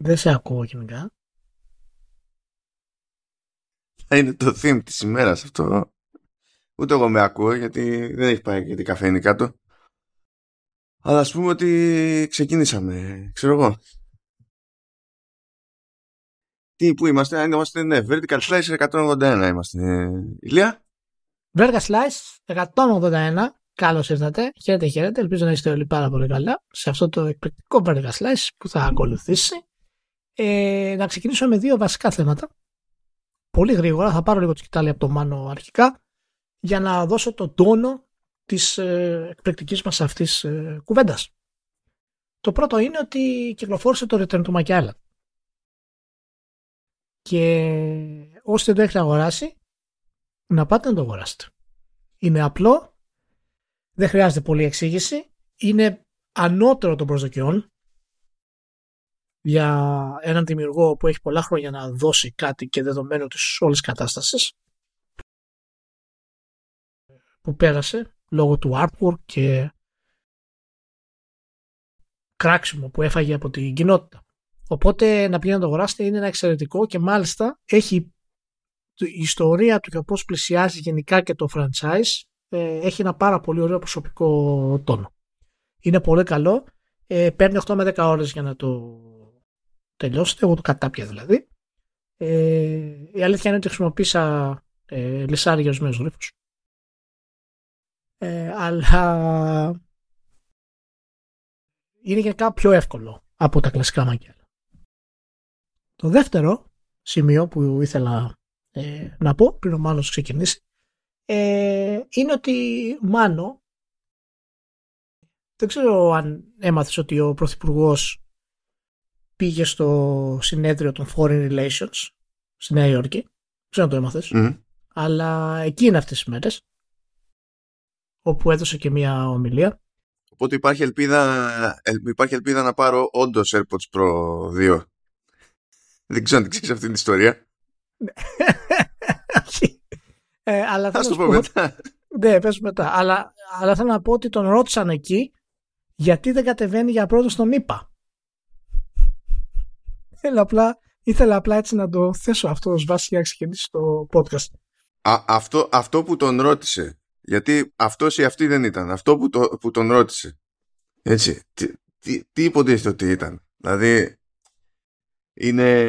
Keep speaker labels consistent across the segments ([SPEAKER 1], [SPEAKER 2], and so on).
[SPEAKER 1] Δεν σε ακούω γενικά.
[SPEAKER 2] Θα είναι το theme της ημέρας αυτό. Ούτε εγώ με ακούω γιατί δεν έχει πάει και την καφένη κάτω. Αλλά ας πούμε ότι ξεκινήσαμε, ξέρω εγώ. Τι, πού είμαστε, αν είμαστε, ναι, Vertical Slice 181 είμαστε. Ηλία;
[SPEAKER 1] Vertical Slice 181. Καλώς ήρθατε. Χαίρετε, χαίρετε. Ελπίζω να είστε όλοι πάρα πολύ καλά σε αυτό το εκπληκτικό Vertical Slice που θα ακολουθήσει. Ε, να ξεκινήσω με δύο βασικά θέματα. Πολύ γρήγορα, θα πάρω λίγο τη σκητάλη από το Μάνο αρχικά για να δώσω τον τόνο της ε, εκπληκτικής μας αυτής ε, κουβέντας. Το πρώτο είναι ότι κυκλοφόρησε το Return to My Island. Και όσοι δεν το έχετε αγοράσει, να πάτε να το αγοράσετε. Είναι απλό, δεν χρειάζεται πολλή εξήγηση, είναι ανώτερο των προσδοκιών για έναν δημιουργό που έχει πολλά χρόνια να δώσει κάτι και δεδομένο της όλης κατάστασης που πέρασε λόγω του artwork και κράξιμο που έφαγε από την κοινότητα. Οπότε να πηγαίνετε να το αγοράσετε είναι ένα εξαιρετικό και μάλιστα έχει η ιστορία του και πώς πλησιάζει γενικά και το franchise ε, έχει ένα πάρα πολύ ωραίο προσωπικό τόνο. Είναι πολύ καλό. Ε, παίρνει 8 με 10 ώρες για να το τελειώσετε. Εγώ το κατάπια δηλαδή. Ε, η αλήθεια είναι ότι χρησιμοποίησα ε, λισάρι για ορισμένους γρίφους. Ε, αλλά είναι γενικά πιο εύκολο από τα κλασικά μαγγέλα. Το δεύτερο σημείο που ήθελα ε, να πω πριν ο Μάνος ξεκινήσει ε, είναι ότι Μάνο δεν ξέρω αν έμαθες ότι ο Πρωθυπουργός πήγε στο συνέδριο των Foreign Relations στη Νέα Υόρκη. Δεν ξέρω αν το έμαθες. Αλλά εκεί είναι αυτές τις μέρες όπου έδωσε και μια ομιλία.
[SPEAKER 2] Οπότε υπάρχει ελπίδα, υπάρχει ελπίδα να πάρω όντως AirPods Pro 2. Δεν ξέρω αν την ξέρεις αυτή την ιστορία.
[SPEAKER 1] ε, αλλά
[SPEAKER 2] θα το πω μετά.
[SPEAKER 1] Ναι, πες μετά. Αλλά, αλλά θέλω να πω ότι τον ρώτησαν εκεί γιατί δεν κατεβαίνει για πρώτο στον ΙΠΑ. Απλά, ήθελα απλά έτσι να το θέσω αυτό ως βάση για να ξεκινήσει το podcast.
[SPEAKER 2] Α, αυτό, αυτό που τον ρώτησε γιατί αυτός ή αυτή δεν ήταν. Αυτό που, το, που τον ρώτησε. Έτσι. Τι, τι, τι υποτίθεται ότι ήταν. Δηλαδή, είναι,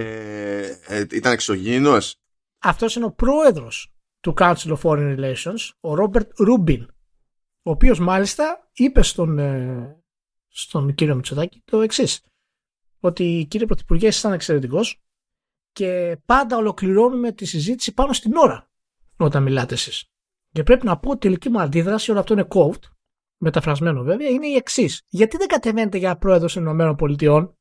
[SPEAKER 2] ε, ήταν εξωγήινος;
[SPEAKER 1] Αυτός είναι ο πρόεδρος του Council of Foreign Relations, ο Ρόμπερτ Ρούμπιν, ο οποίος μάλιστα είπε στον, ε, στον κύριο Μητσοτάκη το εξής. Ότι κύριε Πρωθυπουργέ, ήταν εξαιρετικός και πάντα ολοκληρώνουμε τη συζήτηση πάνω στην ώρα όταν μιλάτε εσείς. Και πρέπει να πω ότι η τελική μου αντίδραση, όλο αυτό είναι quote, μεταφρασμένο βέβαια, είναι η εξής. Γιατί δεν κατεβαίνετε για πρόεδρος των Ηνωμένων Πολιτειών,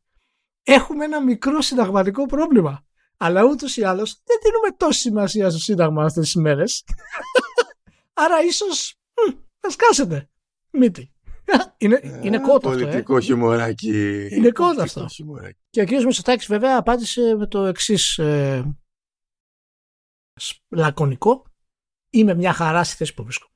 [SPEAKER 1] έχουμε ένα μικρό συνταγματικό πρόβλημα. Αλλά ούτως ή άλλως δεν δίνουμε τόση σημασία στο Σύνταγμα αυτές τις μέρες. Άρα ίσως να σκάσετε. Μύτη. είναι, ε, είναι κότα αυτό.
[SPEAKER 2] Πολιτικό ε. χιμωράκι.
[SPEAKER 1] Είναι κότα αυτό. Και ο κ. Μητσοτάκης βέβαια απάντησε με το εξής ε, λακωνικό είμαι μια χαρά στη θέση που βρίσκομαι.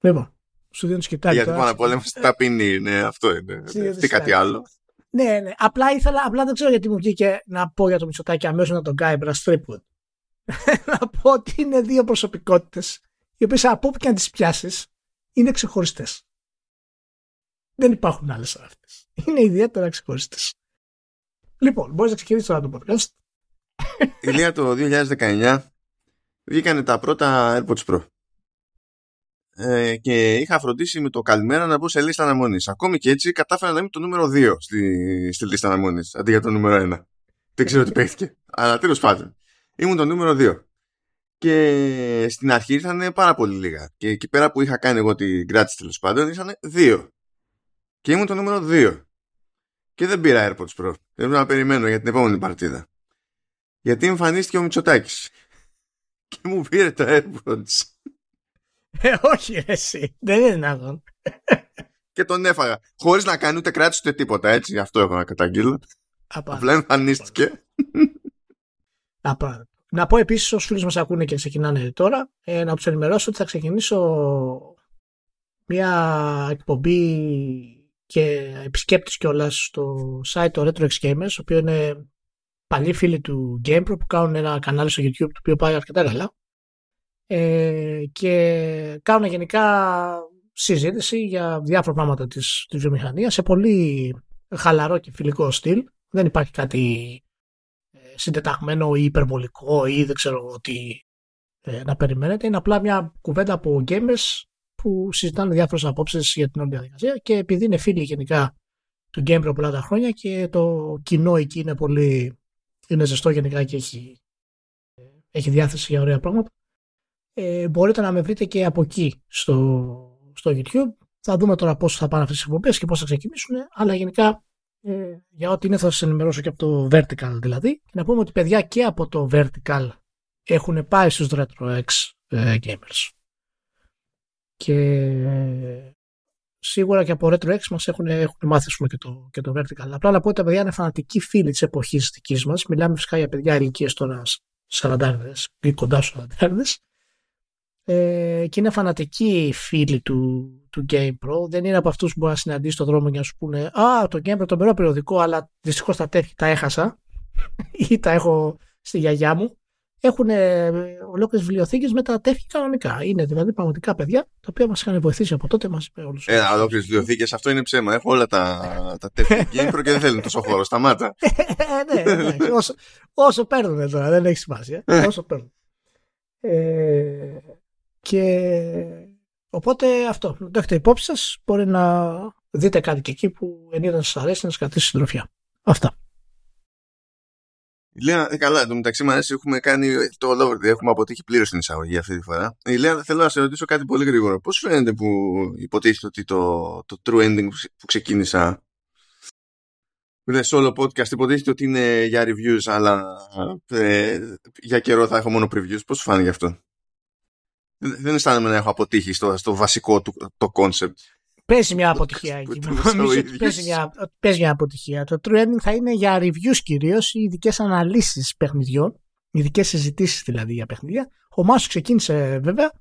[SPEAKER 1] Λοιπόν, σου δίνω σκητάκι.
[SPEAKER 2] Γιατί πάνω απ' όλα είμαστε ταπεινοί, ναι, αυτό είναι. Τι κάτι άλλο.
[SPEAKER 1] Ναι, ναι. Απλά ήθελα, απλά δεν ξέρω γιατί μου βγήκε να πω για το Μητσοτάκι αμέσως να τον Γκάιμπρα Στρίπwood. να πω ότι είναι δύο προσωπικότητες, οι οποίες από όπου και αν τις πιάσεις είναι ξεχωριστές. Δεν υπάρχουν άλλες αυτές. Είναι ιδιαίτερα ξεχωριστές. Λοιπόν, μπορείς να ξεκινήσεις τώρα το podcast.
[SPEAKER 2] Ηλία το 2019 βγήκανε τα πρώτα AirPods Pro. Ε, και είχα φροντίσει με το καλημέρα να μπω σε λίστα αναμονής. Ακόμη και έτσι κατάφερα να είμαι το νούμερο 2 στη, στη λίστα αναμονής αντί για το νούμερο 1. Δεν ξέρω τι παίχτηκε. Αλλά τέλος πάντων. Ήμουν το νούμερο 2. Και στην αρχή ήρθαν πάρα πολύ λίγα. Και εκεί πέρα που είχα κάνει εγώ την κράτηση τέλος πάντων ήρθαν 2. Και ήμουν το νούμερο 2. Και δεν πήρα AirPods Pro. Πρέπει να περιμένω για την επόμενη παρτίδα. Γιατί εμφανίστηκε ο Μητσοτάκης και μου πήρε τα AirPods.
[SPEAKER 1] Ε, όχι εσύ. Δεν είναι δυνατόν.
[SPEAKER 2] και τον έφαγα. Χωρίς να κάνει ούτε κράτηση ούτε τίποτα. Έτσι, αυτό έχω να καταγγείλω. Απλά εμφανίστηκε.
[SPEAKER 1] Να πω επίσης όσους φίλους μας ακούνε και ξεκινάνε τώρα, ε, να τους ενημερώσω ότι θα ξεκινήσω μια εκπομπή και επισκέπτης κιόλας στο site το Retro X Gamers, ο οποίος είναι παλιοί φίλοι του GamePro που κάνουν ένα κανάλι στο YouTube το οποίο πάει αρκετά καλά ε, και κάνουν γενικά συζήτηση για διάφορα πράγματα της, της βιομηχανίας σε πολύ χαλαρό και φιλικό στυλ. Δεν υπάρχει κάτι ε, συντεταγμένο ή υπερβολικό ή δεν ξέρω τι ε, να περιμένετε. Είναι απλά μια κουβέντα από gamers που συζητάνε διάφορες απόψεις για την όλη διαδικασία και επειδή είναι φίλοι γενικά του GamePro πολλά τα χρόνια και το κοινό εκεί είναι πολύ είναι ζεστό γενικά και έχει, έχει διάθεση για ωραία πράγματα ε, μπορείτε να με βρείτε και από εκεί στο, στο YouTube. Θα δούμε τώρα πώς θα πάνε αυτές τις εκπομπές και πώς θα ξεκινήσουν, αλλά γενικά ε, για ό,τι είναι θα σας ενημερώσω και από το Vertical δηλαδή. Και να πούμε ότι παιδιά και από το Vertical έχουν πάει στους RetroX ε, Gamers. Και ε, σίγουρα και από RetroX μας έχουν, έχουν μάθει και το, και το Vertical. Απλά να πω ότι τα παιδιά είναι φανατικοί φίλοι της εποχής δικής μας. Μιλάμε φυσικά για παιδιά ηλικίες τώρα 40 ή κοντά στους 40 ε, και είναι φανατικοί φίλοι του, του GamePro. Δεν είναι από αυτούς που μπορεί να συναντήσει στον δρόμο και να σου πούνε Α, το GamePro τον περνώ περιοδικό, αλλά δυστυχώς τα τέφη τα έχασα ή τα έχω στη γιαγιά μου. Έχουν ολόκληρες βιβλιοθήκες με τα τέφη κανονικά. Είναι δηλαδή πραγματικά παιδιά τα οποία μας είχαν βοηθήσει από τότε μαζί με όλους.
[SPEAKER 2] Ε, ολόκληρες βιβλιοθήκες, αυτό είναι ψέμα. Έχω όλα τα, τα τέφη GamePro και δεν θέλουν τόσο χώρο. Σταμάτα.
[SPEAKER 1] ναι, ναι, ναι, όσο, όσο παίρνουν τώρα, δεν έχει σημασία. Ε. όσο παίρνουν. Ε, και οπότε αυτό. Το έχετε υπόψη σας. Μπορεί να δείτε κάτι και εκεί που ενίδα σας αρέσει να σας κρατήσει συντροφιά. Αυτά.
[SPEAKER 2] Η Λέα, ε, καλά, το μεταξύ μα έχουμε κάνει το all over. Έχουμε αποτύχει πλήρως την εισαγωγή αυτή τη φορά. Η Λέα, θέλω να σε ρωτήσω κάτι πολύ γρήγορο. Πώς φαίνεται που υποτίθεται ότι το, το true ending που ξεκίνησα. Δεν solo podcast υποτίθεται ότι είναι για reviews, αλλά ε, για καιρό θα έχω μόνο previews. Πώς σου φάνηκε αυτό; Δεν αισθάνομαι να έχω αποτύχει στο, στο βασικό του το concept.
[SPEAKER 1] Παίζει μια αποτυχία εκεί. παίζει, μια, παίζει μια αποτυχία. Το True Ending θα είναι για reviews κυρίως ή ειδικές αναλύσεις παιχνιδιών. Ειδικές συζητήσεις δηλαδή για παιχνίδια. Ο Μάσος ξεκίνησε βέβαια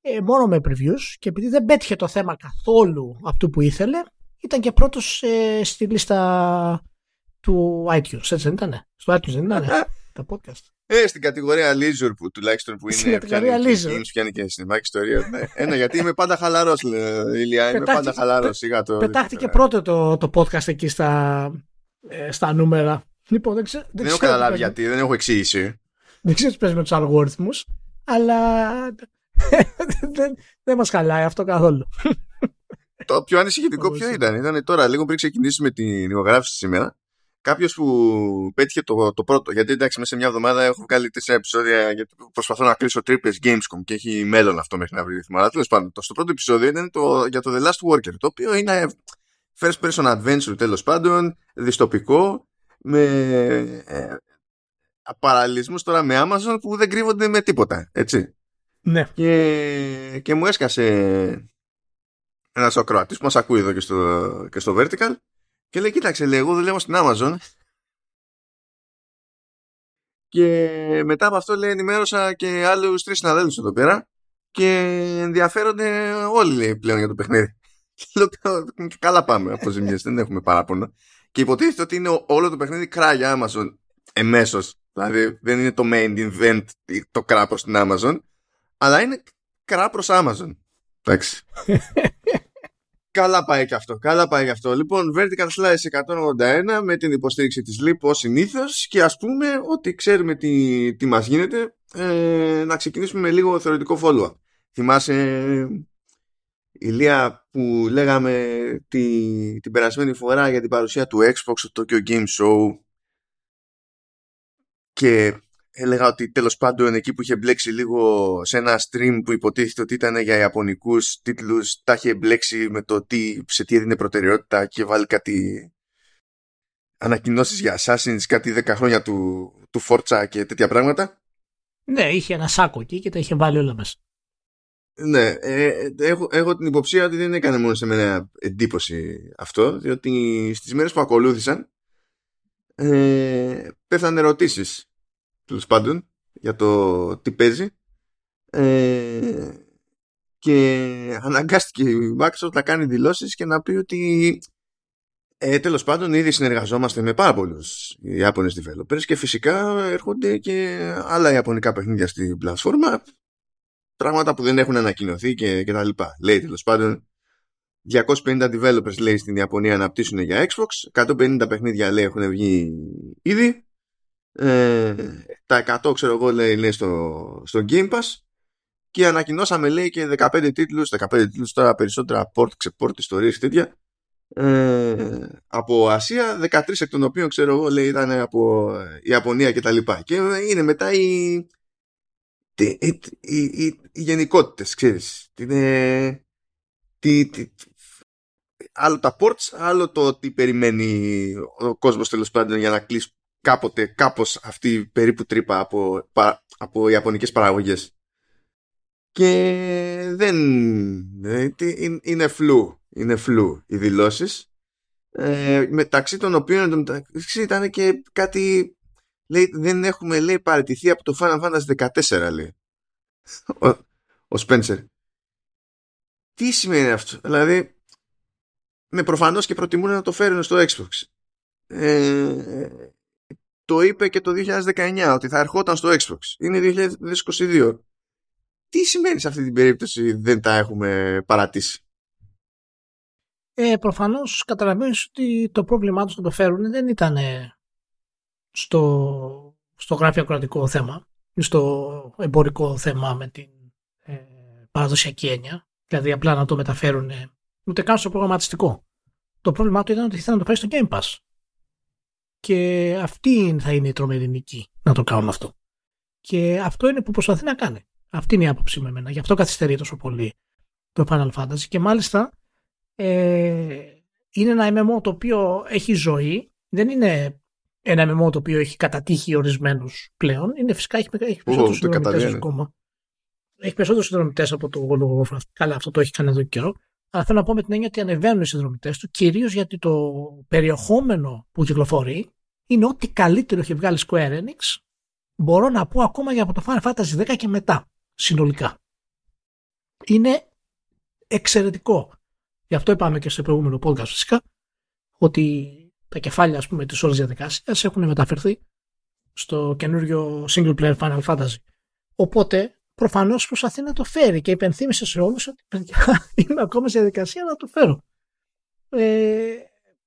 [SPEAKER 1] ε, μόνο με previews και επειδή δεν πέτυχε το θέμα καθόλου αυτού που ήθελε, ήταν και πρώτος ε, στη λίστα του iTunes. Έτσι δεν ήταν. Στο iTunes δεν ήταν. Τα podcast.
[SPEAKER 2] Ε, στην κατηγορία leisure που τουλάχιστον που είναι. Στην
[SPEAKER 1] κατηγορία leisure.
[SPEAKER 2] Πιάνει και και ιστορία. ναι. Ένα, γιατί είμαι πάντα χαλαρός, Ηλία. Είμαι πάντα χαλαρός.
[SPEAKER 1] Το... Πετάχτηκε πρώτο το, το podcast εκεί στα, ε, στα νούμερα. Λοιπόν, δεν, ξέρω,
[SPEAKER 2] δεν, δεν έχω καταλάβει γιατί, δεν έχω εξήγηση.
[SPEAKER 1] Δεν ξέρω τι παίζει με τους αλγόριθμους, αλλά δεν, δεν μας χαλάει αυτό καθόλου.
[SPEAKER 2] Το πιο ανησυχητικό ποιο ήταν. Ήταν τώρα, λίγο πριν ξεκινήσουμε την ηχογράφηση σήμερα κάποιος που πέτυχε το, το πρώτο. Γιατί εντάξει, μέσα σε μια εβδομάδα έχω βγάλει τέσσερα επεισόδια γιατί προσπαθώ να κλείσω τρύπες Gamescom και έχει μέλλον αυτό μέχρι να βρει ρυθμό. Αλλά τέλος πάντων, το στο πρώτο επεισόδιο ήταν το, για το The Last Worker, το οποίο είναι first person adventure τέλος πάντων, διστοπικό, με ε, παραλληλισμούς τώρα με Amazon που δεν κρύβονται με τίποτα, έτσι.
[SPEAKER 1] Ναι.
[SPEAKER 2] Και, και μου έσκασε ένας ο Κροατή που μας ακούει εδώ και στο, και στο Vertical και λέει, κοίταξε, λέει, εγώ δουλεύω στην Amazon και μετά από αυτό λέει ενημέρωσα και άλλους τρεις συναδέλφους εδώ πέρα και ενδιαφέρονται όλοι λέει, πλέον για το παιχνίδι. Καλά πάμε από ζημιές, δεν έχουμε παράπονο. Και υποτίθεται ότι είναι όλο το παιχνίδι κράγια Amazon εμέσως. Δηλαδή δεν είναι το main event το κράπος στην Amazon, αλλά είναι κράπος Amazon. Εντάξει. Καλά πάει και αυτό. Καλά πάει και αυτό. Λοιπόν, Vertical Slice 181 με την υποστήριξη της LIP ως συνήθως και ας πούμε ότι ξέρουμε τι, τι μας γίνεται ε, να ξεκινήσουμε με λίγο θεωρητικό follow-up. Θυμάσαι ηλία που λέγαμε τη, την περασμένη φορά για την παρουσία του Xbox στο Tokyo Game Show και έλεγα ότι τέλος πάντων εκεί που είχε μπλέξει λίγο σε ένα stream που υποτίθεται ότι ήταν για ιαπωνικούς τίτλους τα είχε μπλέξει με το τι, σε τι έδινε προτεραιότητα και βάλει κάτι ανακοινώσεις για Assassin's κάτι 10 χρόνια του, του Forza και τέτοια πράγματα.
[SPEAKER 1] Ναι, είχε ένα σάκο εκεί και τα είχε βάλει όλα μέσα.
[SPEAKER 2] Ναι, ε, έχω, έχω την υποψία ότι δεν έκανε μόνο σε μένα εντύπωση αυτό, διότι στις μέρες που ακολούθησαν ε, πέθανε ερωτήσεις τέλος πάντων για το τι παίζει ε, και αναγκάστηκε η Microsoft να κάνει δηλώσεις και να πει ότι Ε, τέλος πάντων, ήδη συνεργαζόμαστε με πάρα πολλούς Ιάπωνες developers και φυσικά έρχονται και άλλα Ιαπωνικά παιχνίδια στην πλατφόρμα. Πράγματα που δεν έχουν ανακοινωθεί και, και τα λοιπά. Λέει τέλος πάντων 250 developers λέει στην Ιαπωνία αναπτύσσουν για Xbox, 150 παιχνίδια λέει έχουν βγει ήδη, ε, τα 100 ξέρω εγώ λέει, λέει στο, στο Game Pass και ανακοινώσαμε λέει και 15 τίτλους, 15 τίτλους τώρα περισσότερα port, ξεπort, ιστορίες τέτοια ε, από Ασία, 13 εκ των οποίων ξέρω εγώ λέει ήταν από Ιαπωνία και τα λοιπά. Και είναι μετά οι, οι, οι, οι, οι γενικότητες, ξέρεις. Είναι, τι, τι, άλλο τα ports, άλλο το τι περιμένει ο κόσμος τέλος πάντων για να κλείσει κάποτε κάπως αυτή η περίπου τρύπα από, από ιαπωνικές παραγωγές. Και δεν... Ε, είναι φλού. Είναι φλού οι δηλώσεις. Ε, μεταξύ των οποίων ήταν και κάτι... Λέει, δεν έχουμε λέει παραιτηθεί από το Final Fantasy 14 λέει. Ο, ο Spencer. Τι σημαίνει αυτό. Δηλαδή με προφανώς και προτιμούν να το φέρουν στο Xbox. Ε, το είπε και το 2019 ότι θα ερχόταν στο Xbox. Είναι 2022. Τι σημαίνει σε αυτή την περίπτωση δεν τα έχουμε παρατήσει;
[SPEAKER 1] Ε, προφανώς καταλαβαίνεις ότι το πρόβλημά τους να το φέρουν δεν ήταν στο, στο γραφειοκρατικό θέμα ή στο εμπορικό θέμα με την ε, παραδοσιακή έννοια. Δηλαδή απλά να το μεταφέρουν ούτε καν στο προγραμματιστικό. Το πρόβλημά του ήταν ότι ήθελα να το φέρει στο Game Pass. Και αυτή θα είναι η τρομερή νική να το κάνουν αυτό. Και αυτό είναι που προσπαθεί να κάνει. Αυτή είναι η άποψή με εμένα. Γι' αυτό καθυστερεί τόσο πολύ το Final Fantasy. Και μάλιστα ε, είναι ένα MMO το οποίο έχει ζωή. Δεν είναι ένα MMO το οποίο έχει κατατύχει ορισμένους πλέον. Είναι φυσικά έχει, έχει περισσότερους συνδρομητές ακόμα. Έχει περισσότερους συνδρομητές από το World of Warcraft. Καλά, αυτό το έχει κάνει εδώ και καιρό. Αλλά θέλω να πω με την έννοια ότι ανεβαίνουν οι συνδρομητές του, κυρίως γιατί το περιεχόμενο που κυκλοφορεί είναι ό,τι καλύτερο έχει βγάλει Square Enix. Μπορώ να πω ακόμα για από το Final Fantasy 10 και μετά, συνολικά. Είναι εξαιρετικό. Γι' αυτό είπαμε και στο προηγούμενο podcast φυσικά, ότι τα κεφάλια, ας πούμε, της όλης διαδικασίας έχουν μεταφερθεί στο καινούριο single player Final Fantasy. Οπότε προφανώς προσπαθεί να το φέρει και υπενθύμησε σε όλους ότι παιδιά είμαι ακόμα σε διαδικασία να το φέρω. Ε,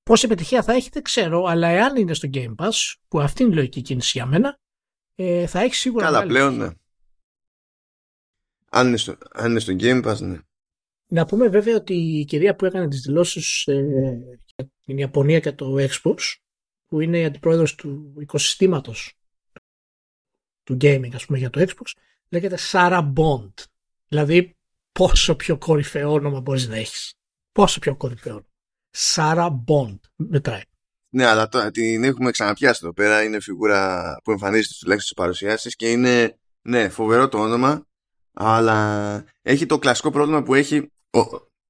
[SPEAKER 1] Πόση επιτυχία θα έχει δεν ξέρω, αλλά εάν είναι στο Game Pass, που αυτή είναι η λογική κίνηση για μένα, ε, θα έχει σίγουρα.
[SPEAKER 2] Καλά, πλέον ναι. Αν είναι, στο, αν είναι στο Game Pass, ναι.
[SPEAKER 1] Να πούμε βέβαια ότι η κυρία που έκανε τις δηλώσεις ε, για την Ιαπωνία και το Xbox, που είναι η αντιπρόεδρος του οικοσυστήματος του gaming, ας πούμε, για το Xbox, λέγεται Sarah Bond. Δηλαδή, πόσο πιο κορυφαίο όνομα μπορείς να έχεις. Πόσο πιο κορυφαίο. Sarah Bond. Μετράει.
[SPEAKER 2] Ναι, αλλά τώρα την έχουμε ξαναπιάσει εδώ πέρα. Είναι φιγούρα που εμφανίζεται τουλάχιστον στι παρουσιάσει και είναι, ναι, φοβερό το όνομα, αλλά έχει το κλασικό πρόβλημα που έχει ο,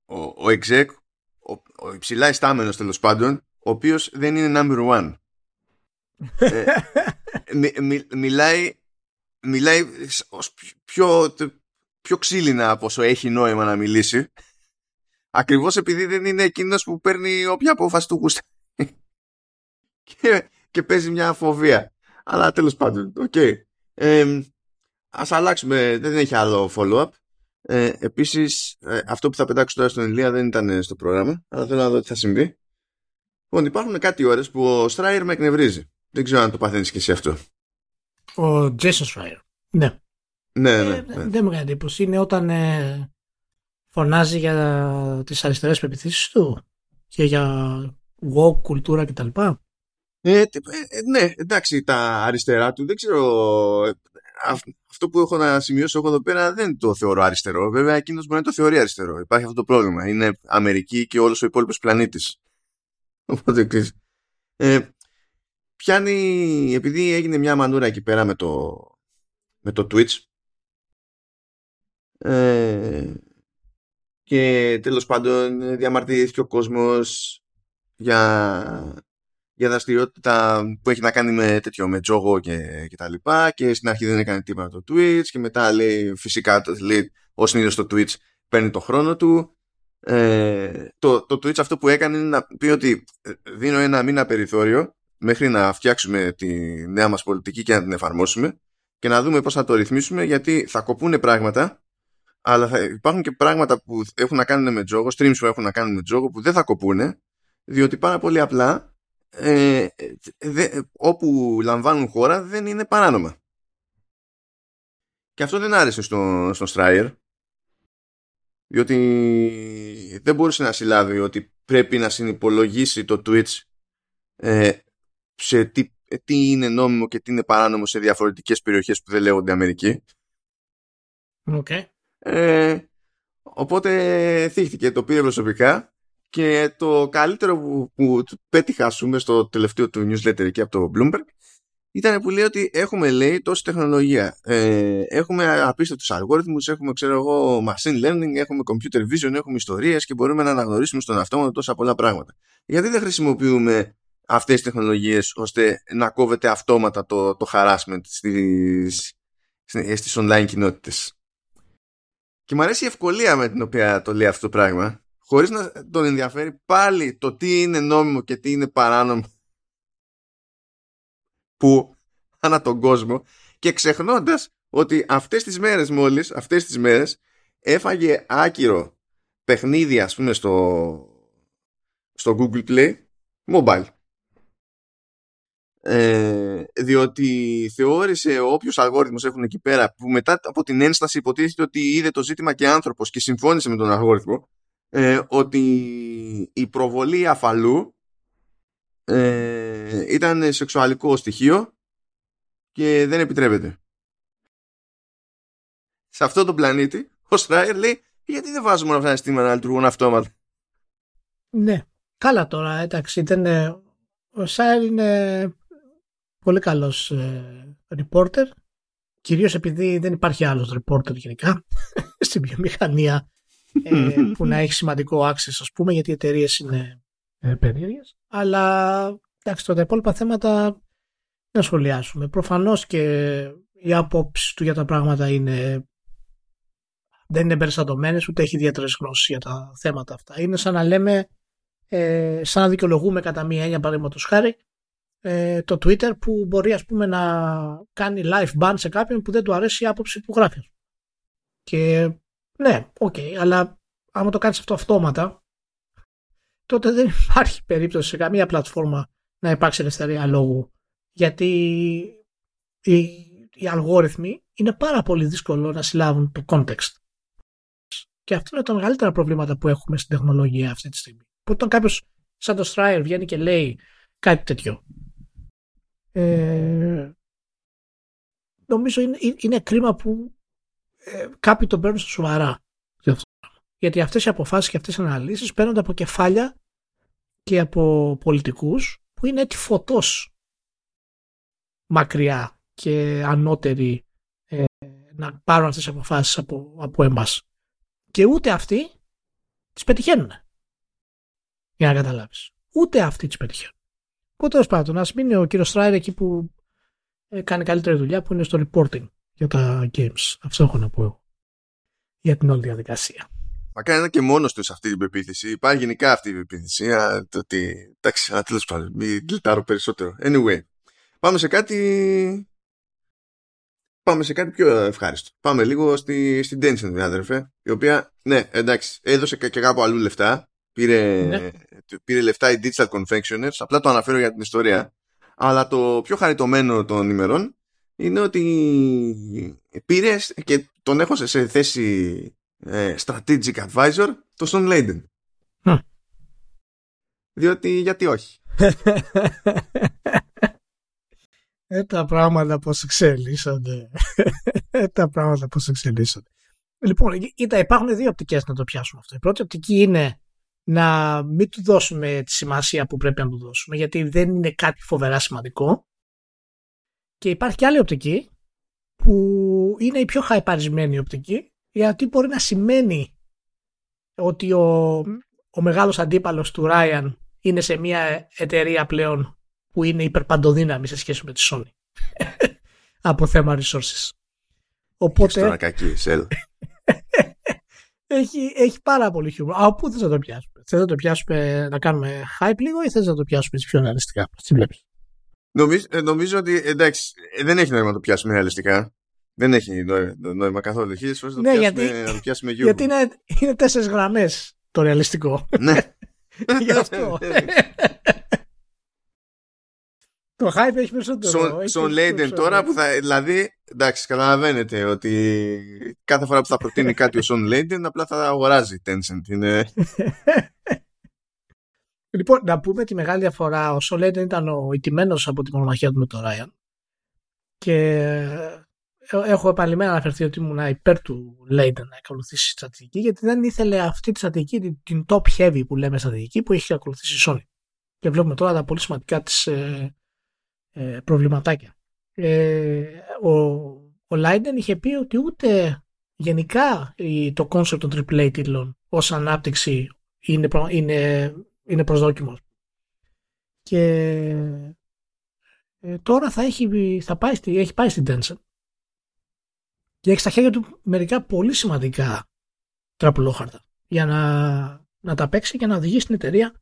[SPEAKER 2] ο, ο exec, ο, ο υψηλά ιστάμενο τέλος πάντων, ο οποίος δεν είναι number one. ε, μι, μιλάει μιλάει ως πιο, πιο ξύλινα από όσο έχει νόημα να μιλήσει. Ακριβώς επειδή δεν είναι εκείνος που παίρνει όποια απόφαση του γούστα. και, και παίζει μια φοβία. Αλλά τέλος πάντων, οκ. Okay. Ε, ας αλλάξουμε, δεν έχει άλλο follow-up. Ε, επίσης, ε, αυτό που θα πετάξω τώρα στον Ηλία δεν ήταν στο πρόγραμμα, αλλά θέλω να δω τι θα συμβεί. Λοιπόν, υπάρχουν κάτι ώρες που ο Schreier με εκνευρίζει. Δεν ξέρω αν το παθαίνεις και εσύ αυτό.
[SPEAKER 1] Ο Jason Schreier. Ναι.
[SPEAKER 2] Ναι, ε, ναι, ναι.
[SPEAKER 1] Δεν μου κάνει εντύπωση. Είναι όταν ε, φωνάζει για τις αριστερές πεποιθήσεις του και για woke, κουλτούρα κτλ.
[SPEAKER 2] Ε, ε, ναι, εντάξει, τα αριστερά του δεν ξέρω. Αυτό που έχω να σημειώσω εγώ εδώ πέρα δεν το θεωρώ αριστερό. Βέβαια, εκείνος μπορεί να το θεωρεί αριστερό. Υπάρχει αυτό το πρόβλημα. Είναι Αμερική και όλος ο υπόλοιπος πλανήτης. Οπότε ε, πιάνει, επειδή έγινε μια μανούρα εκεί πέρα με το, με το Twitch. Ε, και τέλος πάντων διαμαρτυρήθηκε ο κόσμος για, για δραστηριότητα που έχει να κάνει με τέτοιο, με τζόγο και, και τα λοιπά. Και στην αρχή δεν έκανε τίποτα το Twitch και μετά λέει φυσικά λέει, ο συνήθως το Twitch παίρνει το χρόνο του. Ε, το, το Twitch αυτό που έκανε είναι να πει ότι ε, δίνω ένα μήνα περιθώριο μέχρι να φτιάξουμε τη νέα μας πολιτική και να την εφαρμόσουμε και να δούμε πώς θα το ρυθμίσουμε γιατί θα κοπούνε πράγματα αλλά θα υπάρχουν και πράγματα που έχουν να κάνουν με τζόγο, streams που έχουν να κάνουν με τζόγο που δεν θα κοπούνε διότι πάρα πολύ απλά ε, δε, όπου λαμβάνουν χώρα δεν είναι παράνομα. Και αυτό δεν άρεσε στον στο Stryer διότι δεν μπορούσε να συλλάβει ότι πρέπει να συνυπολογίσει το Twitch ε, σε τι, τι είναι νόμιμο και τι είναι παράνομο σε διαφορετικές περιοχές που δεν λέγονται Αμερική.
[SPEAKER 1] Okay.
[SPEAKER 2] Ε, οπότε θύχτηκε, το πήρε προσωπικά και το καλύτερο που, που πέτυχα πούμε στο τελευταίο του newsletter εκεί από το Bloomberg ήταν που λέει ότι έχουμε λέει τόση τεχνολογία. Ε, έχουμε απίστευτους αλγόριθμους, έχουμε ξέρω εγώ machine learning, έχουμε computer vision, έχουμε ιστορίες και μπορούμε να αναγνωρίσουμε στον αυτόματο τόσα πολλά πράγματα. Γιατί δεν χρησιμοποιούμε αυτές τις τεχνολογίες ώστε να κόβεται αυτόματα το, το harassment στις, στις online κοινότητες. Και μου αρέσει η ευκολία με την οποία το λέει αυτό το πράγμα, χωρίς να τον ενδιαφέρει πάλι το τι είναι νόμιμο και τι είναι παράνομο που ανά τον κόσμο και ξεχνώντας ότι αυτές τις μέρες μόλις, αυτές τις μέρες έφαγε άκυρο παιχνίδι ας πούμε στο, στο Google Play mobile. Ε, διότι θεώρησε όποιος αλγόριθμος έχουν εκεί πέρα που μετά από την ένσταση υποτίθεται ότι είδε το ζήτημα και άνθρωπος και συμφώνησε με τον αλγόριθμο ε, ότι η προβολή αφαλού ε, ήταν σεξουαλικό στοιχείο και δεν επιτρέπεται. Σε αυτό το πλανήτη ο Στράιερ λέει γιατί δεν βάζουμε όλα αυτά τα συστήματα να λειτουργούν αυτόματα;
[SPEAKER 1] Ναι. Καλά τώρα, εντάξει, ήταν, ο Στράιερ είναι πολύ καλός ε, reporter, κυρίως επειδή δεν υπάρχει άλλος reporter γενικά στην βιομηχανία ε, που να έχει σημαντικό access ας πούμε γιατί οι εταιρείες είναι ε, περίεργες. Αλλά εντάξει τώρα τα υπόλοιπα θέματα να σχολιάσουμε. Προφανώς και η άποψη του για τα πράγματα είναι δεν είναι εμπεριστατωμένες ούτε έχει ιδιαίτερες γνώσεις για τα θέματα αυτά. Είναι σαν να λέμε ε, σαν να δικαιολογούμε κατά μία έννοια παραδείγματος χάρη ε, το Twitter που μπορεί ας πούμε να κάνει live ban σε κάποιον που δεν του αρέσει η άποψη που γράφει. Και ναι, οκ, okay, αλλά άμα το κάνεις αυτό αυτόματα τότε δεν υπάρχει περίπτωση σε καμία πλατφόρμα να υπάρξει ελευθερία λόγου γιατί οι, οι αλγόριθμοι είναι πάρα πολύ δύσκολο να συλλάβουν το context. Και αυτό είναι τα μεγαλύτερα προβλήματα που έχουμε στην τεχνολογία αυτή τη στιγμή. Που όταν κάποιος σαν το Stryer βγαίνει και λέει κάτι τέτοιο ε, νομίζω είναι, είναι κρίμα που ε, κάποιοι τον παίρνουν στα σοβαρά. Γιατί αυτές οι αποφάσεις και αυτές οι αναλύσεις παίρνονται από κεφάλια και από πολιτικούς που είναι έτσι φωτός μακριά και ανώτεροι ε, να πάρουν αυτές τις αποφάσεις από, από εμάς. Και ούτε αυτοί τις πετυχαίνουν. Για να καταλάβεις. Ούτε αυτοί τις πετυχαίνουν. Οπότε τέλος πάντων, ας μείνει ο κύριος Στράιρ εκεί που ε, κάνει καλύτερη δουλειά που είναι στο reporting για τα games. Αυτό έχω να πω εγώ. Για την όλη διαδικασία.
[SPEAKER 2] Μα κάνει ένα και μόνος τους σε αυτή την πεποίθηση. Υπάρχει γενικά αυτή η πεποίθηση. Το ότι. Εντάξει, αλλά τέλος πάντων, μην γλιτάρω περισσότερο. Anyway, πάμε σε κάτι. Πάμε σε κάτι πιο ευχάριστο. Πάμε λίγο στη, στην Tencent, αδερφέ. Η οποία, ναι, εντάξει, έδωσε και, και κάπου αλλού λεφτά. Πήρε, ναι. πήρε λεφτά οι Digital Confectioners, απλά το αναφέρω για την ιστορία. Αλλά το πιο χαριτωμένο των ημερών είναι ότι πήρε και τον έχω σε θέση ε, strategic advisor το Son Layden. Διότι γιατί όχι.
[SPEAKER 1] ε, τα πράγματα πώς εξελίσσονται. ε, τα πράγματα πώς εξελίσσονται. Λοιπόν, κοίτα, υπάρχουν δύο οπτικές να το πιάσουμε αυτό. Η πρώτη οπτική είναι να μην του δώσουμε τη σημασία που πρέπει να του δώσουμε γιατί δεν είναι κάτι φοβερά σημαντικό και υπάρχει και άλλη οπτική που είναι η πιο χαϊπαρισμένη οπτική γιατί μπορεί να σημαίνει ότι ο, ο μεγάλος αντίπαλος του Ράιαν είναι σε μια εταιρεία πλέον που είναι υπερπαντοδύναμη σε σχέση με τη Sony από θέμα resources.
[SPEAKER 2] Οπότε... κακή,
[SPEAKER 1] έχει, έχει πάρα πολύ χιούμορ. Από πού θες να το πιάσουμε; Θες να το πιάσουμε να κάνουμε hype λίγο ή θες να το πιάσουμε πιο ρεαλιστικά; Τι βλέπεις;
[SPEAKER 2] Νομίζω, ε, νομίζω ότι εντάξει, ε, δεν έχει νόημα να το πιάσουμε ρεαλιστικά. Δεν έχει νόημα καθόλου. Χίλιε φορέ
[SPEAKER 1] ναι,
[SPEAKER 2] γιατί, να το πιάσουμε γιούγκο.
[SPEAKER 1] Γιατί είναι, είναι τέσσερις γραμμές το ρεαλιστικό.
[SPEAKER 2] Ναι.
[SPEAKER 1] Γι' αυτό. το hype έχει περισσότερο.
[SPEAKER 2] Σον Λέιντεν τώρα που θα. Δηλαδή, εντάξει, καταλαβαίνετε ότι κάθε φορά που θα προτείνει κάτι ο Σον Λέιντεν απλά θα αγοράζει Tencent. Είναι.
[SPEAKER 1] Λοιπόν, να πούμε τη μεγάλη διαφορά. Ο Σον Λέιντεν ήταν ο ηττημένος από τη μονομαχία του με τον Ράιαν. Και έχω επανειλημμένα αναφερθεί ότι ήμουν υπέρ του Λέιντεν να ακολουθήσει στρατηγική, γιατί δεν ήθελε αυτή τη στρατηγική, την top heavy που λέμε στρατηγική, που έχει ακολουθήσει η Sony. Και βλέπουμε τώρα τα πολύ σημαντικά της ε, ε, προβληματάκια. Ε, ο, ο Λέιντεν είχε πει ότι ούτε γενικά το concept των AAA τίτλων ως ανάπτυξη είναι, είναι, είναι προσδόκιμος. Και ε, τώρα θα έχει, θα πάει, έχει πάει στην Tencent και έχει στα χέρια του μερικά πολύ σημαντικά τραπουλόχαρτα για να, να τα παίξει και να οδηγήσει την εταιρεία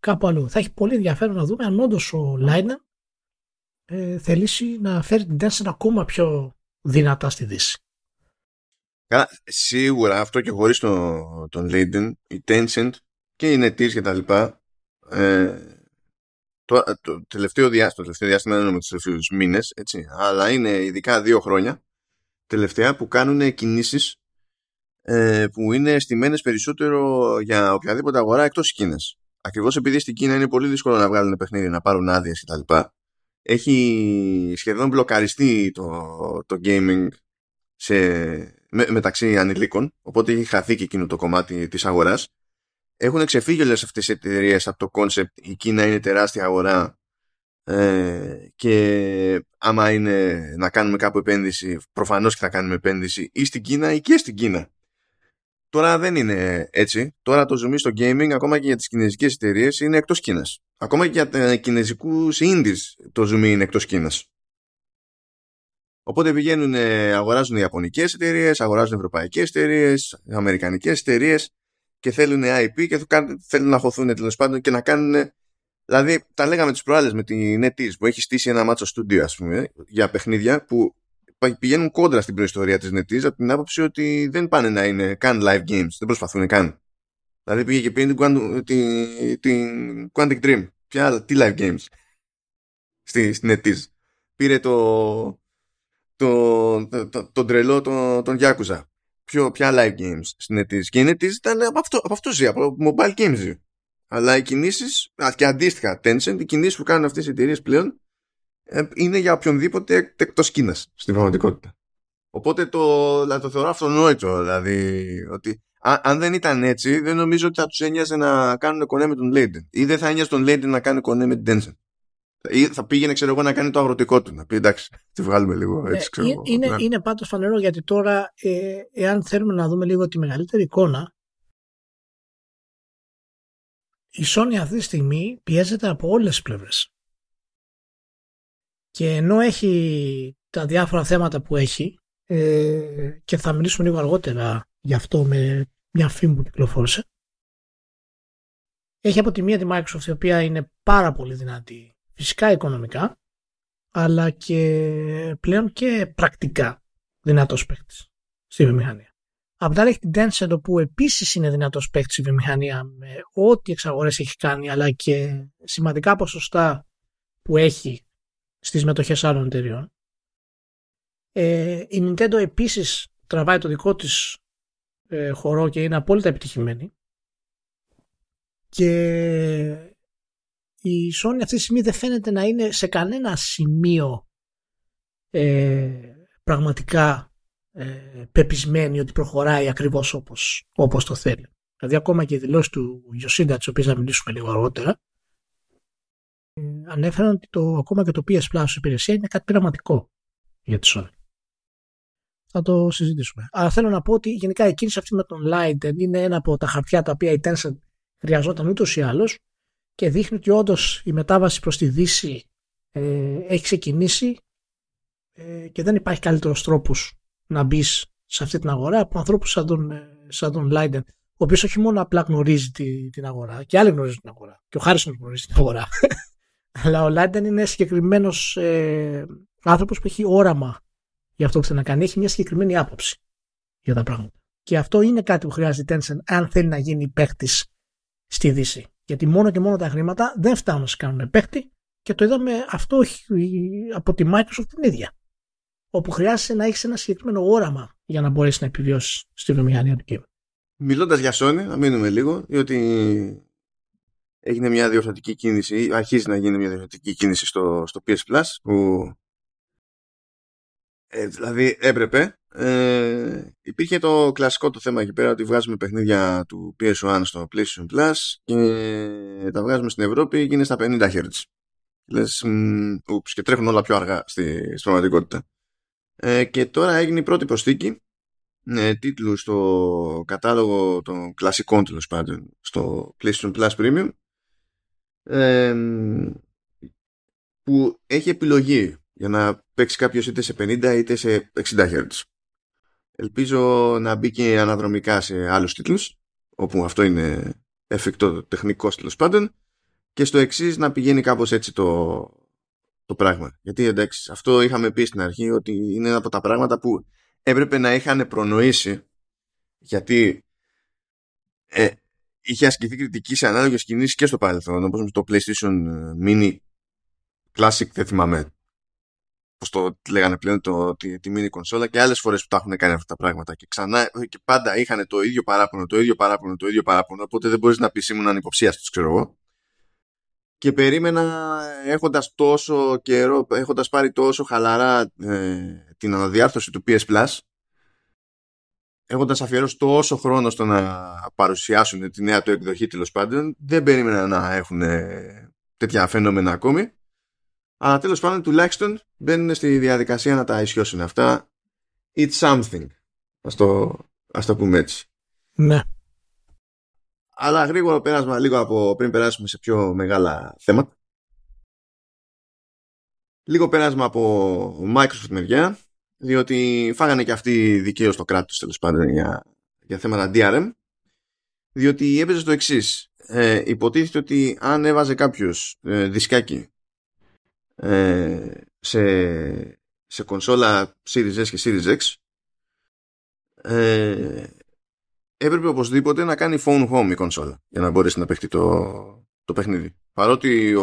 [SPEAKER 1] κάπου αλλού. Θα έχει πολύ ενδιαφέρον να δούμε αν όντως ο Λάινερ ε, θελήσει να φέρει την Tencent ακόμα πιο δυνατά στη Δύση.
[SPEAKER 2] Καλά, σίγουρα αυτό και χωρίς τον, τον Leiden, η Tencent και η NetEase και τα λοιπά ε, το, το, τελευταίο διάστημα, το τελευταίο διάστημα δεν είναι με τους τελευταίους μήνες, έτσι, αλλά είναι ειδικά δύο χρόνια τελευταία που κάνουν κινήσεις ε, που είναι στημένες περισσότερο για οποιαδήποτε αγορά εκτός Κίνας. Ακριβώς επειδή στην Κίνα είναι πολύ δύσκολο να βγάλουν παιχνίδι, να πάρουν άδειες κτλ. Έχει σχεδόν μπλοκαριστεί το, το gaming σε, με, μεταξύ ανηλίκων, οπότε έχει χαθεί και εκείνο το κομμάτι της αγοράς. Έχουν ξεφύγει όλες αυτές τις εταιρείες από το concept η Κίνα είναι τεράστια αγορά ε, και άμα είναι να κάνουμε κάπου επένδυση, προφανώς και θα κάνουμε επένδυση ή στην Κίνα ή και στην Κίνα. Τώρα δεν είναι έτσι. Τώρα το zoom στο gaming, ακόμα και για τις κινέζικες εταιρείες είναι εκτός Κίνας. Ακόμα και για τα κινέζικους indies το zoom είναι εκτός Κίνας. Οπότε πηγαίνουν, αγοράζουν ιαπωνικές εταιρείες, αγοράζουν ευρωπαϊκές εταιρείες, αμερικανικές εταιρείες και θέλουν IP και θέλουν να χωθούν τέλος πάντων και να κάνουν Δηλαδή, τα λέγαμε τις προάλλες με την NetEase που έχει στήσει ένα μάτσο στούντιο, ας πούμε, για παιχνίδια που πηγαίνουν κόντρα στην προϊστορία της NetEase από την άποψη ότι δεν πάνε να είναι καν live games. Δεν προσπαθούν καν. Δηλαδή πήγε και πήρε την, την, την Quantic Dream. Ποια, τι live games στη, στην NetEase. Πήρε το, το, το, το, το τρελό τον, τον Yakuza. Ποιο, ποια live games στην NetEase. Και η NetEase ήταν από αυτό, από αυτό ζει, από mobile games αλλά οι κινήσει, και αντίστοιχα, Tencent, οι κινήσεις που κάνουν αυτές οι εταιρείες πλέον ε, είναι για οποιονδήποτε εκτός Κίνας στην πραγματικότητα. Οπότε το, δηλαδή, το θεωρώ αυτονόητο. Δηλαδή, ότι αν δεν ήταν έτσι, δεν νομίζω ότι θα τους ένοιαζε να κάνουν κονέ με τον Λέιντεν. Ή δεν θα ένοιαζε τον Λέιντεν να κάνει κονέ με την Tencent. Ή θα πήγαινε, ξέρω εγώ, να κάνει το αγροτικό του. Να πει εντάξει, τη βγάλουμε λίγο έτσι, ε, ξέρω
[SPEAKER 1] Είναι, είναι, είναι πάντως φανερό γιατί τώρα, ε, εάν θέλουμε να δούμε λίγο τη μεγαλύτερη εικόνα, η Sony αυτή τη στιγμή πιέζεται από όλες τις πλευρές. Και ενώ έχει τα διάφορα θέματα που έχει ε, και θα μιλήσουμε λίγο αργότερα γι' αυτό με μια φήμη που κυκλοφόρησε έχει από τη μία τη Microsoft η οποία είναι πάρα πολύ δυνατή φυσικά οικονομικά αλλά και πλέον και πρακτικά δυνατός παίκτης στη βιομηχανία. Απ' την άλλη έχει την Tencent όπου επίσης είναι δυνατός παίκτης η βιομηχανία με ό,τι εξαγορές έχει κάνει αλλά και σημαντικά ποσοστά που έχει στις μετοχές άλλων εταιριών. Ε, η Nintendo επίσης τραβάει το δικό της ε, χορό και είναι απόλυτα επιτυχημένη. Και η Sony αυτή τη στιγμή δεν φαίνεται να είναι σε κανένα σημείο ε, πραγματικά ε, πεπισμένη ότι προχωράει ακριβώς όπως, όπως το θέλει. Δηλαδή ακόμα και οι δηλώσεις του Ιωσίντα, τις οποίες θα μιλήσουμε λίγο αργότερα, ε, ανέφεραν ότι το, ακόμα και το PS Plus υπηρεσία είναι κάτι πειραματικό για τη Sony. Θα το συζητήσουμε. Αλλά θέλω να πω ότι γενικά η κίνηση αυτή με τον Light είναι ένα από τα χαρτιά τα οποία η Tencent χρειαζόταν ούτως ή άλλως και δείχνει ότι όντως η μετάβαση προς τη Δύση ε, έχει ξεκινήσει ε, και δεν υπάρχει καλύτερος τρόπος να μπεις σε αυτή την αγορά από ανθρώπους σαν τον, ε, σαν τον Λάιντεν, ο οποίος όχι μόνο απλά γνωρίζει τη, την αγορά, και άλλοι γνωρίζουν την αγορά. Και ο Χάρισον γνωρίζει την αγορά. Αλλά ο Λάιντεν είναι συγκεκριμένος ε, άνθρωπος που έχει όραμα για αυτό που θέλει να κάνει. Έχει μια συγκεκριμένη άποψη για τα πράγματα. Και αυτό είναι κάτι που χρειάζεται η Tencent αν θέλει να γίνει παίχτη στη Δύση. Γιατί μόνο και μόνο τα χρήματα δεν φτάνουν να σε κάνουν παίχτη και το είδαμε αυτό από τη Microsoft την ίδια. Όπου χρειάζεται να έχεις ένα συγκεκριμένο όραμα για να μπορέσεις να επιβιώσεις στη βιομηχανία του κείμενου.
[SPEAKER 2] Μιλώντας για Sony, να μείνουμε λίγο, διότι έγινε μια διορθωτική κίνηση, αρχίζει να γίνει μια διορθωτική κίνηση στο, στο PS Plus, που ε, δηλαδή έπρεπε. Ε, υπήρχε το κλασικό το θέμα εκεί πέρα ότι βγάζουμε παιχνίδια του PS1 στο PlayStation Plus και τα βγάζουμε στην Ευρώπη και είναι στα 50 Hz. Λες, ούψ, και τρέχουν όλα πιο αργά στη, στη πραγματικότητα. Ε, και τώρα έγινε η πρώτη προσθήκη ε, τίτλου στο κατάλογο των κλασικών τέλος πάντων στο PlayStation Plus Premium ε, που έχει επιλογή για να παίξει κάποιος είτε σε 50 είτε σε 60 Hz. Ελπίζω να μπει και αναδρομικά σε άλλους τίτλους όπου αυτό είναι εφικτό τεχνικό τέλος πάντων και στο εξής να πηγαίνει κάπως έτσι το, το πράγμα. Γιατί εντάξει, αυτό είχαμε πει στην αρχή ότι είναι ένα από τα πράγματα που έπρεπε να είχαν προνοήσει γιατί ε, είχε ασκηθεί κριτική σε ανάλογες κινήσεις και στο παρελθόν όπως με το PlayStation Mini Classic δεν θυμάμαι πώς το λέγανε πλέον το, τη, τη mini κονσόλα και άλλες φορές που τα έχουν κάνει αυτά τα πράγματα και ξανά και πάντα είχαν το ίδιο παράπονο, το ίδιο παράπονο, το ίδιο παράπονο οπότε δεν μπορείς να πεις ήμουν ανυποψίαστος ξέρω εγώ. Και περίμενα έχοντας τόσο καιρό, έχοντας πάρει τόσο χαλαρά ε, την αναδιάρθρωση του PS Plus έχοντας αφιερώσει τόσο χρόνο στο να παρουσιάσουν τη νέα του εκδοχή τέλος πάντων, δεν περίμενα να έχουν τέτοια φαινόμενα ακόμη. Αλλά τέλος πάντων τουλάχιστον μπαίνουν στη διαδικασία να τα ισιώσουν αυτά. It's something. Α το, ας το πούμε έτσι.
[SPEAKER 1] Ναι.
[SPEAKER 2] Αλλά γρήγορο πέρασμα λίγο από πριν περάσουμε σε πιο μεγάλα θέματα. Λίγο πέρασμα από Microsoft μεριά διότι φάγανε και αυτοί δικαίως το κράτος τέλος πάντων για, για θέματα DRM διότι έπαιζε το εξής. Ε, υποτίθεται ότι αν έβαζε κάποιος ε, δισκάκι ε, σε, σε κονσόλα Series S και Series X ε, έπρεπε οπωσδήποτε να κάνει phone home η κονσόλα για να μπορέσει να παίχει το, το παιχνίδι. Παρότι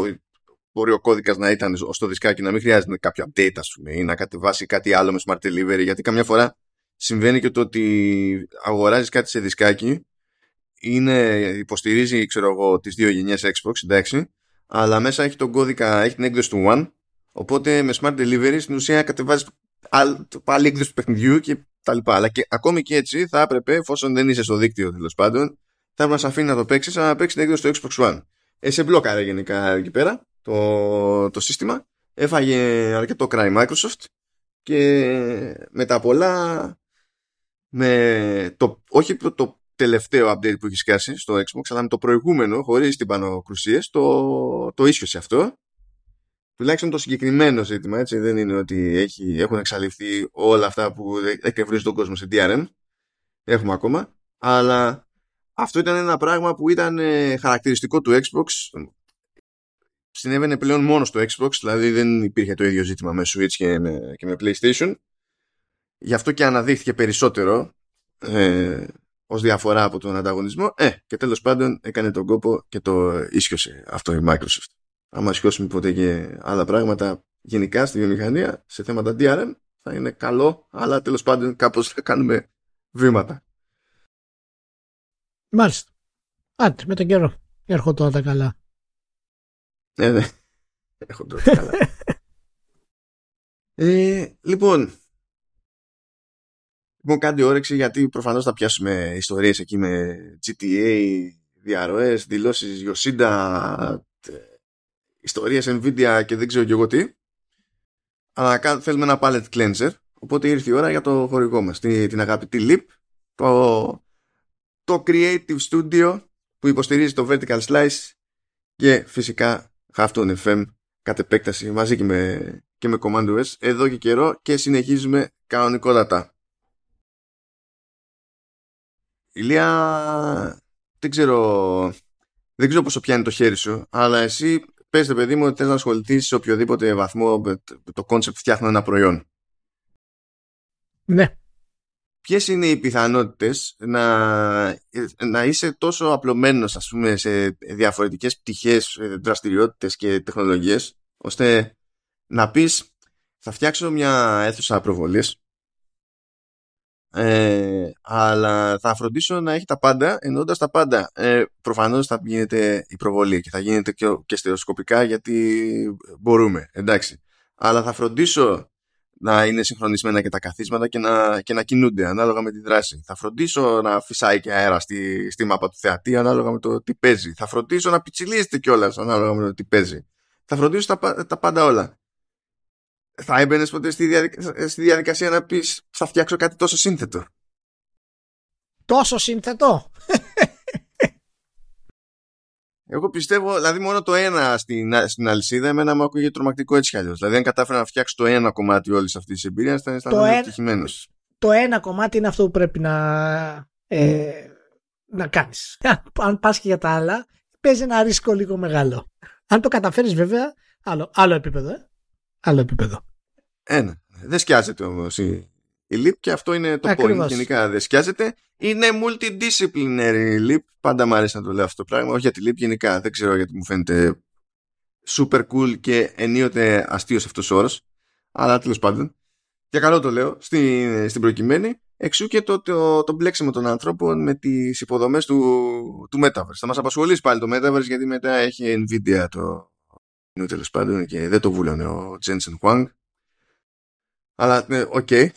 [SPEAKER 2] μπορεί ο κώδικας να ήταν στο δισκάκι να μην χρειάζεται κάποιο update, ας πούμε, ή να κατεβάσει κάτι άλλο με smart delivery. Γιατί καμιά φορά συμβαίνει και το ότι αγοράζεις κάτι σε δισκάκι, είναι, υποστηρίζει, ξέρω εγώ, τις δύο γενιές Xbox, εντάξει, αλλά μέσα έχει τον κώδικα, έχει την έκδοση του One, οπότε με smart delivery στην ουσία κατεβάζεις πάλι έκδοση του παιχνιδιού και τα λοιπά. Αλλά και ακόμη και έτσι θα έπρεπε, εφόσον δεν είσαι στο δίκτυο τέλος πάντων, θα έπρεπε να σε αφήνει να το παίξεις, αλλά να παίξεις την έκδοση του Xbox One. Ε, σε μπλόκαρε γενικά εκεί πέρα το, το σύστημα. Έφαγε αρκετό cry Microsoft και με τα πολλά με το, όχι το, το τελευταίο update που έχει σκάσει στο Xbox αλλά με το προηγούμενο χωρίς την πανοκρουσίες το, το ίσιοσε αυτό τουλάχιστον το συγκεκριμένο ζήτημα έτσι δεν είναι ότι έχει, έχουν εξαλειφθεί όλα αυτά που εκνευρίζουν τον κόσμο σε DRM έχουμε ακόμα αλλά αυτό ήταν ένα πράγμα που ήταν ε, χαρακτηριστικό του Xbox συνέβαινε πλέον μόνο στο Xbox, δηλαδή δεν υπήρχε το ίδιο ζήτημα με Switch και με, και με PlayStation. Γι' αυτό και αναδείχθηκε περισσότερο ε, ως διαφορά από τον ανταγωνισμό. Ε, και τέλος πάντων έκανε τον κόπο και το ίσχυσε αυτό η Microsoft. Άμα ισχυώσουμε ποτέ και άλλα πράγματα γενικά στη βιομηχανία σε θέματα DRM θα είναι καλό, αλλά τέλος πάντων κάπως θα κάνουμε βήματα.
[SPEAKER 1] Μάλιστα. Άντε, με τον καιρό. Έρχονται όλα τα καλά.
[SPEAKER 2] Ναι, ναι. Έχω τώρα καλά. ε, λοιπόν, Λοιπόν, κάντε όρεξη γιατί προφανώς θα πιάσουμε ιστορίες εκεί με GTA, διαρροές, δηλώσεις Yoshida, ιστορίες Nvidia και δεν ξέρω και εγώ τι. Αλλά θέλουμε ένα palette cleanser. Οπότε ήρθε η ώρα για το χορηγό μας, την, την αγαπητή Leap, το, το Creative Studio που υποστηρίζει το Vertical Slice και φυσικά Halftone FM κατ' επέκταση μαζί και με, και με Command OS εδώ και καιρό και συνεχίζουμε κανονικότατα. Ηλία, δεν ξέρω, δεν ξέρω πόσο πιάνει το χέρι σου, αλλά εσύ πες παιδί μου ότι θες να ασχοληθείς σε οποιοδήποτε βαθμό το concept φτιάχνω ένα προϊόν.
[SPEAKER 1] Ναι.
[SPEAKER 2] Ποιες είναι οι πιθανότητες να, να είσαι τόσο απλωμένος ας πούμε σε διαφορετικές πτυχές, δραστηριότητες και τεχνολογίες ώστε να πεις θα φτιάξω μια αίθουσα προβολής ε, αλλά θα φροντίσω να έχει τα πάντα, εννοώντας τα πάντα. Ε, Προφανώς θα γίνεται η προβολή και θα γίνεται και, και στερεοσκοπικά γιατί μπορούμε, εντάξει. Αλλά θα φροντίσω να είναι συγχρονισμένα και τα καθίσματα και να, και να κινούνται ανάλογα με τη δράση. Θα φροντίσω να φυσάει και αέρα στη, στη μάπα του θεατή ανάλογα με το τι παίζει. Θα φροντίσω να πιτσιλίζεται κιόλας ανάλογα με το τι παίζει. Θα φροντίσω τα, τα πάντα όλα θα έμπαινες ποτέ στη, διαδικασία, στη διαδικασία να πεις θα φτιάξω κάτι τόσο σύνθετο.
[SPEAKER 1] Τόσο σύνθετο;
[SPEAKER 2] Εγώ πιστεύω, δηλαδή μόνο το ένα στην, στην αλυσίδα εμένα μου ακούγεται τρομακτικό έτσι κι αλλιώς. Δηλαδή, αν κατάφερα να φτιάξω το ένα κομμάτι όλης αυτής της εμπειρίας, θα αισθανόμουν ευτυχημένος.
[SPEAKER 1] Το ένα κομμάτι είναι αυτό που πρέπει να, ε, να κάνεις. Αν πας και για τα άλλα, παίζει ένα ρίσκο λίγο μεγάλο. Αν το καταφέρεις, βέβαια, άλλο, άλλο επίπεδο. Ε άλλο επίπεδο.
[SPEAKER 2] Ένα. Δεν σκιάζεται όμως η, η LEAP και αυτό είναι το point. Γενικά δεν σκιάζεται. Είναι multidisciplinary η LEAP. Πάντα μου αρέσει να το λέω αυτό το πράγμα. Όχι για τη LEAP γενικά. Δεν ξέρω γιατί μου φαίνεται super cool και ενίοτε αστείος αυτός ο όρος. Αλλά τέλος πάντων. Και καλό το λέω στην, στην προκειμένη. Εξού και το, το, το μπλέξιμο των ανθρώπων με τις υποδομές του, του Metaverse. Θα μας απασχολήσει πάλι το Metaverse γιατί μετά έχει Nvidia το, τέλος πάντων και δεν το βούλωνε ο Τζένσεν Χουάνγκ. Αλλά ναι, OK. Okay.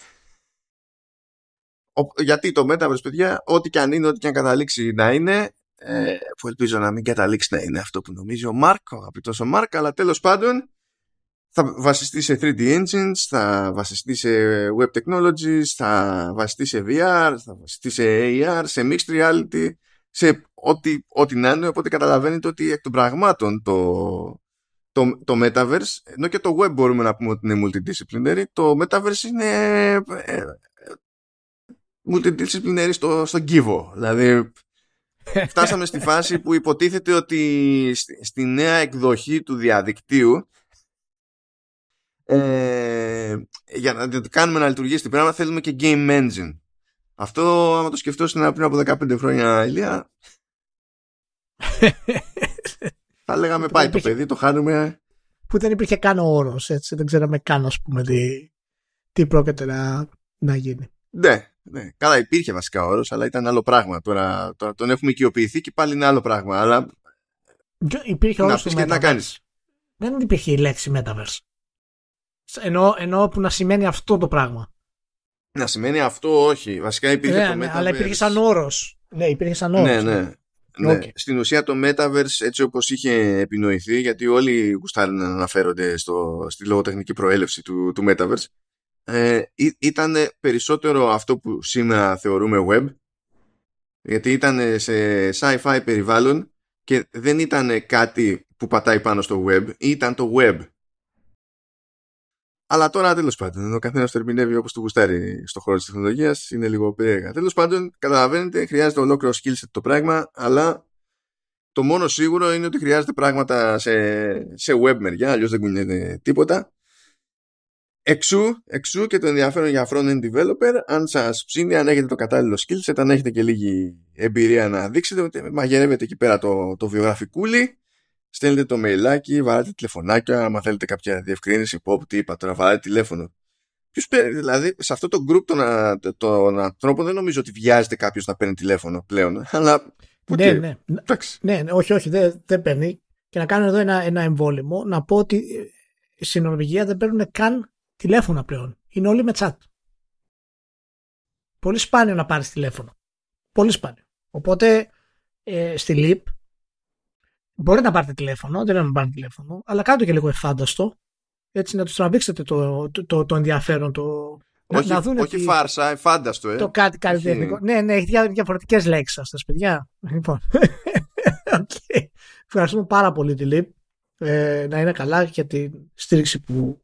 [SPEAKER 2] Γιατί το Metaverse, παιδιά, ό,τι και αν είναι, ό,τι και αν καταλήξει να είναι, ε, που ελπίζω να μην καταλήξει να είναι αυτό που νομίζει ο Μάρκ, ο αγαπητός ο Μάρκ, αλλά τέλος πάντων θα βασιστεί σε 3D engines, θα βασιστεί σε web technologies, θα βασιστεί σε VR, θα βασιστεί σε AR, σε mixed reality, σε ό,τι, ό,τι να είναι, οπότε καταλαβαίνετε ότι εκ των πραγμάτων το, το, το Metaverse, ενώ και το web μπορούμε να πούμε ότι είναι multidisciplinary, το Metaverse είναι ε, ε, multidisciplinary στο, στο Givo. Δηλαδή, φτάσαμε στη φάση που υποτίθεται ότι στη, νέα εκδοχή του διαδικτύου ε, για να το κάνουμε να λειτουργήσει την πράγμα θέλουμε και game engine. Αυτό, άμα το σκεφτώ πριν από 15 χρόνια, Ηλία, Θα λέγαμε πάει το παιδί, το χάνουμε.
[SPEAKER 1] Που δεν υπήρχε καν ο όρος, έτσι. Δεν ξέραμε καν, ας πούμε, τι, τι πρόκειται να, να γίνει.
[SPEAKER 2] Ναι, ναι. Καλά, υπήρχε βασικά όρος, αλλά ήταν άλλο πράγμα. Τώρα, τώρα τον έχουμε οικειοποιηθεί και πάλι είναι άλλο πράγμα. Αλλά.
[SPEAKER 1] Υπήρχε όρος και να κάνεις. Δεν υπήρχε η λέξη Metaverse. Ενώ, ενώ που να σημαίνει αυτό το πράγμα.
[SPEAKER 2] Να σημαίνει αυτό, όχι. Βασικά υπήρχε
[SPEAKER 1] ναι,
[SPEAKER 2] το
[SPEAKER 1] ναι,
[SPEAKER 2] Metaverse.
[SPEAKER 1] Αλλά υπήρχε σαν όρος. Ναι, υπήρχε σαν όρος.
[SPEAKER 2] Ναι, ναι. Ναι. Στην ουσία το Metaverse έτσι όπως είχε επινοηθεί γιατί όλοι γουστάρουν να αναφέρονται στο, στη λογοτεχνική προέλευση του, του Metaverse ε, ήταν περισσότερο αυτό που σήμερα θεωρούμε web γιατί ήταν σε sci-fi περιβάλλον και δεν ήταν κάτι που πατάει πάνω στο web ήταν το web αλλά τώρα τέλος πάντων, ο καθένας το ερμηνεύει όπως του γουστάρει στον χώρο της τεχνολογίας, είναι λίγο περίεργα. Τέλος πάντων, καταλαβαίνετε, χρειάζεται ολόκληρο skill set το πράγμα, αλλά το μόνο σίγουρο είναι ότι χρειάζεται πράγματα σε, σε web μεριά, αλλιώς δεν κουνιέται τίποτα. Εξού, εξού και το ενδιαφέρον για front-end developer, αν σας ψήνει, αν έχετε το κατάλληλο skill set, αν έχετε και λίγη εμπειρία να δείξετε, ότι μαγειρεύετε εκεί πέρα το, το βιογραφικούλι στέλνετε το mailάκι, βάλετε τηλεφωνάκια, άμα θέλετε κάποια διευκρίνηση, pop, τι είπα τώρα, βάλετε τηλέφωνο. Ποιος δηλαδή, σε αυτό το group των, των ανθρώπων δεν νομίζω ότι βιάζεται κάποιος να παίρνει τηλέφωνο πλέον. Αλλά.
[SPEAKER 1] Ναι, ναι. ναι, ναι, όχι, όχι, δεν, δεν παίρνει. Και να κάνω εδώ ένα, ένα εμβόλυμο, να πω ότι ε, στην Νορβηγία δεν παίρνουν καν τηλέφωνα πλέον. Είναι όλοι με chat. Πολύ σπάνιο να πάρεις τηλέφωνο. Πολύ σπάνιο. Οπότε ε, στη ΛΥΠ Μπορείτε να πάρετε τηλέφωνο, δεν να πάρετε τηλέφωνο, αλλά κάντε και λίγο εφάνταστο. Έτσι να τους τραβήξετε το, το, το, το ενδιαφέρον. Το,
[SPEAKER 2] όχι, να, δουν όχι φάρσα, εφάνταστο, ε.
[SPEAKER 1] Το κάτι καλλιτεχνικό. Ναι, ναι, έχει διαφορετικές λέξεις αυτέ, παιδιά. Λοιπόν. okay. Ευχαριστούμε πάρα πολύ τη ΛΥΠ. Ε, να είναι καλά για τη στήριξη που,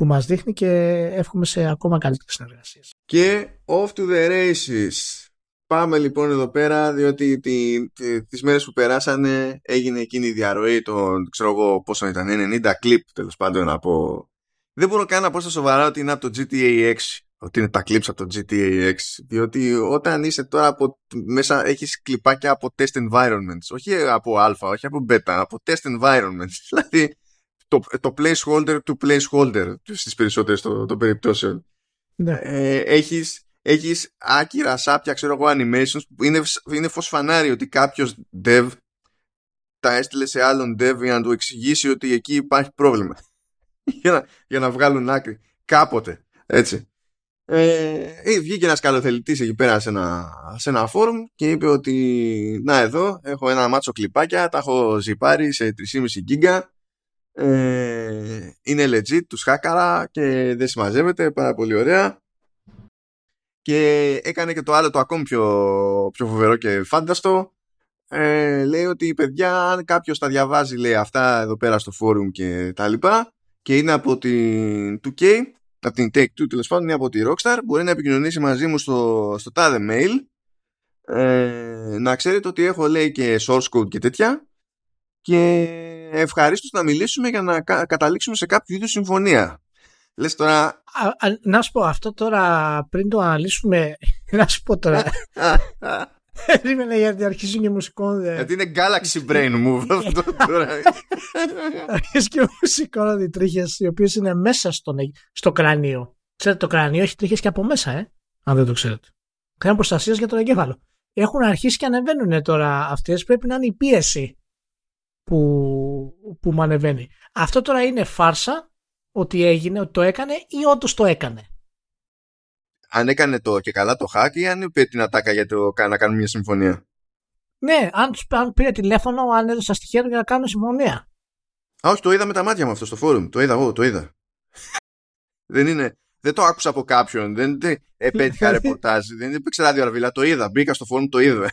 [SPEAKER 1] που μας δείχνει και εύχομαι σε ακόμα καλύτερες συνεργασίες.
[SPEAKER 2] Και off to the races. Πάμε λοιπόν εδώ πέρα, διότι τι, τι, τις μέρες που περάσανε έγινε εκείνη η διαρροή των, ξέρω εγώ πόσο ήταν, 90 κλιπ τέλος πάντων από... Δεν μπορώ καν να πω στα σοβαρά ότι είναι από το GTA 6, ότι είναι τα clips από το GTA 6, διότι όταν είσαι τώρα από, μέσα έχεις κλιπάκια από test environments, όχι από alpha, όχι από beta, από test environments, δηλαδή το, το placeholder του placeholder στις περισσότερες των, περιπτώσεων. Ναι. Ε, έχεις έχεις άκυρα σάπια, ξέρω εγώ, animations που είναι, είναι φως φανάρι ότι κάποιος dev τα έστειλε σε άλλον dev για να του εξηγήσει ότι εκεί υπάρχει πρόβλημα. για, να, για να βγάλουν άκρη. Κάποτε. Έτσι. Ε, ε βγήκε ένας καλοθελητής εκεί πέρα σε ένα, σε ένα forum και είπε ότι να εδώ έχω ένα μάτσο κλιπάκια, τα έχω ζυπάρει σε 3,5 γίγκα ε, είναι legit, τους χάκαρα και δεν συμμαζεύεται, πάρα πολύ ωραία. Και έκανε και το άλλο το ακόμη πιο, πιο φοβερό και φάνταστο. Ε, λέει ότι η παιδιά αν κάποιος τα διαβάζει λέει αυτά εδώ πέρα στο φόρουμ και τα λοιπά και είναι από την 2K από την Take-Two τέλος πάντων είναι από τη Rockstar μπορεί να επικοινωνήσει μαζί μου στο, στο τάδε mail. Ε, να ξέρετε ότι έχω λέει και source code και τέτοια. Και ευχαρίστως να μιλήσουμε για να καταλήξουμε σε κάποιο είδους συμφωνία Λες τώρα...
[SPEAKER 1] να σου πω αυτό τώρα πριν το αναλύσουμε. να σου πω τώρα. Περίμενε γιατί αρχίζουν και μουσικό.
[SPEAKER 2] Γιατί είναι Galaxy Brain Move αυτό τώρα.
[SPEAKER 1] Αρχίζει και μουσικό οι τρίχες οι οποίες είναι μέσα στο, στο κρανίο. Ξέρετε, το κρανίο έχει τρίχες και από μέσα, ε, αν δεν το ξέρετε. Κάνει προστασίας για τον εγκέφαλο. Έχουν αρχίσει και ανεβαίνουν τώρα αυτές. Πρέπει να είναι η πίεση που, που μου ανεβαίνει. Αυτό τώρα είναι φάρσα ότι έγινε, ότι το έκανε ή όντως το έκανε;
[SPEAKER 2] Αν έκανε το και καλά το hack ή αν είπε την ατάκα για το, να κάνουν μια συμφωνία.
[SPEAKER 1] Ναι, αν, αν πήρε τηλέφωνο, αν έδωσε στοιχεία για να κάνουν συμφωνία.
[SPEAKER 2] Α, όχι, το είδα με τα μάτια μου αυτό στο φόρουμ. Το είδα εγώ, το είδα. δεν είναι. Δεν το άκουσα από κάποιον. Δεν, δεν επέτυχα ρεπορτάζ. δεν υπήρξε ράδιο αρβίλα. Το είδα. Μπήκα στο φόρουμ, το είδα.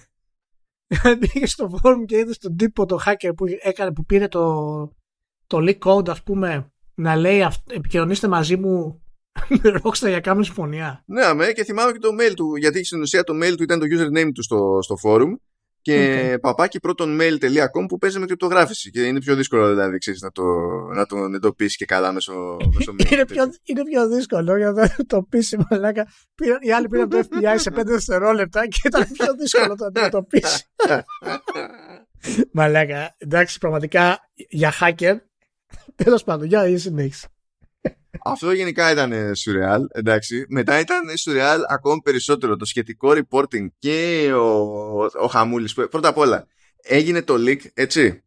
[SPEAKER 1] Μπήκε στο φόρουμ και είδες τον τύπο, το hacker που, έκανε, που πήρε το, το leak code, ας πούμε, να λέει επικοινωνήστε μαζί μου με Rockstar για κάνουμε συμφωνία.
[SPEAKER 2] Ναι, αμέ, και θυμάμαι και το mail του, γιατί στην ουσία το mail του ήταν το username του στο, στο forum και okay. παπάκι πρώτον mail.com που παίζει με κρυπτογράφηση και είναι πιο δύσκολο δηλαδή ξέρεις, να, το, να τον εντοπίσεις και καλά μέσω, μέσω mail.
[SPEAKER 1] είναι, πιο, είναι πιο δύσκολο για να το εντοπίσει μαλάκα. Οι άλλοι πήραν το FBI σε 5 δευτερόλεπτα και ήταν πιο δύσκολο να το εντοπίσεις. μαλάκα, εντάξει πραγματικά για hacker Τέλος πάντων, για η συνέχιση.
[SPEAKER 2] Αυτό γενικά ήταν σουρεάλ, εντάξει. Μετά ήταν σουρεάλ ακόμη περισσότερο το σχετικό reporting και ο, ο Χαμούλης. Πρώτα απ' όλα, έγινε το leak, έτσι.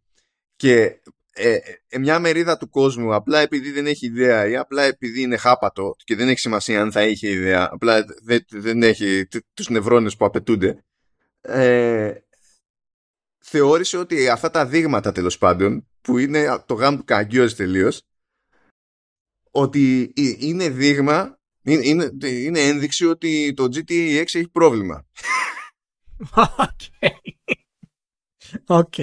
[SPEAKER 2] Και ε, ε, μια μερίδα του κόσμου, απλά επειδή δεν έχει ιδέα ή απλά επειδή είναι χάπατο και δεν έχει σημασία αν θα είχε ιδέα, απλά δεν, δεν έχει τους νευρώνες που απαιτούνται, ε, θεώρησε ότι αυτά τα δείγματα τέλος πάντων που είναι το γάμο του Καραγκιόζη τελείως, ότι είναι δείγμα, είναι, είναι, είναι ένδειξη ότι το GTA 6 έχει πρόβλημα.
[SPEAKER 1] OK. OK.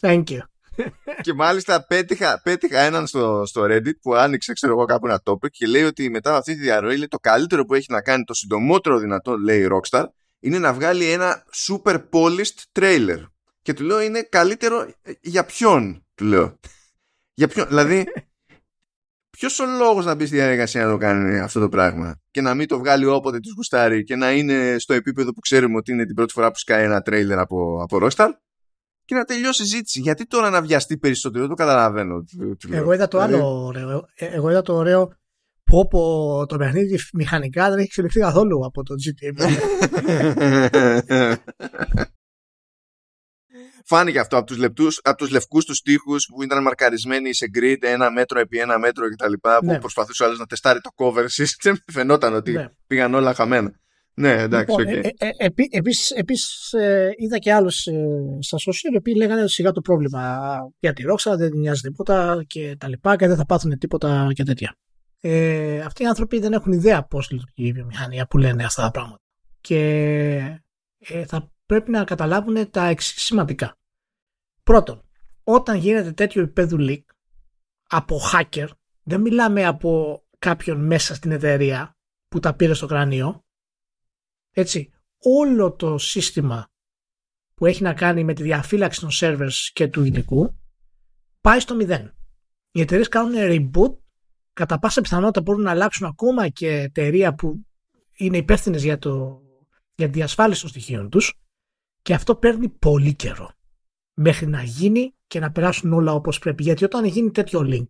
[SPEAKER 1] Thank you.
[SPEAKER 2] και μάλιστα πέτυχα, πέτυχα έναν στο, στο Reddit που άνοιξε ξέρω εγώ κάπου ένα topic και λέει ότι μετά αυτή τη διαρροή λέει, το καλύτερο που έχει να κάνει το συντομότερο δυνατό λέει η Rockstar είναι να βγάλει ένα super polished trailer και του λέω είναι καλύτερο για ποιον, του λέω. για ποιον, δηλαδή, ποιος ο λόγος να μπει στη διαδικασία να το κάνει αυτό το πράγμα και να μην το βγάλει όποτε της γουστάρει και να είναι στο επίπεδο που ξέρουμε ότι είναι την πρώτη φορά που σκάει ένα τρέιλερ από, από Rockstar; Και να τελειώσει η συζήτηση. Γιατί τώρα να βιαστεί περισσότερο, δεν το καταλαβαίνω.
[SPEAKER 1] Εγώ είδα το δηλαδή... άλλο ωραίο. Ε, εγώ είδα το ωραίο που όπου το παιχνίδι μηχανικά δεν έχει εξελιχθεί καθόλου από το GTA.
[SPEAKER 2] Φάνηκε αυτό από τους, λεπτούς, από τους λευκούς τους τοίχους που ήταν μαρκαρισμένοι σε grid ένα μέτρο επί ένα μέτρο κτλ. Ναι. Που προσπαθούσε ο άλλος να τεστάρει το cover system. Φαινόταν ότι ναι. πήγαν όλα χαμένα. Ναι, εντάξει, λοιπόν, okay.
[SPEAKER 1] ε, ε, επί, επίσης, επίσης ε, είδα και άλλους ε, στα social που λέγανε σιγά το πρόβλημα για τη Rockstar δεν νοιάζει τίποτα και τα λοιπά και δεν θα πάθουν τίποτα και τέτοια. Ε, αυτοί οι άνθρωποι δεν έχουν ιδέα πώς λειτουργεί η βιομηχανία που λένε αυτά τα πράγματα. Και ε, θα πρέπει να καταλάβουν τα εξή σημαντικά. Πρώτον, όταν γίνεται τέτοιο επίπεδο leak από hacker, δεν μιλάμε από κάποιον μέσα στην εταιρεία που τα πήρε στο κρανίο. Έτσι, όλο το σύστημα που έχει να κάνει με τη διαφύλαξη των servers και του υλικού πάει στο μηδέν. Οι εταιρείες κάνουν reboot, κατά πάσα πιθανότητα μπορούν να αλλάξουν ακόμα και εταιρεία που είναι υπεύθυνες για, το, για τη διασφάλιση των στοιχείων τους και αυτό παίρνει πολύ καιρό μέχρι να γίνει και να περάσουν όλα όπως πρέπει. Γιατί όταν γίνει τέτοιο link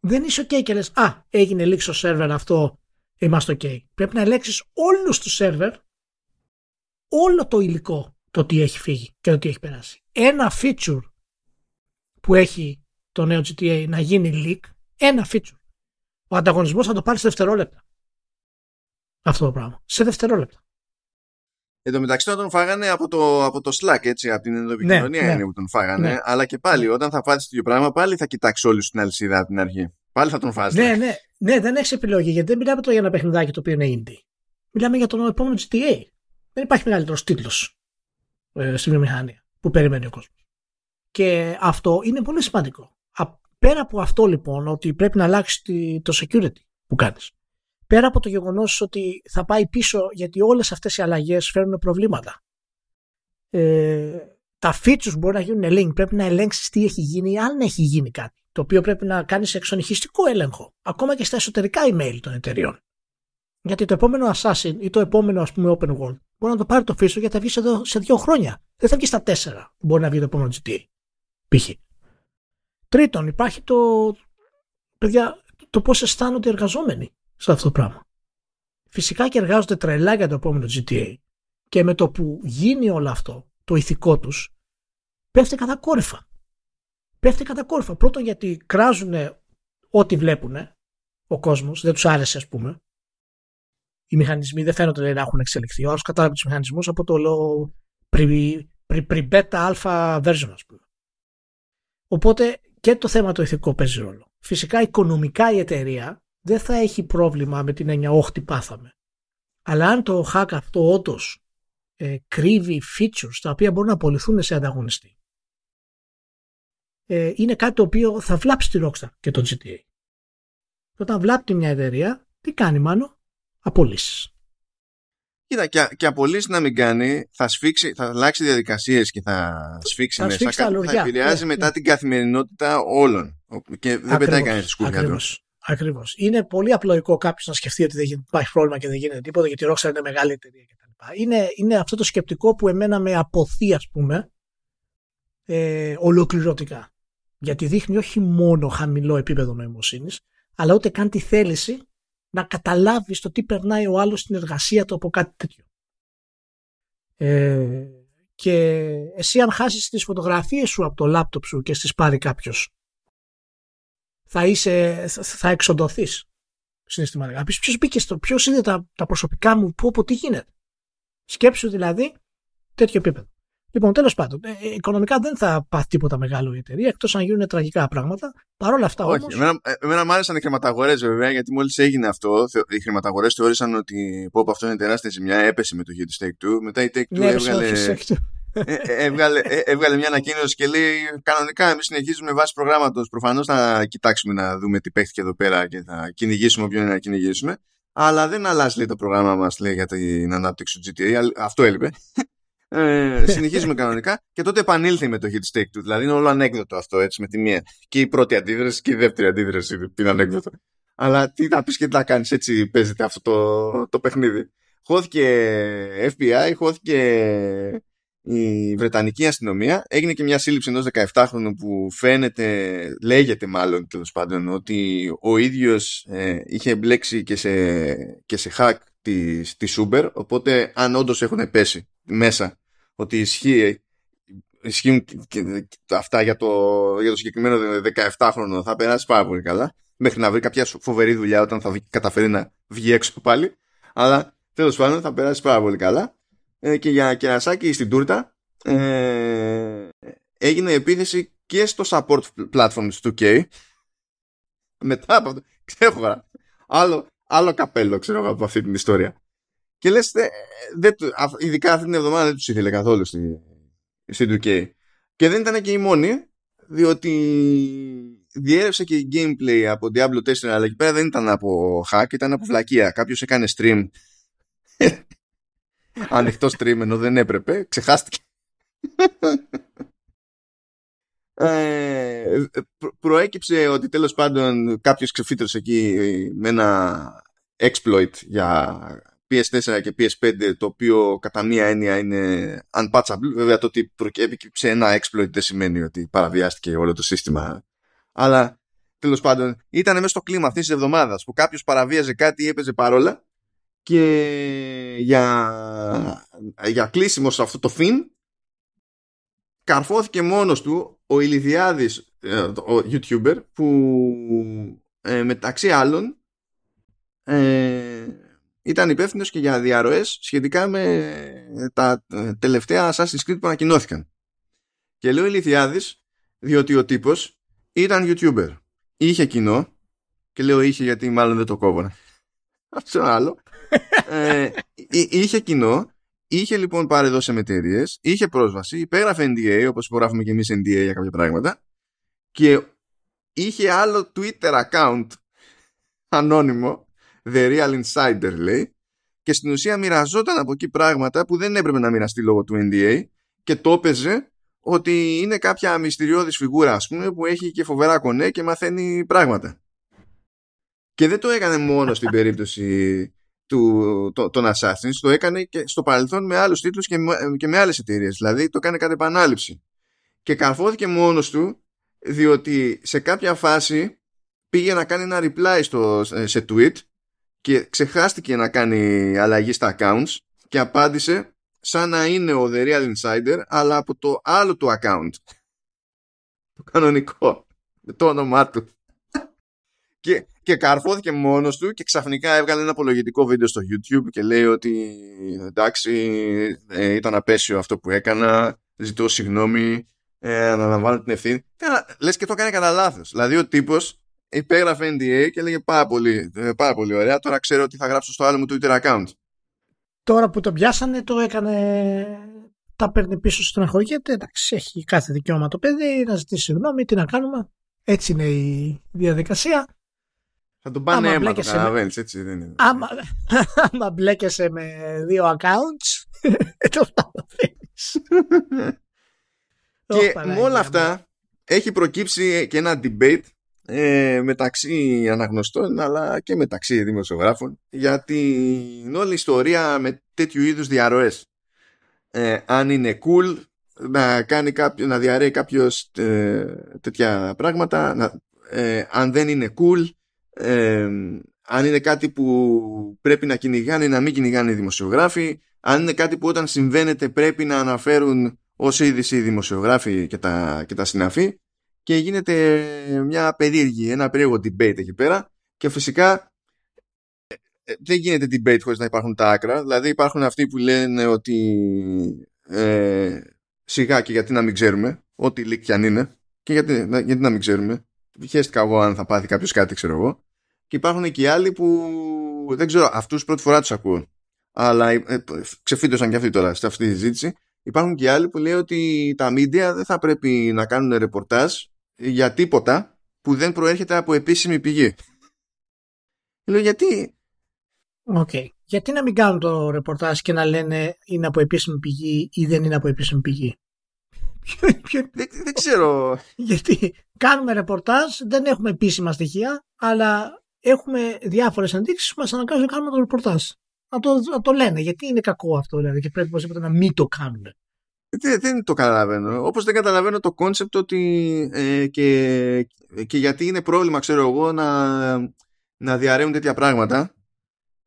[SPEAKER 1] δεν είσαι ok και λες «Α, έγινε leak στο server αυτό, είμαστε ok». Πρέπει να ελέγξεις όλους τους server όλο το υλικό το τι έχει φύγει και το τι έχει περάσει. Ένα feature που έχει το νέο GTA να γίνει leak, ένα feature. Ο ανταγωνισμός θα το πάρει σε δευτερόλεπτα. Αυτό το πράγμα. Σε δευτερόλεπτα.
[SPEAKER 2] Εν τω μεταξύ όταν τον φάγανε από το, από το Slack, έτσι, από την ενδοεπικοινωνία ναι, ναι. που τον φάγανε. Ναι. Αλλά και πάλι, όταν θα φάσεις το ίδιο πράγμα, πάλι θα κοιτάξει όλου την αλυσίδα από την αρχή. Πάλι θα τον φάσει.
[SPEAKER 1] Ναι, ναι, ναι, δεν έχεις επιλογή, γιατί δεν μιλάμε τώρα για ένα παιχνιδάκι το οποίο είναι indie. Μιλάμε για τον επόμενο GTA. Δεν υπάρχει μεγαλύτερος τίτλος ε, στη βιομηχανία που περιμένει ο κόσμος. Και αυτό είναι πολύ σημαντικό. Πέρα από αυτό λοιπόν, ότι πρέπει να αλλάξεις το security που κάνεις πέρα από το γεγονός ότι θα πάει πίσω γιατί όλες αυτές οι αλλαγές φέρνουν προβλήματα. Ε, τα features μπορεί να γίνουν link, πρέπει να ελέγξεις τι έχει γίνει, αν έχει γίνει κάτι, το οποίο πρέπει να κάνεις εξονυχιστικό έλεγχο, ακόμα και στα εσωτερικά email των εταιριών. Γιατί το επόμενο Assassin ή το επόμενο ας πούμε open world μπορεί να το πάρει το feature γιατί θα βγει σε, σε δύο χρόνια. Δεν θα βγει στα τέσσερα που μπορεί να βγει το επόμενο GTA. Π.χ. Τρίτον, υπάρχει το, παιδιά, το πώς αισθάνονται οι εργαζόμενοι σε αυτό το πράγμα. Φυσικά και εργάζονται τρελά για το επόμενο GTA και με το που γίνει όλο αυτό, το ηθικό τους, πέφτει κατακόρυφα. Πέφτει κατακόρυφα. Πρώτον γιατί κράζουν ό,τι βλέπουν ο κόσμος, δεν τους άρεσε ας πούμε. Οι μηχανισμοί δεν φαίνονται να έχουν εξελιχθεί. Ο άλλος κατάλαβε τους μηχανισμούς από το λόγο πριμπέτα αλφα version ας πούμε. Οπότε και το θέμα το ηθικό παίζει ρόλο. Φυσικά οικονομικά η εταιρεία δεν θα έχει πρόβλημα με την έννοια όχι πάθαμε. Αλλά αν το hack αυτό όντως ε, κρύβει features τα οποία μπορούν να απολυθούν σε ανταγωνιστή ε, είναι κάτι το οποίο θα βλάψει τη Rockstar και το GTA. Και όταν βλάπτει μια εταιρεία, τι κάνει μάλλον, απολύσεις.
[SPEAKER 2] Κοίτα, και, και απολύσεις να μην κάνει, θα, σφίξει, θα αλλάξει διαδικασίες και θα σφίξει
[SPEAKER 1] θα
[SPEAKER 2] μέσα.
[SPEAKER 1] θα,
[SPEAKER 2] θα επηρεάζει ναι, μετά ναι. την καθημερινότητα όλων. Και δεν πετάει κανένα τη σκούπια
[SPEAKER 1] Ακριβώς. Είναι πολύ απλοϊκό κάποιος να σκεφτεί ότι δεν υπάρχει πρόβλημα και δεν γίνεται τίποτα γιατί η Rockstar είναι μεγάλη εταιρεία κτλ. Είναι, είναι αυτό το σκεπτικό που εμένα με αποθεί, ας πούμε, ε, ολοκληρωτικά. Γιατί δείχνει όχι μόνο χαμηλό επίπεδο νοημοσύνης, αλλά ούτε καν τη θέληση να καταλάβεις το τι περνάει ο άλλος στην εργασία του από κάτι τέτοιο. Ε, και εσύ αν χάσεις τις φωτογραφίες σου από το λάπτοπ σου και στις πάρει κάποιος θα, είσαι, θα εξοντωθείς συναισθηματικά. Να πει ποιος μπήκε στο, ποιος είναι τα, τα προσωπικά μου, πού, από τι γίνεται. Σκέψου δηλαδή τέτοιο επίπεδο. Λοιπόν, τέλος πάντων, ε, ε, οικονομικά δεν θα πάθει τίποτα μεγάλο η εταιρεία εκτός αν γίνουν τραγικά πράγματα. Παρ' όλα αυτά όμω.
[SPEAKER 2] Εμένα, ε, εμένα μου άρεσαν οι χρηματαγορές βέβαια, γιατί μόλις έγινε αυτό, οι χρηματαγορές θεώρησαν ότι πω, αυτό είναι τεράστια ζημιά, έπεσε με το Hit Take 2. Μετά η Take 2 ναι, έβγαλε. Ε, ε, έβγαλε, ε, έβγαλε μια ανακοίνωση και λέει κανονικά εμείς συνεχίζουμε βάσει προγράμματος. Προφανώς θα κοιτάξουμε να δούμε τι παίχτηκε εδώ πέρα και θα κυνηγήσουμε όποιον είναι να κυνηγήσουμε. Αλλά δεν αλλάζει λέει, το πρόγραμμα μας λέει, για την ανάπτυξη του GTA αυτό έλειπε. Ε, συνεχίζουμε κανονικά και τότε επανήλθε με το hit stake του δηλαδή είναι όλο ανέκδοτο αυτό έτσι με τη μία. Και η πρώτη αντίδραση και η δεύτερη αντίδραση είναι ανέκδοτο. Αλλά τι να πεις και τι να κάνεις έτσι παίζεται αυτό το, το παιχνίδι. Χώθηκε FBI χώθηκε η Βρετανική αστυνομία έγινε και μια σύλληψη ενός 17χρονου που φαίνεται, λέγεται μάλλον τέλος πάντων ότι ο ίδιος ε, είχε μπλέξει και σε, και σε hack της, της Uber οπότε αν όντως έχουν πέσει μέσα ότι ισχύει ισχύουν και, αυτά για το, για το συγκεκριμένο 17χρονο θα περάσει πάρα πολύ καλά μέχρι να βρει κάποια φοβερή δουλειά όταν θα καταφέρει να βγει έξω πάλι αλλά τέλος πάντων θα περάσει πάρα πολύ καλά ε, και για κερασάκι στην τούρτα ε, έγινε επίθεση και στο support platform του 2K μετά από αυτό ξέρω άλλο, άλλο καπέλο ξέρω από αυτή την ιστορία. Και λες ε, δεν, ειδικά αυτή την εβδομάδα δεν τους ήθελε καθόλου στην στη 2K και δεν ήταν και η μόνη διότι διέρευσε και η gameplay από Diablo 4 αλλά εκεί πέρα δεν ήταν από hack ήταν από βλακεία. Κάποιος έκανε stream ανοιχτό stream ενώ δεν έπρεπε. Ξεχάστηκε. Ε, προέκυψε ότι τέλος πάντων κάποιος ξεφύτρωσε εκεί με ένα exploit για PS4 και PS5 το οποίο κατά μία έννοια είναι unpatchable βέβαια το ότι προκύπτει ένα exploit δεν σημαίνει ότι παραβιάστηκε όλο το σύστημα αλλά τέλος πάντων ήταν μέσα στο κλίμα αυτής της εβδομάδας που κάποιος παραβίαζε κάτι ή έπαιζε παρόλα και για, για κλείσιμος σε αυτό το φιν καρφώθηκε μόνος του ο Ηλιδιάδης ε, ο YouTuber που ε, μεταξύ άλλων ε, ήταν υπεύθυνος και για διαρροές σχετικά με τα τελευταία Assassin's Creed που ανακοινώθηκαν. Και λέω Ηλιθιάδης διότι ο τύπος ήταν YouTuber. Είχε κοινό και λέω είχε γιατί μάλλον δεν το κόβω. Αυτό άλλο. Ε, είχε κοινό, είχε λοιπόν πάρει εδώ σε εταιρείε, είχε πρόσβαση, υπέγραφε NDA όπως υπογράφουμε και εμείς NDA για κάποια πράγματα και είχε άλλο Twitter account ανώνυμο The Real Insider λέει και στην ουσία μοιραζόταν από εκεί πράγματα που δεν έπρεπε να μοιραστεί λόγω του NDA και το έπαιζε ότι είναι κάποια μυστηριώδης φιγούρα ας πούμε που έχει και φοβερά κονέ και μαθαίνει πράγματα. Και δεν το έκανε μόνο στην περίπτωση του, το, των Assassins, το έκανε και στο παρελθόν με άλλους τίτλους και με, και με άλλες εταιρείες. Δηλαδή το έκανε κατά επανάληψη. Και καρφώθηκε μόνος του διότι σε κάποια φάση πήγε να κάνει ένα reply στο, σε tweet και ξεχάστηκε να κάνει αλλαγή στα accounts και απάντησε σαν να είναι ο The Real Insider αλλά από το άλλο του account. Το κανονικό. Με το όνομά του. Και, και καρφώθηκε μόνος του και ξαφνικά έβγαλε ένα απολογητικό βίντεο στο YouTube και λέει ότι εντάξει ε, ήταν απέσιο αυτό που έκανα ζητώ συγγνώμη ε, αναλαμβάνω την ευθύνη. Λες και το έκανε κατά λάθος. Δηλαδή ο τύπος υπέγραφε NDA και έλεγε πάρα πολύ, ε, πάρα πολύ ωραία. Τώρα ξέρω ότι θα γράψω στο άλλο μου Twitter account.
[SPEAKER 1] Τώρα που το πιάσανε το έκανε τα παίρνει πίσω στον αγωγέται. Εντάξει, έχει κάθε δικαίωμα το παιδί να ζητήσει συγγνώμη, τι να κάνουμε. Έτσι είναι η διαδικασία.
[SPEAKER 2] Θα τον πάνε αίμα, το καταλαβαίνεις, έτσι δεν είναι.
[SPEAKER 1] Άμα, άμα μπλέκεσαι με δύο accounts, το καταλαβαίνεις.
[SPEAKER 2] και με όλα αυτά έχει προκύψει και ένα debate ε, μεταξύ αναγνωστών αλλά και μεταξύ δημοσιογράφων για την όλη ιστορία με τέτοιου είδους διαρροές. Ε, αν είναι cool να, κάνει κάποιο, να διαρρέει κάποιος ε, τέτοια πράγματα, να, ε, αν δεν είναι cool, ε, αν είναι κάτι που πρέπει να κυνηγάνε να μην κυνηγάνε οι δημοσιογράφοι, αν είναι κάτι που όταν συμβαίνεται πρέπει να αναφέρουν ως είδηση οι δημοσιογράφοι και τα, και τα συναφή και γίνεται μια περίεργη, ένα περίεργο debate εκεί πέρα και φυσικά ε, ε, δεν γίνεται debate χωρίς να υπάρχουν τα άκρα. Δηλαδή υπάρχουν αυτοί που λένε ότι ε, σιγά και γιατί να μην ξέρουμε ό,τι leak κι αν είναι και γιατί, γιατί να μην ξέρουμε. Χαίστηκα εγώ αν θα πάθει κάποιος κάτι ξέρω εγώ και υπάρχουν και οι άλλοι που δεν ξέρω αυτούς πρώτη φορά τους ακούω αλλά ε, ξεφύτωσαν και αυτοί τώρα σε αυτή τη συζήτηση υπάρχουν και άλλοι που λέει ότι τα media δεν θα πρέπει να κάνουν ρεπορτάζ για τίποτα που δεν προέρχεται από επίσημη πηγή. Λέω γιατί;
[SPEAKER 1] OK. Okay. Γιατί να μην κάνουν το ρεπορτάζ και να λένε είναι από επίσημη πηγή ή δεν είναι από επίσημη πηγή;
[SPEAKER 2] δεν, δεν ξέρω.
[SPEAKER 1] Γιατί κάνουμε ρεπορτάζ, δεν έχουμε επίσημα στοιχεία, αλλά έχουμε διάφορες ενδείξεις που μας αναγκάζουν να κάνουμε το ρεπορτάζ. Να το, να το λένε. Γιατί είναι κακό αυτό, δηλαδή, και πρέπει οπωσδήποτε να μην το κάνουν.
[SPEAKER 2] Δεν, δεν το καταλαβαίνω. Όπως δεν καταλαβαίνω το κόνσεπτ ότι ε, και, και γιατί είναι πρόβλημα, ξέρω εγώ, να, να διαρρέουν τέτοια πράγματα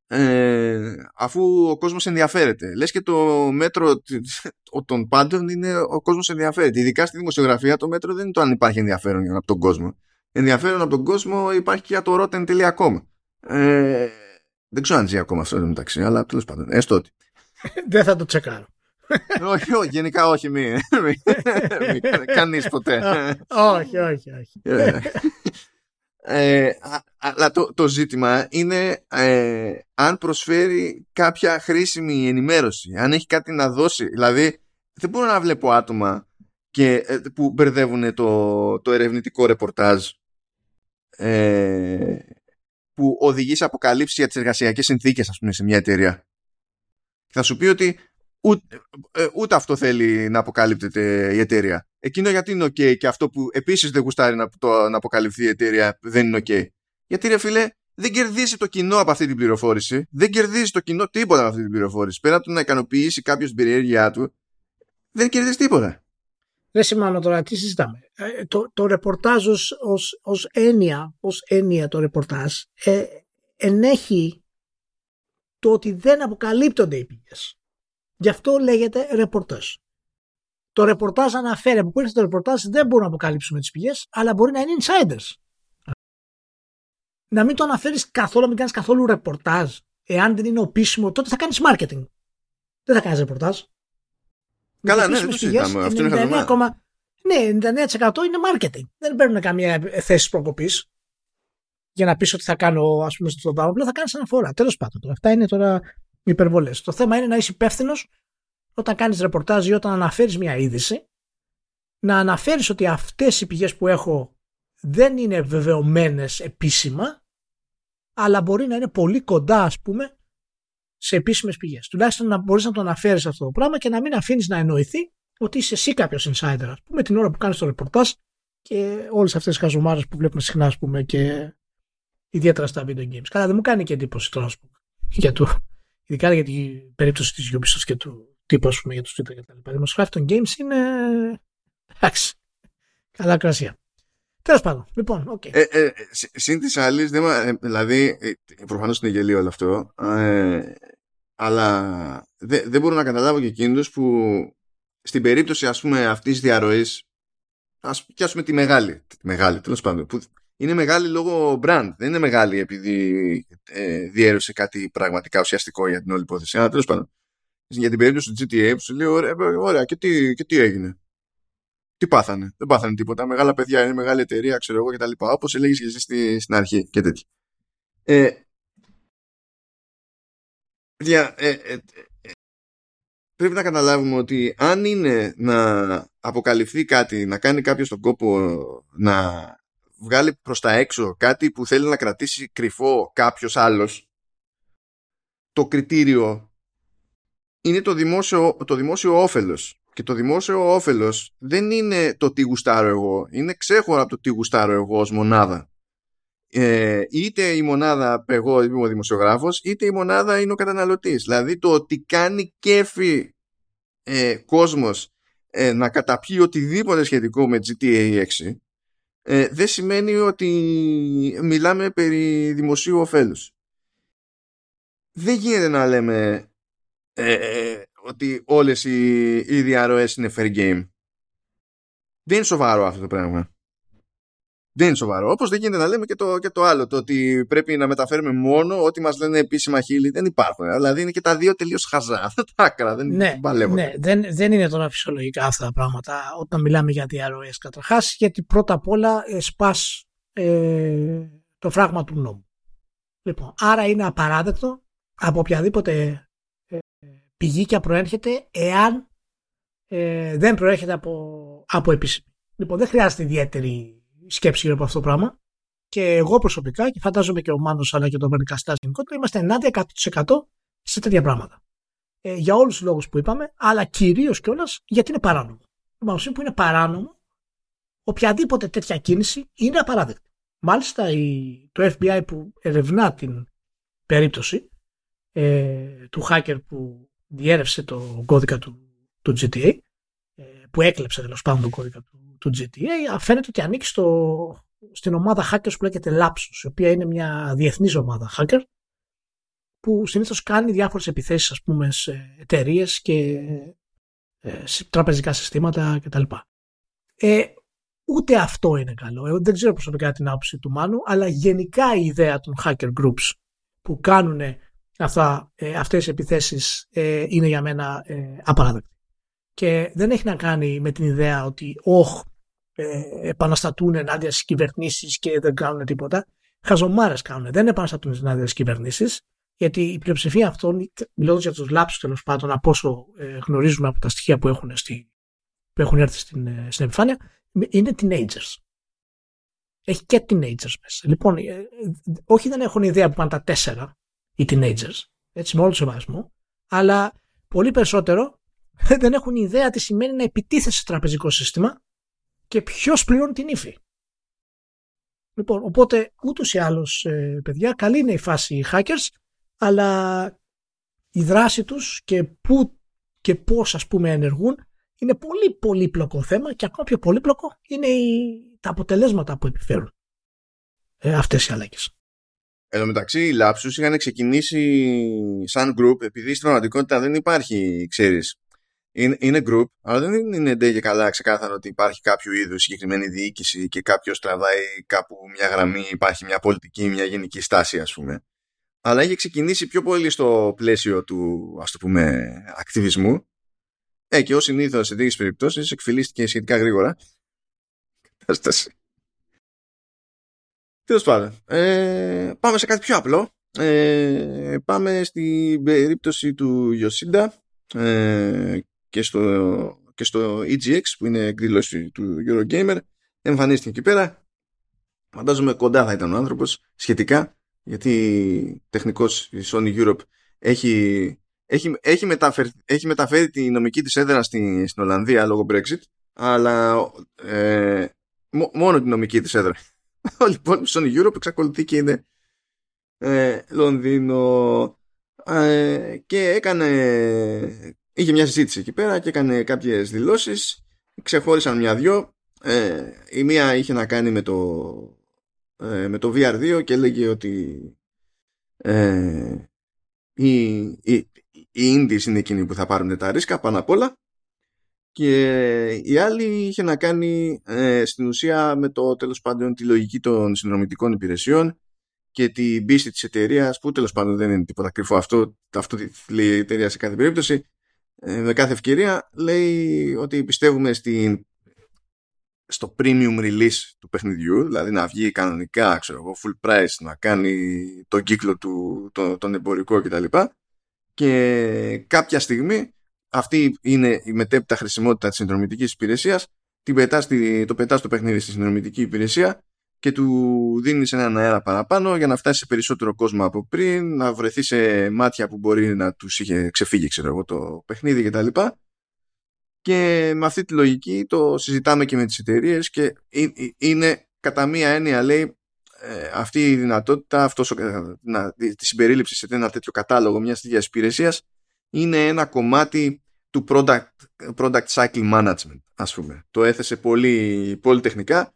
[SPEAKER 2] ε, αφού ο κόσμος ενδιαφέρεται. Λες και το μέτρο των πάντων είναι ο κόσμος ενδιαφέρεται. Ειδικά στη δημοσιογραφία το μέτρο δεν είναι το αν υπάρχει ενδιαφέρον από τον κόσμο. Ενδιαφέρον από τον κόσμο υπάρχει και για το rotten.com. Ε, δεν ξέρω αν ζει ακόμα αυτό μεταξύ, αλλά τέλος πάντων, έστω ότι.
[SPEAKER 1] δεν θα το τσεκάρω
[SPEAKER 2] όχι, όχι, γενικά όχι, μη. Κανείς ποτέ.
[SPEAKER 1] όχι, όχι, όχι. Ε,
[SPEAKER 2] ε, αλλά το, το ζήτημα είναι ε, αν προσφέρει κάποια χρήσιμη ενημέρωση, αν έχει κάτι να δώσει. Δηλαδή, δεν μπορώ να βλέπω άτομα και, ε, που μπερδεύουν το, το ερευνητικό ρεπορτάζ ε, που οδηγείς σε αποκαλύψεις για τις εργασιακές συνθήκες, ας πούμε, σε μια εταιρεία θα σου πει ότι ούτε, ε, ούτε αυτό θέλει να αποκαλύπτεται η εταιρεία. Εκείνο γιατί είναι ok και αυτό που επίσης δεν γουστάρει να, το, να αποκαλυφθεί η εταιρεία δεν είναι ok. Γιατί ρε φίλε, δεν κερδίζει το κοινό από αυτή την πληροφόρηση. Δεν κερδίζει το κοινό τίποτα από αυτή την πληροφόρηση. Πέρα από το να ικανοποιήσει κάποιος την περιέργειά του, δεν κερδίζει τίποτα.
[SPEAKER 1] Δεν σημαίνω τώρα, τι συζητάμε. Ε, το, το ρεπορτάζ ως, ως, ως, έννοια, ως έννοια το ρεπορτάζ ε, ενέχει το ότι δεν αποκαλύπτονται οι πηγές. Γι' αυτό λέγεται ρεπορτάζ. Το ρεπορτάζ αναφέρει από πού ήρθε το ρεπορτάζ δεν μπορούμε να αποκαλύψουμε τις πηγές, αλλά μπορεί να είναι insiders. Να μην το αναφέρεις καθόλου, να μην κάνεις καθόλου ρεπορτάζ. Εάν δεν είναι οπίσιμο, τότε θα κάνεις marketing. Δεν θα κάνεις ρεπορτάζ.
[SPEAKER 2] Καλά, ναι, δεν το συζητάμε. Αυτό είναι χαζομάρα.
[SPEAKER 1] Ναι, 99% είναι marketing. Δεν παίρνουν καμία θέση προκοπής για να πεις ότι θα κάνω, ας πούμε, στο πράγμα. Απλά θα κάνεις αναφορά. Τέλος πάντων. Αυτά είναι τώρα υπερβολές. Το θέμα είναι να είσαι υπεύθυνος όταν κάνεις ρεπορτάζ ή όταν αναφέρεις μια είδηση, να αναφέρεις ότι αυτές οι πηγές που έχω δεν είναι βεβαιωμένες επίσημα, αλλά μπορεί να είναι πολύ κοντά, ας πούμε, σε επίσημες πηγές. Τουλάχιστον να μπορείς να το αναφέρεις αυτό το πράγμα και να μην αφήνεις να εννοηθεί ότι είσαι εσύ κάποιος insider, ας πούμε, την ώρα που κάνεις το ρεπορτάζ και όλες αυτές τις χαζομάρες που βλέπουμε συχνά, ας πούμε, και ιδιαίτερα στα video games. Καλά, δεν μου κάνει και εντύπωση τώρα, ας πούμε, για το, ειδικά για την περίπτωση της Ubisoft και του τύπου, ας πούμε, για τους Twitter κτλ. Οι δημοσιογράφοι των games είναι. εντάξει. Καλά κρασιά. Τέλος πάντων, λοιπόν, OK. Okay.
[SPEAKER 2] Ε, ε, συν τοις άλλοις, ε, δηλαδή, ε, προφανώς είναι γελοίο όλο αυτό, ε, αλλά δεν δε μπορώ να καταλάβω και εκείνους που στην περίπτωση ας πούμε αυτής της διαρροής ας πιάσουμε τη μεγάλη, τη μεγάλη τέλος πάντων, που είναι μεγάλη λόγω brand, δεν είναι μεγάλη επειδή ε, διέρευσε κάτι πραγματικά ουσιαστικό για την όλη υπόθεση, αλλά τέλος πάντων. Για την περίπτωση του GTA που σου λέει ωραία, ωραία και, τι, και τι έγινε; Τι πάθανε; Δεν πάθανε τίποτα. Μεγάλα παιδιά είναι μεγάλη εταιρεία, ξέρω εγώ κτλ. Όπως έλεγες και εσύ στη, στην αρχή και τέτοια. Ε, ε, ε, πρέπει να καταλάβουμε ότι αν είναι να αποκαλυφθεί κάτι, να κάνει κάποιος τον κόπο να βγάλει προς τα έξω κάτι που θέλει να κρατήσει κρυφό κάποιος άλλος, το κριτήριο είναι το δημόσιο, το δημόσιο όφελος. Και το δημόσιο όφελος δεν είναι το τι γουστάρω εγώ, είναι ξέχωρα από το τι γουστάρω εγώ ως μονάδα. Ε, είτε η μονάδα εγώ είμαι ο δημοσιογράφος είτε η μονάδα είναι ο καταναλωτής. Δηλαδή το ότι κάνει κέφι ε, κόσμος ε, να καταπιεί οτιδήποτε σχετικό με GTA 6 ε, δεν σημαίνει ότι μιλάμε περί δημοσίου ωφέλους. Δεν γίνεται να λέμε ε, ε, ότι όλες οι, οι διαρροές είναι fair game. Δεν είναι σοβαρό αυτό το πράγμα δεν είναι σοβαρό. Όπως δεν γίνεται να λέμε και το, και το άλλο. Το ότι πρέπει να μεταφέρουμε μόνο ό,τι μας λένε επίσημα χείλη. Δεν υπάρχουν. Δηλαδή είναι και τα δύο τελείως χαζά. Αυτά τα άκρα. Δεν
[SPEAKER 1] ναι, ναι, δεν, δεν είναι τώρα φυσιολογικά αυτά τα πράγματα όταν μιλάμε για διαρροές. Καταρχάς, γιατί πρώτα απ' όλα ε, σπάς ε, το φράγμα του νόμου. Λοιπόν, άρα είναι απαράδεκτο από οποιαδήποτε ε, πηγή και προέρχεται εάν ε, δεν προέρχεται από, από επίσημη. Λοιπόν, δεν χρειάζεται ιδιαίτερη σκέψη γύρω από αυτό το πράγμα. Και εγώ προσωπικά, και φαντάζομαι και ο Μάνος αλλά και το Μερικαστά γενικότερα, είμαστε ενάντια 100% σε τέτοια πράγματα. Ε, για όλους τους λόγους που είπαμε, αλλά κυρίως κιόλας γιατί είναι παράνομο. Λοιπόν, που είναι παράνομο, οποιαδήποτε τέτοια κίνηση είναι απαράδεκτη. Μάλιστα, η, το FBI που ερευνά την περίπτωση ε, του hacker που διέρευσε το κώδικα του, του GTA, ε, που έκλεψε τέλος πάντων τον κώδικα του του GTA φαίνεται ότι ανήκει στο, στην ομάδα hackers που λέγεται Lapsus, η οποία είναι μια διεθνής ομάδα hacker που συνήθως κάνει διάφορες επιθέσεις ας πούμε σε εταιρείες και ε, σε τραπεζικά συστήματα κτλ. Ε, ούτε αυτό είναι καλό. Εγώ δεν ξέρω προσωπικά την άποψη του Μάνου, αλλά γενικά η ιδέα των hacker groups που κάνουν αυτά, ε, αυτές τις επιθέσεις ε, είναι για μένα ε, απαράδεκτη. Και δεν έχει να κάνει με την ιδέα ότι όχ, ε, επαναστατούν ενάντια στις κυβερνήσεις και δεν κάνουν τίποτα. Χαζομάρες κάνουν. Δεν επαναστατούν ενάντια στις κυβερνήσεις, γιατί η πλειοψηφία αυτών, μιλώντας για τους λάψους τέλος πάντων, από όσο ε, γνωρίζουμε από τα στοιχεία που έχουν, στη, που έχουν έρθει στην, ε, στην επιφάνεια, είναι teenagers. Έχει και teenagers μέσα. Λοιπόν, ε, όχι δεν έχουν ιδέα που πάνε τα τέσσερα οι teenagers, έτσι με όλο το σεβασμό, αλλά πολύ περισσότερο δεν έχουν ιδέα τι σημαίνει να επιτίθεσαι στο τραπεζικό σύστημα και ποιος πληρώνει την ύφη. Λοιπόν, οπότε ούτως ή άλλως, ε, παιδιά, καλή είναι η φάση οι hackers, αλλά η δράση τους και πού και πώς ας πούμε ενεργούν είναι πολύ πολύπλοκο θέμα και ακόμα πιο πολύπλοκο είναι οι, τα αποτελέσματα που επιφέρουν ε, αυτές οι αλλαγές.
[SPEAKER 2] Εν τω μεταξύ, οι Lapsus είχαν ξεκινήσει σαν group επειδή στην πραγματικότητα δεν υπάρχει, ξέρεις, είναι, είναι group, αλλά δεν είναι ντε και καλά ξεκάθαρο ότι υπάρχει κάποιο είδους συγκεκριμένη διοίκηση και κάποιος τραβάει κάπου μια γραμμή, υπάρχει μια πολιτική, μια γενική στάση, ας πούμε. Αλλά είχε ξεκινήσει πιο πολύ στο πλαίσιο του, ας το πούμε, ακτιβισμού. Ε, και ως συνήθως σε τέτοιες περιπτώσεις εκφυλίστηκε σχετικά γρήγορα. Κατάσταση. Τέλος πάντων, ε, πάμε σε κάτι πιο απλό. Ε, πάμε στην περίπτωση του Ιωσίντα ε, και στο, και στο EGX που είναι εκδήλωση του Eurogamer εμφανίστηκε εκεί πέρα. Φαντάζομαι κοντά θα ήταν ο άνθρωπος σχετικά γιατί τεχνικός η Sony Europe έχει, έχει, έχει, μεταφέρει, έχει μεταφέρει τη νομική της έδρα στην, στην Ολλανδία λόγω Brexit αλλά ε, μόνο τη νομική της έδρα. Λοιπόν η Sony Europe εξακολουθεί και είναι ε, Λονδίνο. Ε, και έκανε είχε μια συζήτηση εκεί πέρα και έκανε κάποιες δηλώσεις. Ξεχώρισαν μια-δυο. Ε, η μία είχε να κάνει με το ε, με το VR2 και έλεγε ότι ε, οι, οι, οι Indies είναι εκείνοι που θα πάρουν τα ρίσκα πάνω απ' όλα. Και η άλλη είχε να κάνει ε, στην ουσία με το τέλος πάντων τη λογική των συνδρομητικών υπηρεσιών και την πίστη της εταιρείας που τέλος πάντων δεν είναι τίποτα κρυφό αυτό, αυτό λέει η εταιρεία σε κάθε περίπτωση. ε, με κάθε ευκαιρία λέει ότι πιστεύουμε στην, στο premium release του παιχνιδιού δηλαδή να βγει κανονικά ξέρω εγώ, full price να κάνει τον κύκλο του τον, τον εμπορικό κτλ. Και κάποια στιγμή αυτή είναι η μετέπειτα χρησιμότητα της συνδρομητικής υπηρεσίας την πετάς, το πετάς το παιχνίδι στη συνδρομητική υπηρεσία και του δίνεις έναν αέρα παραπάνω για να φτάσει σε περισσότερο κόσμο από πριν, να βρεθεί σε μάτια που μπορεί να τους είχε ξεφύγει ξέρω εγώ, το παιχνίδι κτλ. Και, και με αυτή τη λογική το συζητάμε και με τις εταιρείες και είναι κατά μία έννοια λέει ε, αυτή η δυνατότητα αυτός, να, τη συμπερίληψη σε ένα τέτοιο κατάλογο μιας τέτοιας υπηρεσίας είναι ένα κομμάτι του product, product cycle management ας πούμε. Το έθεσε πολύ, πολύ τεχνικά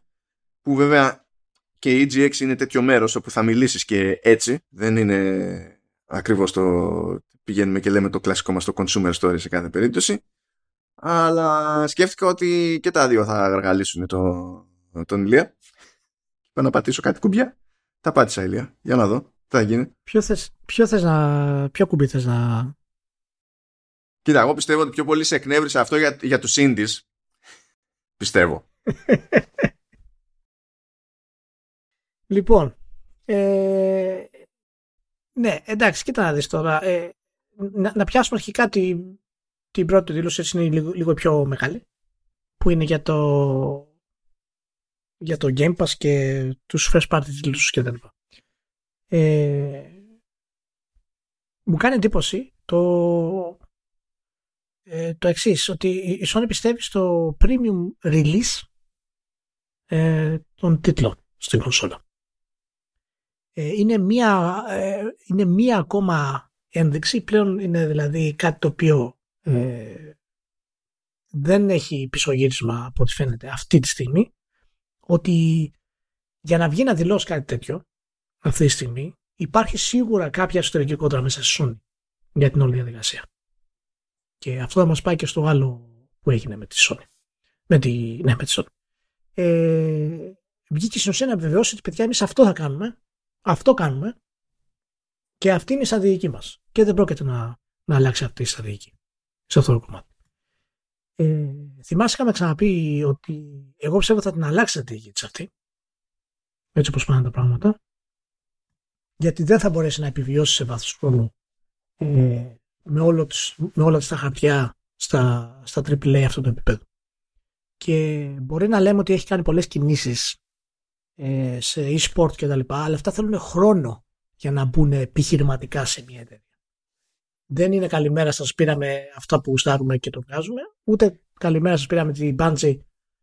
[SPEAKER 2] που βέβαια και η EGX είναι τέτοιο μέρος όπου θα μιλήσεις και έτσι. Δεν είναι ακριβώς το πηγαίνουμε και λέμε το κλασικό μας το consumer story σε κάθε περίπτωση. Αλλά σκέφτηκα ότι και τα δύο θα αργαλίσουν το, τον Ηλία. Πάω να πατήσω κάτι κουμπιά. Τα πάτησα Ηλία. Για να δω. Τι θα γίνει.
[SPEAKER 1] Ποιο θες, ποιο θες να ποιο κουμπί θες να
[SPEAKER 2] Κοίτα, εγώ πιστεύω ότι πιο πολύ σε εκνεύρισε αυτό για, για τους indies. Πιστεύω.
[SPEAKER 1] Λοιπόν, ε, ναι, εντάξει, κοίτα να δεις τώρα. Ε, να, να, πιάσουμε αρχικά την, την πρώτη δήλωση, έτσι είναι λίγο, λίγο πιο μεγάλη, που είναι για το, για το Game Pass και τους first party τίτλους και τα λοιπά. Ε, μου κάνει εντύπωση το, ε, το εξής, ότι η Sony πιστεύει στο premium release ε, των τίτλων στην κονσόλα. Ε, είναι, μία, ε, είναι μία ακόμα ένδειξη, πλέον είναι δηλαδή κάτι το οποίο ε, δεν έχει πισωγύρισμα από ό,τι φαίνεται αυτή τη στιγμή, ότι για να βγει να δηλώσει κάτι τέτοιο αυτή τη στιγμή υπάρχει σίγουρα κάποια εσωτερική κόντρα μέσα στη Sony για την όλη διαδικασία. Και αυτό θα μας πάει και στο άλλο που έγινε με τη Sony. Με τη, ναι, με τη Sony. Ε, βγήκε στην ουσία να βεβαιώσει ότι παιδιά εμείς αυτό θα κάνουμε αυτό κάνουμε και αυτή είναι η στρατηγική μας. Και δεν πρόκειται να, να αλλάξει αυτή η στρατηγική σε αυτό το κομμάτι. Ε, θυμάσαι είχαμε ξαναπεί ότι εγώ πιστεύω θα την αλλάξει η στρατηγική της αυτή έτσι όπως πάνε τα πράγματα γιατί δεν θα μπορέσει να επιβιώσει σε βάθος χρόνου ε, με, όλο τις, με όλα τα χαρτιά στα, στα AAA αυτό το επίπεδο. Και μπορεί να λέμε ότι έχει κάνει πολλές κινήσεις ε, σε e-sport και τα λοιπά, αλλά αυτά θέλουν χρόνο για να μπουν επιχειρηματικά σε μια εταιρεία. δεν είναι καλημέρα σας πήραμε αυτά που γουστάρουμε και το βγάζουμε, ούτε καλημέρα σας πήραμε την Bungie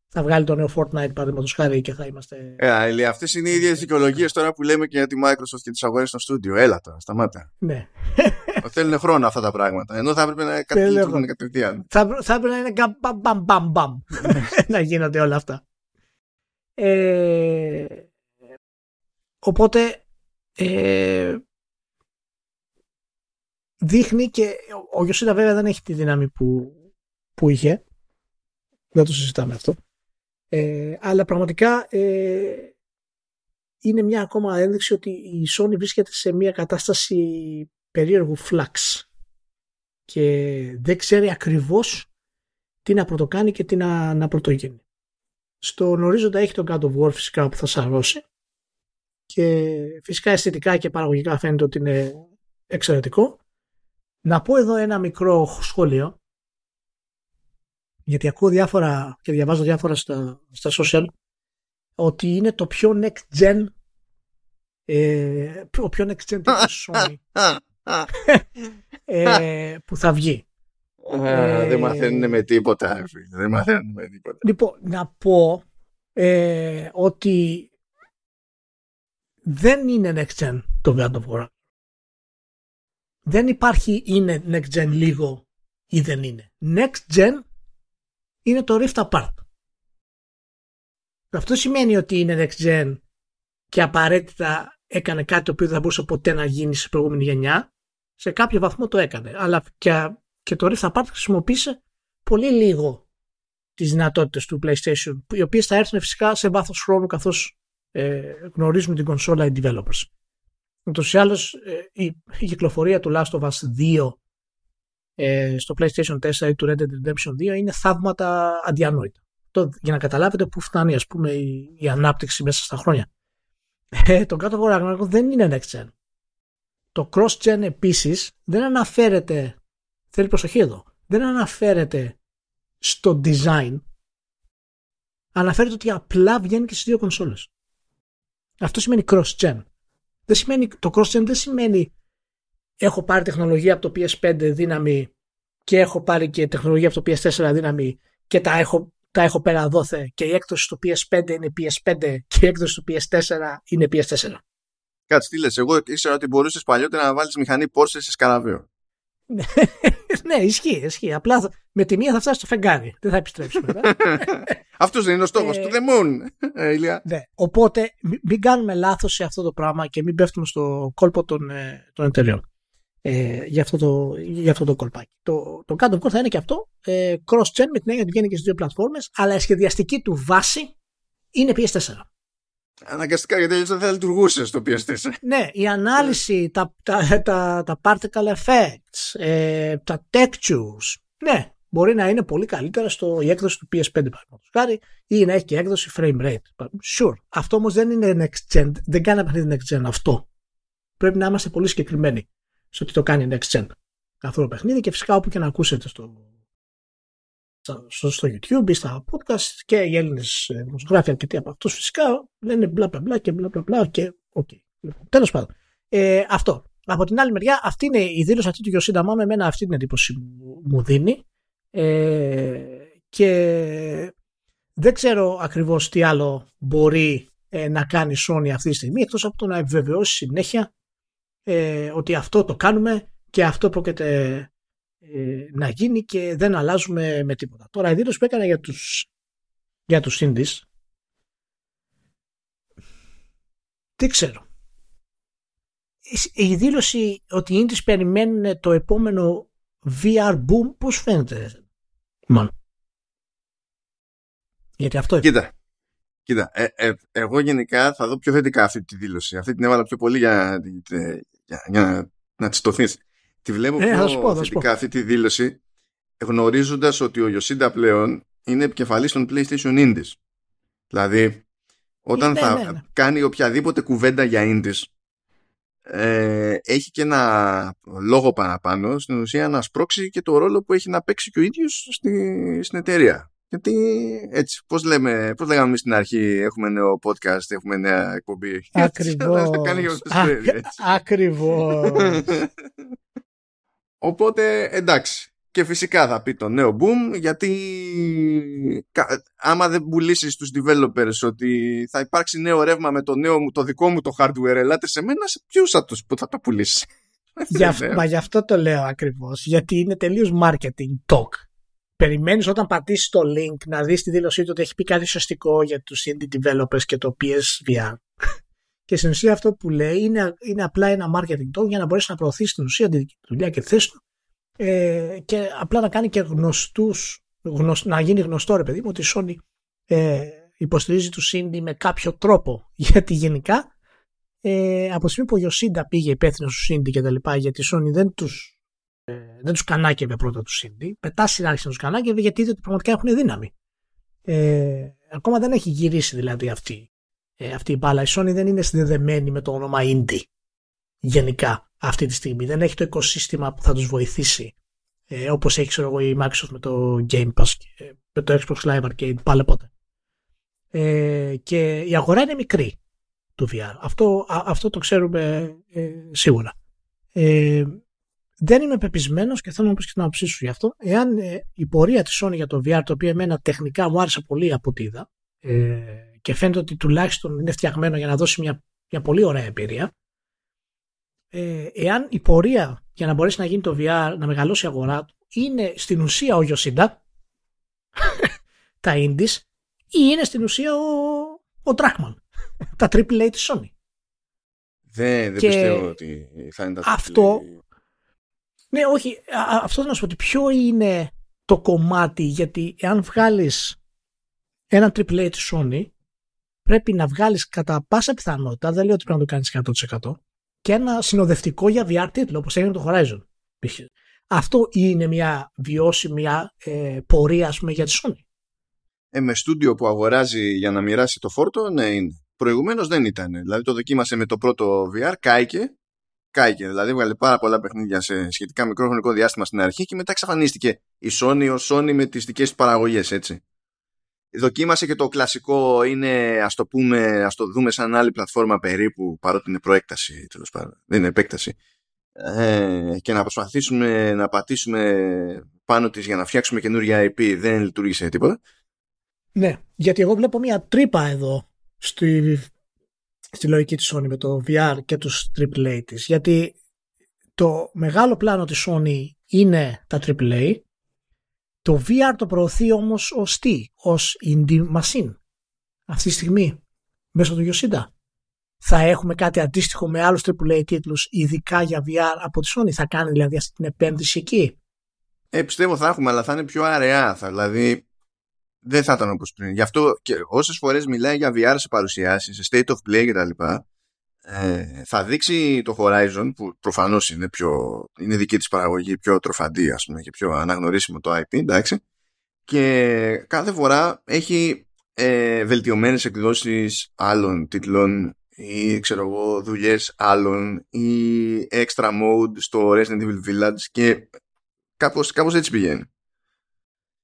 [SPEAKER 1] θα βγάλει το νέο Fortnite παραδείγματος χάρη και θα είμαστε...
[SPEAKER 2] Ε, Ηλία, αυτές είναι οι ίδιες δικαιολογίες τώρα που λέμε και για τη Microsoft και τις αγορές στο στούντιο. Έλα τώρα, σταμάτα.
[SPEAKER 1] Ναι.
[SPEAKER 2] Θέλουν χρόνο αυτά τα πράγματα. Ενώ θα έπρεπε να κατευθύνουν κατευθείαν.
[SPEAKER 1] Θα, θα έπρεπε να είναι μπαμ μπαμ μπαμ μπαμ να γίνονται όλα αυτά. Ε, οπότε ε, δείχνει και ο Γιωσίτα βέβαια δεν έχει τη δύναμη που, που είχε. Δεν το συζητάμε αυτό. Ε, αλλά πραγματικά ε, είναι μια ακόμα ένδειξη ότι η Sony βρίσκεται σε μια κατάσταση περίεργου φλαξ και δεν ξέρει ακριβώς τι να πρωτοκάνει και τι να, να πρωτογίνει. Στον ορίζοντα έχει τον God of War φυσικά που θα σαρώσει και φυσικά αισθητικά και παραγωγικά φαίνεται ότι είναι εξαιρετικό. Να πω εδώ ένα μικρό σχόλιο γιατί ακούω διάφορα και διαβάζω διάφορα στα, στα social ότι είναι το πιο next gen ε, ο πιο next gen Sony ε, που θα βγει.
[SPEAKER 2] Ε, δεν μαθαίνουν με τίποτα. Δεν μαθαίνουν με τίποτα.
[SPEAKER 1] Λοιπόν, να πω ε, ότι δεν είναι next gen το God of War. Δεν υπάρχει είναι next gen λίγο ή δεν είναι. Next gen είναι το Rift Apart. Αυτό σημαίνει ότι είναι next gen και απαραίτητα έκανε κάτι το οποίο δεν θα μπορούσε ποτέ να γίνει σε προηγούμενη γενιά. Σε κάποιο βαθμό το έκανε. Αλλά και, και το Rift Apart χρησιμοποίησε πολύ λίγο τις δυνατότητες του PlayStation, οι οποίες θα έρθουν φυσικά σε βάθος χρόνου καθώς ε, γνωρίζουν την κονσόλα οι developers. Ούτως ή άλλως ε, η, η κυκλοφορία του Last of Us 2 ε, στο PlayStation 4 ή του Red Dead Redemption 2 είναι θαύματα αδιανόητα. Το, για να καταλάβετε πού φτάνει ας πούμε η, η ανάπτυξη μέσα στα χρόνια. Ε, το κάτω of Ragnarok δεν είναι next gen. Το cross gen επίσης δεν αναφέρεται, θέλει προσοχή εδώ, δεν αναφέρεται στο design, αναφέρεται ότι απλά βγαίνει και στις δύο κονσόλες. Αυτό σημαίνει cross gen. Δεν σημαίνει, το cross gen δεν σημαίνει έχω πάρει τεχνολογία από το PS5 δύναμη και έχω πάρει και τεχνολογία από το PS4 δύναμη και τα έχω, τα έχω πέρα δόθε και η έκδοση στο PS5 είναι PS5 και η έκδοση στο PS4 είναι PS4.
[SPEAKER 2] Κάτσε τι λες, εγώ ήξερα ότι μπορούσες παλιότερα να βάλεις μηχανή Porsche σε σκαραβαίο.
[SPEAKER 1] Ναι, ισχύει, ισχύει. Απλά με τη μία θα φτάσει στο φεγγάρι. Δεν θα επιστρέψει μετά.
[SPEAKER 2] Αυτός δεν είναι ο στόχος του The Moon, ε, Ηλία.
[SPEAKER 1] Ναι. Οπότε μην κάνουμε λάθος σε αυτό το πράγμα και μην πέφτουμε στο κόλπο των, ε, των εταιρεών ε, για, αυτό το, για αυτό το κολπάκι. Το, το Kingdom Core θα είναι και αυτό ε, cross-gen με την έννοια ότι βγαίνει και στις δύο πλατφόρμες αλλά η σχεδιαστική του βάση είναι PS4.
[SPEAKER 2] Αναγκαστικά γιατί δεν θα λειτουργούσε στο PS4.
[SPEAKER 1] Ναι, η ανάλυση, τα, τα, τα, τα particle effects, ε, τα textures, ναι, μπορεί να είναι πολύ καλύτερα στο η έκδοση του PS5 παραδείγματος ή να έχει και έκδοση frame rate. Sure. Αυτό όμως δεν είναι next gen, δεν κάνει παιχνίδι next gen αυτό. Πρέπει να είμαστε πολύ συγκεκριμένοι στο ότι το κάνει next gen αυτό το παιχνίδι και φυσικά όπου και να ακούσετε στο, στο, στο YouTube ή στα podcast και οι Έλληνες δημοσιογράφοι αρκετοί από αυτούς φυσικά λένε μπλα μπλα μπλα και μπλα μπλα μπλα και OK. Okay. Τέλος πάντων. Ε, αυτό. Από την άλλη μεριά, αυτή είναι η δήλωση αυτή του Γιοσίντα Μάμε. Εμένα αυτή την εντύπωση μου δίνει. Ε, και δεν ξέρω ακριβώς τι άλλο μπορεί ε, να κάνει η Sony αυτή τη στιγμή εκτός από το να επιβεβαιώσει συνέχεια ε, ότι αυτό το κάνουμε και αυτό πρόκειται ε, να γίνει και δεν αλλάζουμε με τίποτα. Τώρα η δήλωση που έκανα για τους, για τους Indies τι ξέρω. Η δήλωση ότι οι Indies περιμένουν το επόμενο VR boom πώς φαίνεται μόνο. Γιατί αυτό
[SPEAKER 2] Κοίτα, κοίτα ε, ε, εγώ γενικά θα δω πιο θετικά αυτή τη δήλωση. Αυτή την έβαλα πιο πολύ για, για, για να, να τσιτωθείς. Τη βλέπω ε, πιο θετικά αυτή τη δήλωση γνωρίζοντας ότι ο Ιωσίντα πλέον είναι επικεφαλής των PlayStation Indies. Δηλαδή, όταν ναι, θα ναι, ναι. κάνει οποιαδήποτε κουβέντα για Indies, ε, έχει και ένα λόγο παραπάνω στην ουσία να σπρώξει και το ρόλο που έχει να παίξει και ο ίδιος στη, στην εταιρεία. Γιατί έτσι, πώς, λέμε, πώς λέγαμε εμείς στην αρχή, έχουμε νέο podcast, έχουμε νέα εκπομπή.
[SPEAKER 1] Ακριβώς. Ακριβώς.
[SPEAKER 2] Οπότε εντάξει. Και φυσικά θα πει το νέο boom γιατί άμα δεν πουλήσεις στους developers ότι θα υπάρξει νέο ρεύμα με το, νέο, το δικό μου το hardware ελάτε σε μένα, σε ποιους θα, τους, που θα το πουλήσεις;
[SPEAKER 1] Για, μα γι' αυτό το λέω ακριβώς. Γιατί είναι τελείως marketing talk. Περιμένεις όταν πατήσεις το link να δεις τη δήλωσή του ότι έχει πει κάτι σωστικό για τους indie developers και το PSVR. Και στην ουσία αυτό που λέει είναι, είναι απλά ένα marketing talk για να μπορέσεις να προωθήσεις την ουσία τη δουλειά και τη θέση του ε, και απλά να κάνει και γνωστούς, να γίνει γνωστό ρε παιδί μου ότι η Sony ε, υποστηρίζει του Cindy με κάποιο τρόπο. Γιατί γενικά ε, από τη στιγμή που ο Ιωσίντα πήγε υπεύθυνος του Cindy και τα λοιπά γιατί η Sony δεν τους, ε, δεν τους κανάκευε πρώτα του Cindy μετά συνάρχισε να τους κανάκευε γιατί είδε ότι πραγματικά έχουν δύναμη. Ε, ακόμα δεν έχει γυρίσει δηλαδή αυτή, ε, αυτή η μπάλα η Sony δεν είναι συνδεδεμένη με το όνομα Indie γενικά αυτή τη στιγμή. Δεν έχει το οικοσύστημα που θα τους βοηθήσει ε, όπως έχει ξέρω εγώ η Microsoft με το Game Pass και με το Xbox Live Arcade πάλι πότε. Ε, και η αγορά είναι μικρή του VR. Αυτό, αυτό το ξέρουμε ε, σίγουρα. Ε, δεν είμαι πεπισμένος και θέλω να πω και την άποψή σου γι' αυτό. Εάν ε, η πορεία της Sony για το VR, το οποίο εμένα τεχνικά μου άρεσε πολύ από ό,τι είδα, ε, και φαίνεται ότι τουλάχιστον είναι φτιαγμένο για να δώσει μια, μια πολύ ωραία εμπειρία, ε, εάν η πορεία για να μπορέσει να γίνει το VR, να μεγαλώσει η αγορά του, είναι στην ουσία ο Ιωσίντα, τα Indies, ή είναι στην ουσία ο, ο Trackman, τα AAA της Sony.
[SPEAKER 2] Δεν, δεν πιστεύω ότι θα είναι τα AAA.
[SPEAKER 1] Αυτό, ναι, όχι, α, αυτό θέλω να σου πω ότι ποιο είναι το κομμάτι, γιατί εάν βγάλεις ένα AAA της Sony, πρέπει να βγάλεις κατά πάσα πιθανότητα, δεν λέω ότι πρέπει να το κάνεις 100%, και ένα συνοδευτικό για VR τίτλο όπως έγινε το Horizon. Αυτό είναι μια βιώσιμη ε, πορεία ας πούμε, για τη Sony.
[SPEAKER 2] Ε, με στούντιο που αγοράζει για να μοιράσει το φόρτο, ναι είναι. Προηγουμένως δεν ήταν. Δηλαδή το δοκίμασε με το πρώτο VR, κάηκε. Κάηκε. Δηλαδή βγάλε πάρα πολλά παιχνίδια σε σχετικά μικρό χρονικό διάστημα στην αρχή και μετά εξαφανίστηκε η Sony ω Sony με τις δικές του παραγωγές, έτσι δοκίμασε και το κλασικό είναι ας το πούμε, ας το δούμε σαν άλλη πλατφόρμα περίπου παρότι είναι προέκταση τέλος πάντων, δεν είναι επέκταση. Ε, και να προσπαθήσουμε να πατήσουμε πάνω της για να φτιάξουμε καινούργια IP δεν λειτουργήσε τίποτα.
[SPEAKER 1] Ναι, γιατί εγώ βλέπω μια τρύπα εδώ στη, στη λογική της Sony με το VR και τους AAA της. Γιατί το μεγάλο πλάνο της Sony είναι τα AAA το VR το προωθεί όμως ως τι, ως indie machine. Αυτή τη στιγμή, μέσω του Yoshida. Θα έχουμε κάτι αντίστοιχο με άλλους AAA τίτλους, ειδικά για VR από τη Sony. Θα κάνει δηλαδή αυτή την επένδυση εκεί;
[SPEAKER 2] Ε, πιστεύω θα έχουμε, αλλά θα είναι πιο αραιά. Θα, δηλαδή, δεν θα ήταν όπως πριν. Γι' αυτό και όσες φορές μιλάει για VR σε παρουσιάσεις, σε state of play κτλ. Ε, θα δείξει το Horizon που προφανώς είναι, πιο, είναι δική της παραγωγή πιο τροφαντή ας πούμε και πιο αναγνωρίσιμο το IP εντάξει. Και κάθε φορά έχει ε, βελτιωμένες εκδόσεις άλλων τίτλων ή ξέρω εγώ δουλειές άλλων ή extra mode στο Resident Evil Village και κάπως, κάπως έτσι πηγαίνει.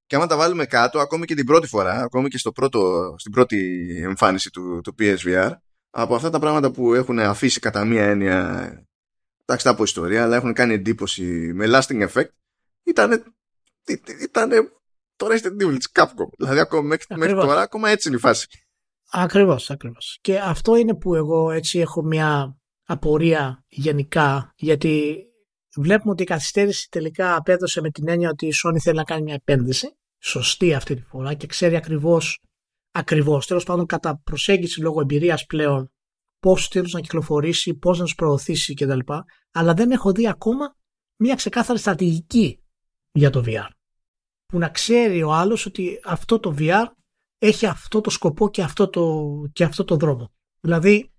[SPEAKER 2] Και άμα τα βάλουμε κάτω ακόμη και την πρώτη φορά ακόμη και στο πρώτο, στην πρώτη εμφάνιση του, του PSVR από αυτά τα πράγματα που έχουν αφήσει κατά μία έννοια εντάξει από ιστορία αλλά έχουν κάνει εντύπωση με lasting effect ήταν, ήταν το Resident Evil της Capcom. Δηλαδή ακόμα μέχρι, μέχρι τώρα ακόμα έτσι είναι η φάση.
[SPEAKER 1] Ακριβώς, ακριβώς. Και αυτό είναι που εγώ έτσι έχω μια απορία γενικά γιατί βλέπουμε ότι η καθυστέρηση τελικά απέδωσε με την έννοια ότι η Sony θέλει να κάνει μια επένδυση σωστή αυτή τη φορά και ξέρει ακριβώς ακριβώς, τέλος πάντων κατά προσέγγιση λόγω εμπειρίας πλέον, πώς θέλει να κυκλοφορήσει, πώς να τους προωθήσει κτλ. Αλλά δεν έχω δει ακόμα μια ξεκάθαρη στρατηγική για το VR. Που να ξέρει ο άλλος ότι αυτό το VR έχει αυτό το σκοπό και αυτό το, και αυτό το δρόμο. Δηλαδή,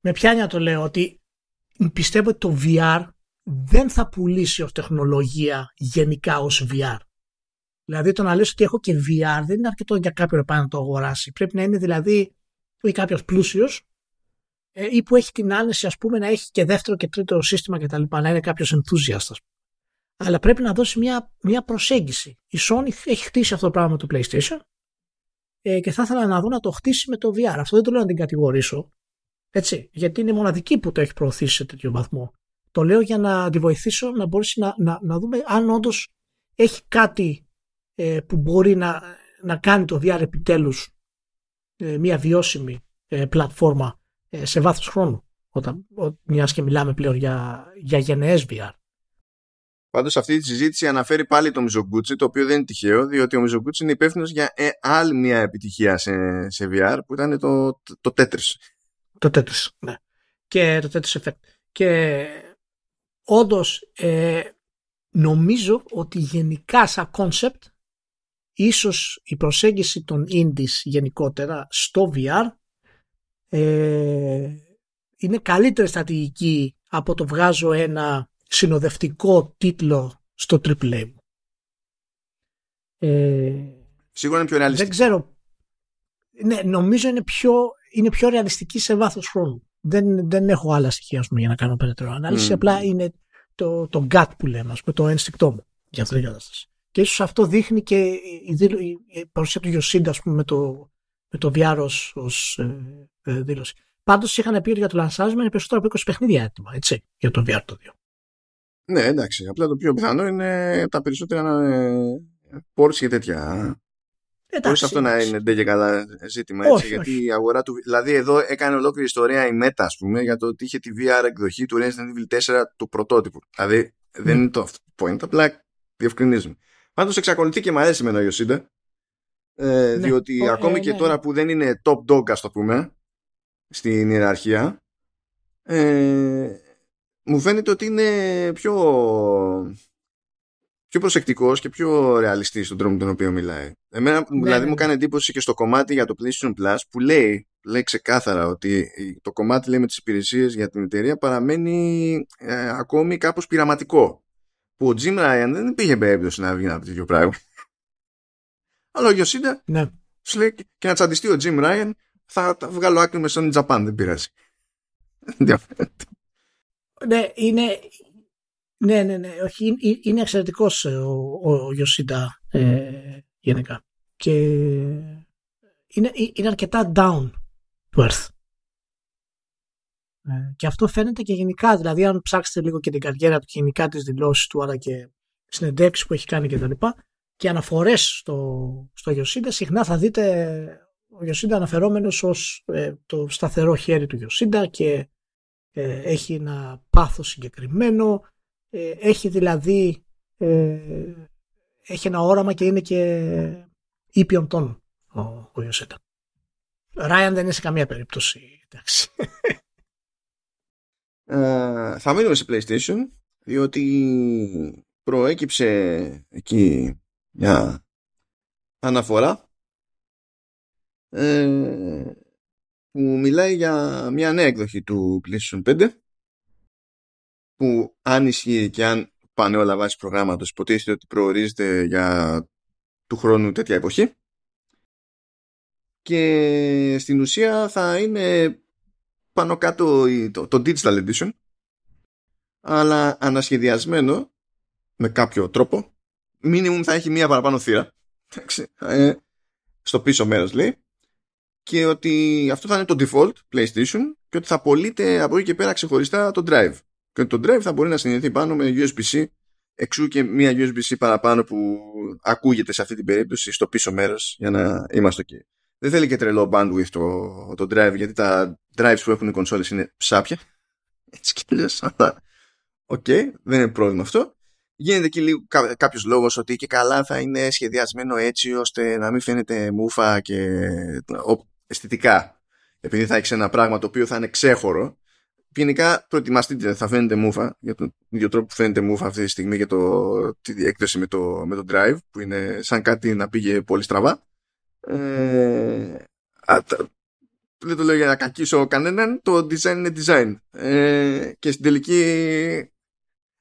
[SPEAKER 1] με πιάνια το λέω ότι πιστεύω ότι το VR δεν θα πουλήσει ως τεχνολογία γενικά ως VR. Δηλαδή το να λες ότι έχω και VR δεν είναι αρκετό για κάποιον να να το αγοράσει. Πρέπει να είναι δηλαδή ή κάποιος πλούσιος ε, ή που έχει την άνεση ας πούμε να έχει και δεύτερο και τρίτο σύστημα κτλ. Να είναι κάποιος ενθουσιάστας. Αλλά πρέπει να δώσει μια, μια προσέγγιση. Η Sony έχει χτίσει αυτό το πράγμα με το PlayStation ε, και θα ήθελα να δω να το χτίσει με το VR. Αυτό δεν το λέω να την κατηγορήσω. Έτσι, γιατί είναι μοναδική που το έχει προωθήσει σε τέτοιο βαθμό. Το λέω για να αντιβοηθήσω να μπορέσει να, να, να δούμε αν όντως έχει κάτι ε, που μπορεί να, να κάνει το VR επιτέλους ε, μια βιώσιμη ε, πλατφόρμα σε βάθος χρόνου όταν, μιας και μιλάμε πλέον για, για γενναίες VR.
[SPEAKER 2] Πάντως αυτή τη συζήτηση αναφέρει πάλι το Mizoguchi, το οποίο δεν είναι τυχαίο, διότι ο Mizoguchi είναι υπεύθυνος για άλλη μια επιτυχία σε, σε VR που ήταν το, το, το Tetris.
[SPEAKER 1] Το Tetris, ναι. Και το Tetris Effect. Και όντως νομίζω ότι γενικά σαν concept ίσως η προσέγγιση των indies γενικότερα στο VR ε, είναι καλύτερη στρατηγική από το βγάζω ένα συνοδευτικό τίτλο στο AAA μου.
[SPEAKER 2] Ε, Σίγουρα είναι πιο ρεαλιστική.
[SPEAKER 1] Δεν ξέρω. Ναι, νομίζω είναι πιο, είναι πιο ρεαλιστική σε βάθος χρόνου. Δεν, δεν έχω άλλα στοιχεία πούμε, για να κάνω περαιτέρω ανάλυση. Απλά είναι το, το gut που λέμε, πούμε, το ένστικτό μου για αυτή την κατάσταση. Και ίσως αυτό δείχνει και η, η παρουσία του Γιωσίντα με το, με το VR ως, ε, ε, δήλωση. Πάντως είχαν πει ότι για το λανσάρισμα είναι περισσότερο από 20 παιχνίδια έτοιμα, έτσι, για το VR το 2.
[SPEAKER 2] Ναι, εντάξει. Απλά το πιο πιθανό είναι τα περισσότερα ε, πόρους και τέτοια. Χωρίς αυτό να είναι ντε και καλά ζήτημα. Έτσι, όχι, γιατί όχι. η αγορά του. Δηλαδή, εδώ έκανε ολόκληρη ιστορία η Meta, ας πούμε, για το ότι είχε τη VR εκδοχή του Resident Evil 4 του πρωτότυπου. Δηλαδή, δεν είναι το point, απλά διευκρινίζουμε. Πάντως, εξακολουθεί και μου αρέσει με ο Yoshida. Ε, ναι. Διότι ακόμη ε, και ναι, τώρα ναι. που δεν είναι top dog, ας το πούμε, στην ιεραρχία, ε, μου φαίνεται ότι είναι πιο πιο προσεκτικός και πιο ρεαλιστής στον τρόπο με τον οποίο μιλάει. Εμένα ναι, δηλαδή ναι. μου κάνει εντύπωση και στο κομμάτι για το PlayStation Plus που λέει, λέει ξεκάθαρα ότι το κομμάτι λέει με τις υπηρεσίες για την εταιρεία παραμένει ε, ακόμη κάπως πειραματικό. Που ο Jim Ryan δεν υπήρχε περίπτωση να βγει από τέτοιο πράγμα. Αλλά ο Γιωσίντα
[SPEAKER 1] ναι.
[SPEAKER 2] σου λέει και να τσαντιστεί ο Jim Ryan θα, θα βγάλω άκρη με Sony Japan, δεν πειράζει.
[SPEAKER 1] ναι, είναι, ναι, ναι, ναι. Όχι, είναι εξαιρετικός ε, ο, ο, Ιωσίντα ε, γενικά. Και είναι, είναι αρκετά down to earth. Ε, και αυτό φαίνεται και γενικά. Δηλαδή, αν ψάξετε λίγο και την καριέρα του και γενικά τις δηλώσεις του, αλλά και συνεντεύξεις που έχει κάνει κτλ. Και, και αναφορές στο, στο Ιωσίντα, συχνά θα δείτε ο Ιωσίντα αναφερόμενος ως ε, το σταθερό χέρι του Ιωσίντα και ε, έχει ένα πάθος συγκεκριμένο ε, έχει δηλαδή ε, έχει ένα όραμα και είναι και ήπιον τόνο ο, ο Ιωσέτα. Ράιαν δεν είναι σε καμία περίπτωση. Εντάξει.
[SPEAKER 2] Ε, θα μείνουμε σε PlayStation διότι προέκυψε εκεί μια αναφορά ε, που μιλάει για μια νέα εκδοχή του PlayStation 5 που αν ισχύει και αν πάνε όλα βάσει προγράμματος υποτίθεται ότι προορίζεται για του χρόνου τέτοια εποχή. Και στην ουσία θα είναι πάνω κάτω το, το Digital Edition αλλά ανασχεδιασμένο με κάποιο τρόπο. Minimum θα έχει μία παραπάνω θύρα. Ε, στο πίσω μέρος λέει. Και ότι αυτό θα είναι το default PlayStation και ότι θα πωλείται από εκεί και πέρα ξεχωριστά το drive. Και το drive θα μπορεί να συνδεθεί πάνω με USB-C εξ ου και μία USB-C παραπάνω που ακούγεται σε αυτή την περίπτωση στο πίσω μέρος για να είμαστε εκεί. Δεν θέλει και τρελό bandwidth το, το drive γιατί τα drives που έχουν οι κονσόλες είναι σάπια. Έτσι και λες, αλλά OK, okay, δεν είναι πρόβλημα αυτό. Γίνεται και λίγο κάποιος λόγος ότι και καλά θα είναι σχεδιασμένο έτσι ώστε να μην φαίνεται μούφα και αισθητικά. Επειδή θα έχεις ένα πράγμα το οποίο θα είναι ξέχωρο γενικά προετοιμαστείτε, θα φαίνεται μούφα για τον ίδιο τρόπο που φαίνεται μούφα αυτή τη στιγμή για το, τη διέκδοση με το, με το drive που είναι σαν κάτι να πήγε πολύ στραβά. Ε, δεν το λέω για να κακίσω κανέναν, το design είναι design. Ε, και στην τελική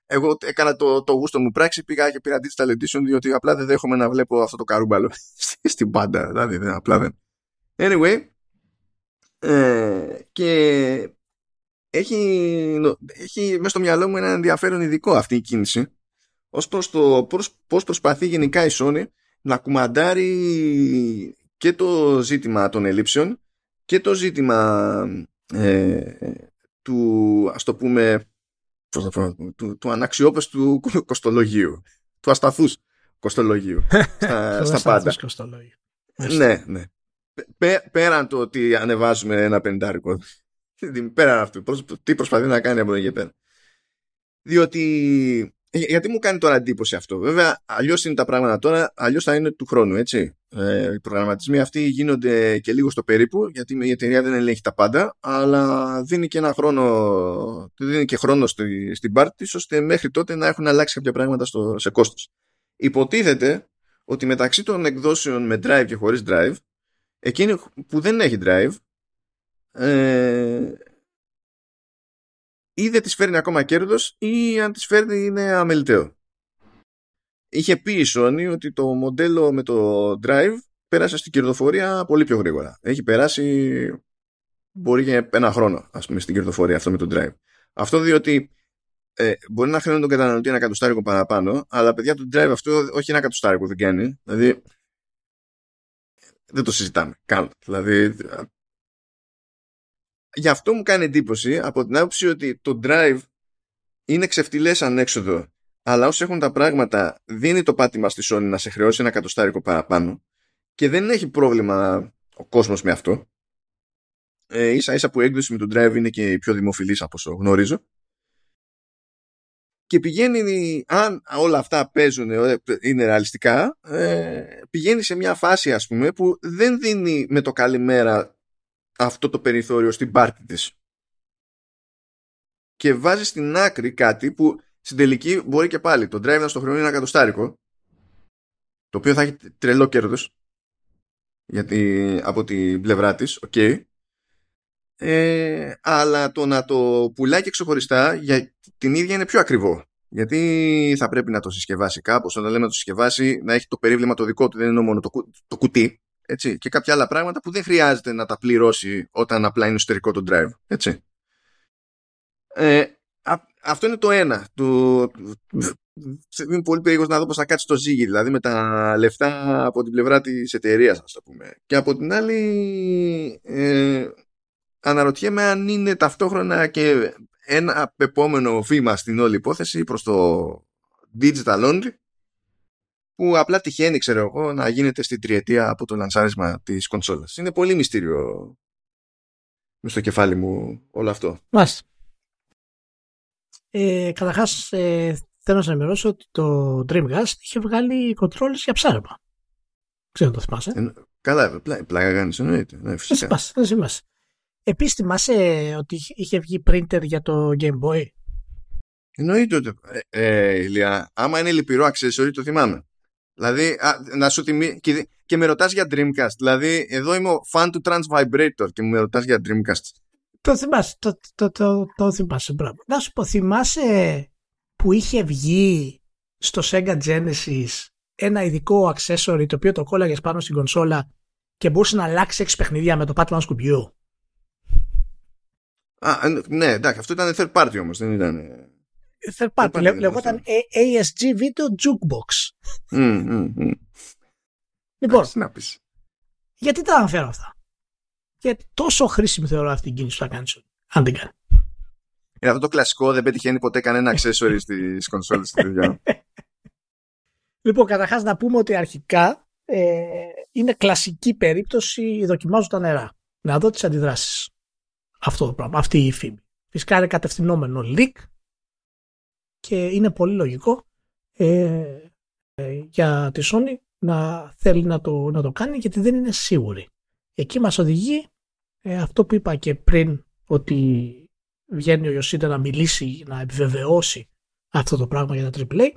[SPEAKER 2] εγώ έκανα το, το γούστο μου πράξη, πήγα και πήρα digital edition διότι απλά δεν δέχομαι να βλέπω αυτό το καρούμπαλο στην πάντα. Δηλαδή δεν, απλά δεν. Anyway, ε, και έχει, έχει μέσα στο μυαλό μου ένα ενδιαφέρον ειδικό αυτή η κίνηση ως προς το πώς, προσπαθεί γενικά η Sony να κουμαντάρει και το ζήτημα των ελλείψεων και το ζήτημα ε, του ας το πούμε του, του αναξιόπιστου κοστολογίου. Του ασταθούς κοστολογίου. στα, στα πάντα. Ναι, ναι. πέραν το ότι ανεβάζουμε ένα πεντάρικο. πέραν αυτού. Τι προσπαθεί να κάνει από εδώ και πέρα. Διότι γιατί μου κάνει τώρα εντύπωση αυτό. Βέβαια, αλλιώς είναι τα πράγματα τώρα, αλλιώς θα είναι του χρόνου, έτσι. Ε, οι προγραμματισμοί αυτοί γίνονται και λίγο στο περίπου, γιατί η εταιρεία δεν ελέγχει τα πάντα, αλλά δίνει και ένα χρόνο, δίνει και χρόνο στη, στην πάρτη ώστε μέχρι τότε να έχουν αλλάξει κάποια πράγματα στο, σε κόστος. Υποτίθεται ότι μεταξύ των εκδόσεων με drive και χωρίς drive, εκείνη που δεν έχει drive, ε, ή δεν της φέρνει ακόμα κέρδος ή αν της φέρνει είναι αμεληταίο. Είχε πει η Sony ότι το μοντέλο με το Drive πέρασε στην κερδοφορία πολύ πιο γρήγορα. Έχει περάσει μπορεί και ένα χρόνο ας πούμε στην κερδοφορία αυτό με το Drive. Αυτό διότι ε, μπορεί να χρειάζεται τον καταναλωτή ένα κατοστάρικο παραπάνω, αλλά παιδιά το drive αυτό όχι ένα κατοστάρικο δεν κάνει. Δηλαδή δεν το συζητάμε καν. Δηλαδή γι' αυτό μου κάνει εντύπωση από την άποψη ότι το drive είναι ξεφτιλές ανέξοδο αλλά όσοι έχουν τα πράγματα δίνει το πάτημα στη Sony να σε χρεώσει ένα κατοστάρικο παραπάνω και δεν έχει πρόβλημα ο κόσμος με αυτό. Ε, ίσα ίσα που η έκδοση με το drive είναι και η πιο δημοφιλής από όσο γνωρίζω. Και πηγαίνει, αν όλα αυτά παίζουν, ε, είναι ρεαλιστικά, ε, πηγαίνει σε μια φάση ας πούμε που δεν δίνει με το καλημέρα αυτό το περιθώριο στην πάρτη της. Και βάζει στην άκρη κάτι που στην τελική μπορεί και πάλι το drive να στο χρόνο είναι ένα κατοστάρικο το οποίο θα έχει τρελό κέρδος γιατί από την πλευρά της, οκ. Ε, αλλά το να το πουλάει και ξεχωριστά για την ίδια είναι πιο ακριβό. Γιατί θα πρέπει να το συσκευάσει κάπως, όταν λέμε να το συσκευάσει, να έχει το περίβλημα το δικό του, δεν είναι μόνο το, το κουτί, έτσι, και κάποια άλλα πράγματα που δεν χρειάζεται να τα πληρώσει όταν απλά είναι εσωτερικό το drive. Έτσι. Ε, αυτό είναι το ένα. Το, είμαι πολύ περίεργος να δω πώς θα κάτσει το ζύγι, δηλαδή με τα λεφτά από την πλευρά της εταιρείας, ας το πούμε. Και από την άλλη, ε, αναρωτιέμαι αν είναι ταυτόχρονα και ένα επόμενο βήμα στην όλη υπόθεση προς το digital only που απλά τυχαίνει, ξέρω εγώ, να γίνεται στην τριετία από το λανσάρισμα της κονσόλας. Είναι πολύ μυστήριο μες στο κεφάλι μου όλο αυτό.
[SPEAKER 1] Μάλιστα. Ε, καταρχάς, ε, θέλω να σας ενημερώσω ότι το Dreamcast είχε βγάλει κοντρόλες για ψάρεμα. Ξέρω το θυμάσαι.
[SPEAKER 2] Ε, καλά, πλάκα πλά, κάνεις, εννοείται. Ναι, φυσικά.
[SPEAKER 1] Δεν θυμάσαι. Επίσης θυμάσαι ότι είχε βγει printer για το Game Boy;
[SPEAKER 2] Εννοείται ότι. Ε, ε, Ηλία, άμα είναι λυπηρό accessory, το θυμάμαι. Δηλαδή, α, να σου τιμή... Και, και με ρωτάς για Dreamcast. Δηλαδή, εδώ είμαι ο fan του Trans Vibrator και με ρωτάς για Dreamcast.
[SPEAKER 1] Το θυμάσαι, το, το, το, το θυμάσαι, μπράβο. Να σου πω, θυμάσαι που είχε βγει στο Sega Genesis ένα ειδικό accessory το οποίο το κόλλαγες πάνω στην κονσόλα και μπορούσε να αλλάξει έξι παιχνιδιά με το πάτημα σκουμπιού.
[SPEAKER 2] Α, ναι, εντάξει, αυτό ήταν third party όμως, δεν ήταν
[SPEAKER 1] third party. Λε, λεγόταν ASG Video Jukebox.
[SPEAKER 2] Mm, mm, mm.
[SPEAKER 1] Λοιπόν, γιατί τα αναφέρω αυτά; Γιατί τόσο χρήσιμη θεωρώ αυτή την κίνηση που θα κάνεις αν δεν κάνει.
[SPEAKER 2] Είναι αυτό το κλασικό, δεν πετυχαίνει ποτέ κανένα accessory στις κονσόλες στη δουλειά.
[SPEAKER 1] Λοιπόν, καταρχάς να πούμε ότι αρχικά ε, είναι κλασική περίπτωση δοκιμάζω τα νερά. Να δω τις αντιδράσεις. Αυτό το πράγμα, αυτή η φήμη. Φυσικά είναι κατευθυνόμενο leak και είναι πολύ λογικό ε, ε, για τη Sony να θέλει να το, να το κάνει γιατί δεν είναι σίγουρη. Εκεί μας οδηγεί ε, αυτό που είπα και πριν ότι βγαίνει ο Ιωσίντα να μιλήσει, να επιβεβαιώσει αυτό το πράγμα για τα AAA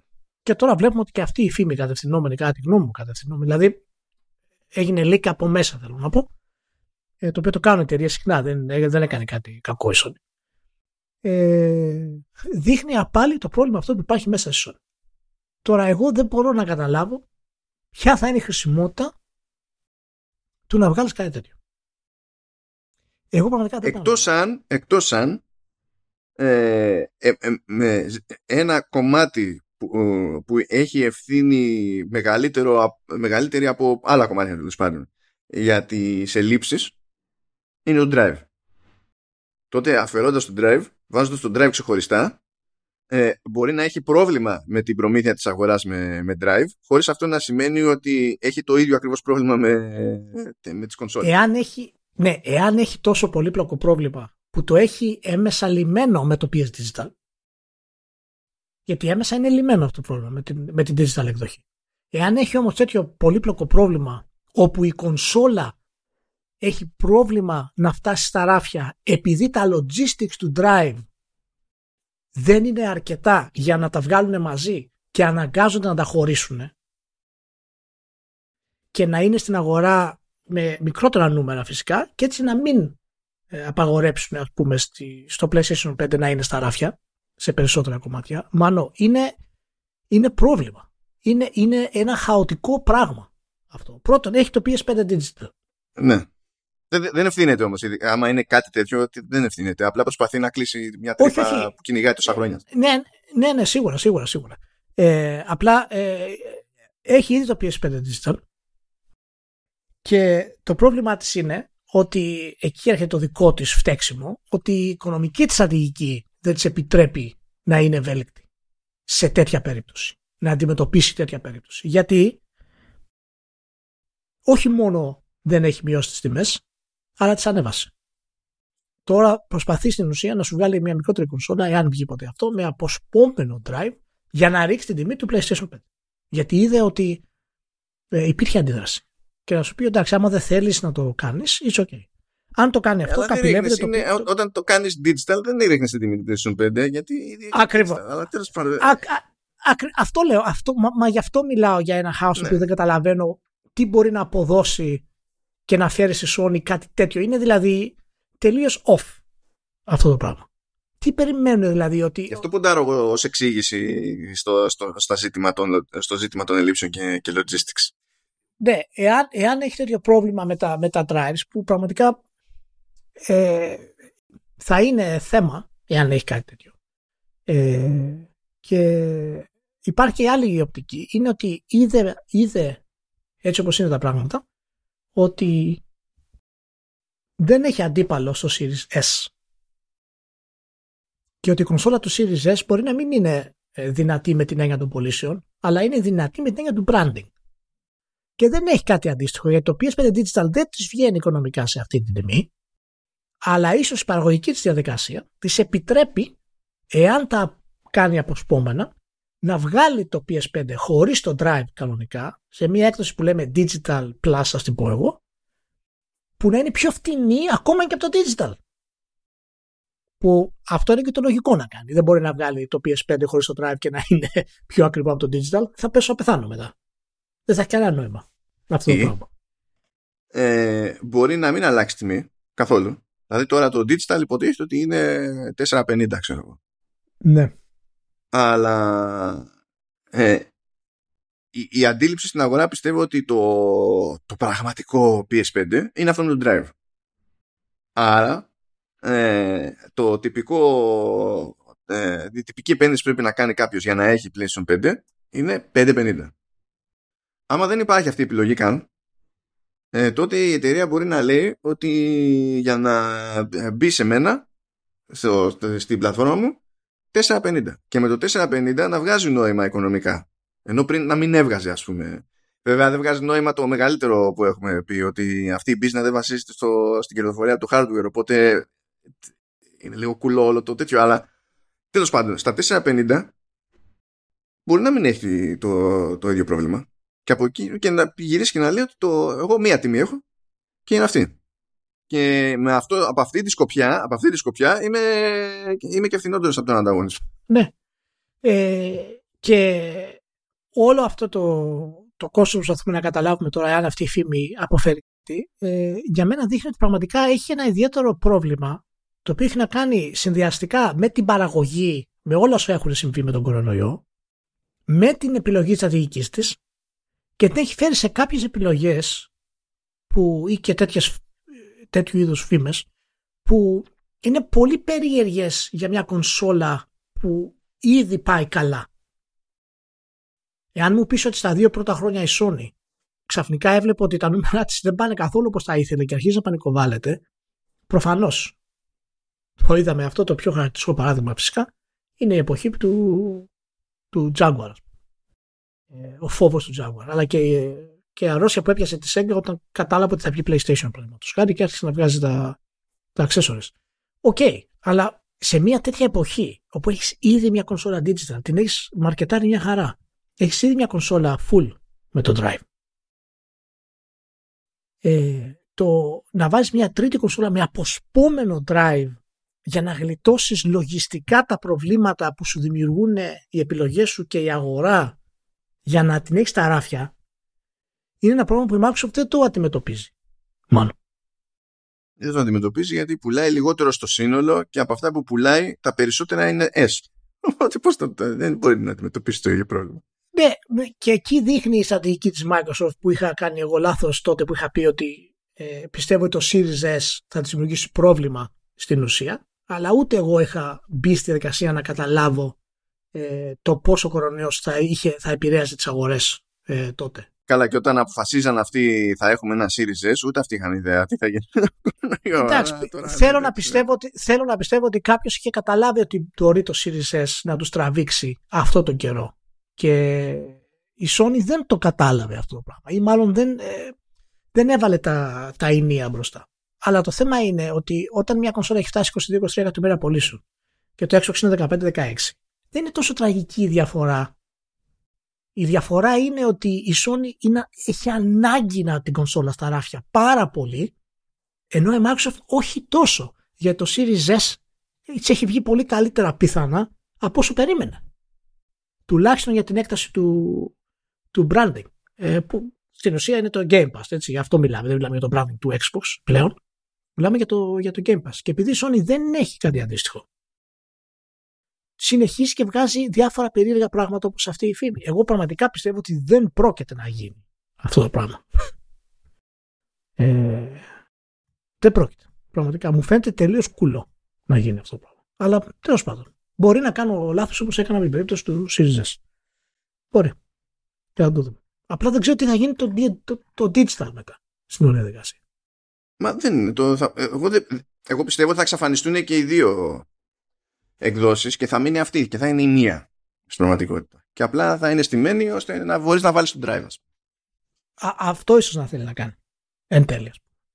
[SPEAKER 1] και τώρα βλέπουμε ότι και αυτή η φήμη κατευθυνόμενη, κατά τη γνώμη μου κατευθυνόμενη, δηλαδή έγινε leak από μέσα θέλω να πω, ε, το οποίο το κάνουν εταιρεία συχνά, δεν, δεν έκανε κάτι κακό η Sony ε, δείχνει απάλι το πρόβλημα αυτό που υπάρχει μέσα στη Sony. Τώρα εγώ δεν μπορώ να καταλάβω ποια θα είναι η χρησιμότητα του να βγάλεις κάτι τέτοιο. Εγώ πραγματικά δεν
[SPEAKER 2] εκτός αν, εκτός αν ε, ε, ε με ένα κομμάτι που, που έχει ευθύνη μεγαλύτερο, μεγαλύτερη από άλλα κομμάτια τέλος πάντων για τις ελλείψεις είναι το drive. Τότε αφαιρώντας το drive βάζοντας τον drive ξεχωριστά, ε, μπορεί να έχει πρόβλημα με την προμήθεια της αγοράς με, με drive, χωρίς αυτό να σημαίνει ότι έχει το ίδιο ακριβώς πρόβλημα με, με τις κονσόλες.
[SPEAKER 1] Εάν έχει, ναι, εάν έχει τόσο πολύπλοκο πρόβλημα που το έχει έμεσα λιμένο με το PS Digital, γιατί έμεσα είναι λιμένο αυτό το πρόβλημα με την, με την digital εκδοχή. Εάν έχει όμως τέτοιο πολύπλοκο πρόβλημα όπου η κονσόλα έχει πρόβλημα να φτάσει στα ράφια επειδή τα logistics του drive δεν είναι αρκετά για να τα βγάλουν μαζί και αναγκάζονται να τα χωρίσουν και να είναι στην αγορά με μικρότερα νούμερα φυσικά και έτσι να μην ε, απαγορέψουν ας πούμε στο PlayStation 5 να είναι στα ράφια σε περισσότερα κομμάτια. Μάνο, είναι, είναι πρόβλημα. Είναι, είναι ένα χαοτικό πράγμα αυτό. Πρώτον, έχει το PS5 Digital.
[SPEAKER 2] Ναι. Δεν, δεν ευθύνεται όμως. Άμα είναι κάτι τέτοιο, δεν ευθύνεται. Απλά προσπαθεί να κλείσει μια τρύπα που κυνηγάει τόσα χρόνια.
[SPEAKER 1] Ναι, ναι, ναι, σίγουρα, σίγουρα, σίγουρα. Ε, απλά ε, έχει ήδη το PS5 Digital και το πρόβλημά της είναι ότι εκεί έρχεται το δικό της φταίξιμο ότι η οικονομική της στρατηγική δεν της επιτρέπει να είναι ευέλικτη σε τέτοια περίπτωση. Να αντιμετωπίσει τέτοια περίπτωση. Γιατί όχι μόνο δεν έχει μειώσει τις τιμές, αλλά τις ανέβασε. Τώρα προσπαθεί στην ουσία να σου βγάλει μια μικρότερη κονσόλα, εάν βγει ποτέ αυτό, με αποσπόμενο drive για να ρίξει την τιμή του PlayStation 5. Γιατί είδε ότι ε, υπήρχε αντίδραση. Και να σου πει εντάξει, άμα δεν θέλεις να το κάνεις, it's okay. Αν το κάνει αυτό, καπηλεύεται το
[SPEAKER 2] είναι, Όταν το κάνεις digital, δεν ρίχνεις την τιμή του PlayStation 5, γιατί.
[SPEAKER 1] Ακριβώς. Αυτό λέω. Αυτό, μα, μα γι' αυτό μιλάω για ένα house ναι. που δεν καταλαβαίνω τι μπορεί να αποδώσει και να φέρει στη Sony κάτι τέτοιο. Είναι δηλαδή τελείως off αυτό το πράγμα. Τι περιμένουν δηλαδή ότι.
[SPEAKER 2] Γι' αυτό που εγώ ως εξήγηση στο, στο, στο, ζήτημα των, στο ζήτημα των ελλείψεων και, και logistics.
[SPEAKER 1] Ναι, εάν, εάν έχει τέτοιο πρόβλημα με τα, με τα drives που πραγματικά ε, θα είναι θέμα εάν έχει κάτι τέτοιο. Ε, και υπάρχει και άλλη οπτική. Είναι ότι είδε, είδε έτσι όπως είναι τα πράγματα ότι δεν έχει αντίπαλο στο Series S. Και ότι η κονσόλα του Series S μπορεί να μην είναι ε, δυνατή με την έννοια των πωλήσεων, αλλά είναι δυνατή με την έννοια του branding. Και δεν έχει κάτι αντίστοιχο, γιατί το PS5 Digital δεν της βγαίνει οικονομικά σε αυτή την τιμή αλλά ίσως η παραγωγική της διαδικασία της επιτρέπει, εάν τα κάνει αποσπόμενα, να βγάλει το PS5 χωρίς το drive κανονικά, σε μια έκδοση που λέμε digital plus, ας την πω εγώ, που να είναι πιο φτηνή ακόμα και από το digital. Που αυτό είναι και το λογικό να κάνει. Δεν μπορεί να βγάλει το PS5 χωρίς το drive και να είναι πιο ακριβό από το digital. Θα πέσω πεθάνω μετά. Δεν θα έχει κανένα νόημα αυτό το πράγμα.
[SPEAKER 2] Ε, μπορεί να μην αλλάξει τιμή καθόλου. Δηλαδή τώρα το digital υποτίθεται ότι είναι 4,50 ξέρω εγώ.
[SPEAKER 1] Ναι.
[SPEAKER 2] Αλλά ε, η, η, αντίληψη στην αγορά πιστεύω ότι το, το πραγματικό PS5 είναι αυτό με το drive. Άρα ε, το τυπικό ε, η τυπική επένδυση που πρέπει να κάνει κάποιος για να έχει PlayStation 5 είναι 5,50. Άμα δεν υπάρχει αυτή η επιλογή καν ε, τότε η εταιρεία μπορεί να λέει ότι για να μπει σε μένα στο, στην πλατφόρμα μου 4,50 και με το 4,50 να βγάζει νόημα οικονομικά. Ενώ πριν να μην έβγαζε ας πούμε. Βέβαια δεν βγάζει νόημα το μεγαλύτερο που έχουμε πει ότι αυτή η business δεν βασίζεται στο, στην κερδοφορία του hardware. Οπότε είναι λίγο κουλό όλο το τέτοιο αλλά τέλος πάντων στα 4,50 μπορεί να μην έχει το, το ίδιο πρόβλημα. Και από εκεί και να γυρίσει και να λέει ότι το, εγώ μία τιμή έχω και είναι αυτή. Και με αυτό, από αυτή τη σκοπιά, από αυτή τη σκοπιά είμαι, είμαι και φθηνότερος από τον ανταγωνισμό.
[SPEAKER 1] Ναι. Ε, και όλο αυτό το, το κόστος που προσπαθούμε να καταλάβουμε τώρα, αν αυτή η φήμη αποφέρει ε, για μένα δείχνει ότι πραγματικά έχει ένα ιδιαίτερο πρόβλημα το οποίο έχει να κάνει συνδυαστικά με την παραγωγή, με όλα όσα έχουν συμβεί με τον κορονοϊό, με την επιλογή της στρατηγικής της και την έχει φέρει σε κάποιες επιλογές που, ή και τέτοιες, τέτοιου είδους φήμες που είναι πολύ περίεργες για μια κονσόλα που ήδη πάει καλά. Εάν μου πεις ότι στα δύο πρώτα χρόνια η Sony ξαφνικά έβλεπε ότι τα νούμερα της δεν πάνε καθόλου όπως τα ήθελε και αρχίζει να πανικοβάλλεται, προφανώς το είδαμε αυτό το πιο χαρακτηριστικό παράδειγμα φυσικά είναι η εποχή του, του Jaguar. Ε, ο φόβος του Jaguar. Αλλά και, και η αρρώστια που έπιασε τη Sega όταν κατάλαβε ότι θα βγει PlayStation παραδείγματος χάρη και άρχισε να βγάζει τα, τα accessories. OK, okay, αλλά σε μια τέτοια εποχή όπου έχεις ήδη μια κονσόλα digital, την έχεις μαρκετάρει μια χαρά. Έχεις ήδη μια κονσόλα full με το drive. Ε, το να βάζεις μια τρίτη κονσόλα με αποσπόμενο drive για να γλιτώσεις λογιστικά τα προβλήματα που σου δημιουργούν οι επιλογές σου και η αγορά για να την έχεις στα ράφια είναι ένα πρόβλημα που η Microsoft δεν το αντιμετωπίζει. Μόνο.
[SPEAKER 2] Δεν το αντιμετωπίζει γιατί πουλάει λιγότερο στο σύνολο και από αυτά που πουλάει τα περισσότερα είναι S. Οπότε πώς το, δεν μπορεί να αντιμετωπίσει το ίδιο πρόβλημα.
[SPEAKER 1] Ναι, και εκεί δείχνει η στρατηγική της Microsoft που είχα κάνει εγώ λάθος τότε που είχα πει ότι ε, πιστεύω ότι το Series S θα της δημιουργήσει πρόβλημα στην ουσία αλλά ούτε εγώ είχα μπει στη διαδικασία να καταλάβω ε, το πόσο κορονοϊός θα, είχε, θα επηρέαζε τις αγορές ε, τότε.
[SPEAKER 2] Καλά, και όταν αποφασίζαν αυτοί θα έχουμε ένα Series S, ούτε αυτοί είχαν ιδέα τι θα γίνει.
[SPEAKER 1] Εντάξει, θέλω, να πιστεύω ότι, θέλω να πιστεύω ότι κάποιος είχε καταλάβει ότι μπορεί το Series S να τους τραβήξει αυτό τον καιρό. Και η Sony δεν το κατάλαβε αυτό το πράγμα. Ή μάλλον δεν, ε, δεν έβαλε τα, τα ενία μπροστά. Αλλά το θέμα είναι ότι όταν μια κονσόλα έχει φτάσει 22-23 εκατομμύρια πωλήσεων και το Xbox είναι 15-16, δεν είναι τόσο τραγική η διαφορά. Η διαφορά είναι ότι η Sony είναι, έχει ανάγκη να την κονσόλα στα ράφια πάρα πολύ, ενώ η Microsoft όχι τόσο. Για το Series S της έχει βγει πολύ καλύτερα πιθανά από όσο περίμενε. Τουλάχιστον για την έκταση του, του branding. Ε, που στην ουσία είναι το Game Pass. Έτσι, γι' αυτό μιλάμε. Δεν μιλάμε για το branding του Xbox πλέον. Μιλάμε για το, για το Game Pass. Και επειδή η Sony δεν έχει κάτι αντίστοιχο, συνεχίζει και βγάζει διάφορα περίεργα πράγματα όπως αυτή η φήμη. Εγώ πραγματικά πιστεύω ότι δεν πρόκειται να γίνει αυτό το πράγμα. Ε, δεν πρόκειται. Πραγματικά μου φαίνεται τελείως κουλό να γίνει αυτό το πράγμα. Αλλά τέλος πάντων. Μπορεί να κάνω λάθος όπως έκανα με την περίπτωση του Series Μπορεί. Και να το δούμε. Απλά δεν ξέρω τι θα γίνει το, το, το digital μετά στην όλη διαδικασία.
[SPEAKER 2] Μα δεν είναι. Το, θα, εγώ, εγώ πιστεύω ότι θα εξαφανιστούν και οι δύο εκδόσεις και θα μείνει αυτή και θα είναι η μία στην πραγματικότητα. Και απλά θα είναι στημένη ώστε να μπορείς να βάλεις τον drive.
[SPEAKER 1] Α, αυτό ίσως να θέλει να κάνει. Εν τέλει.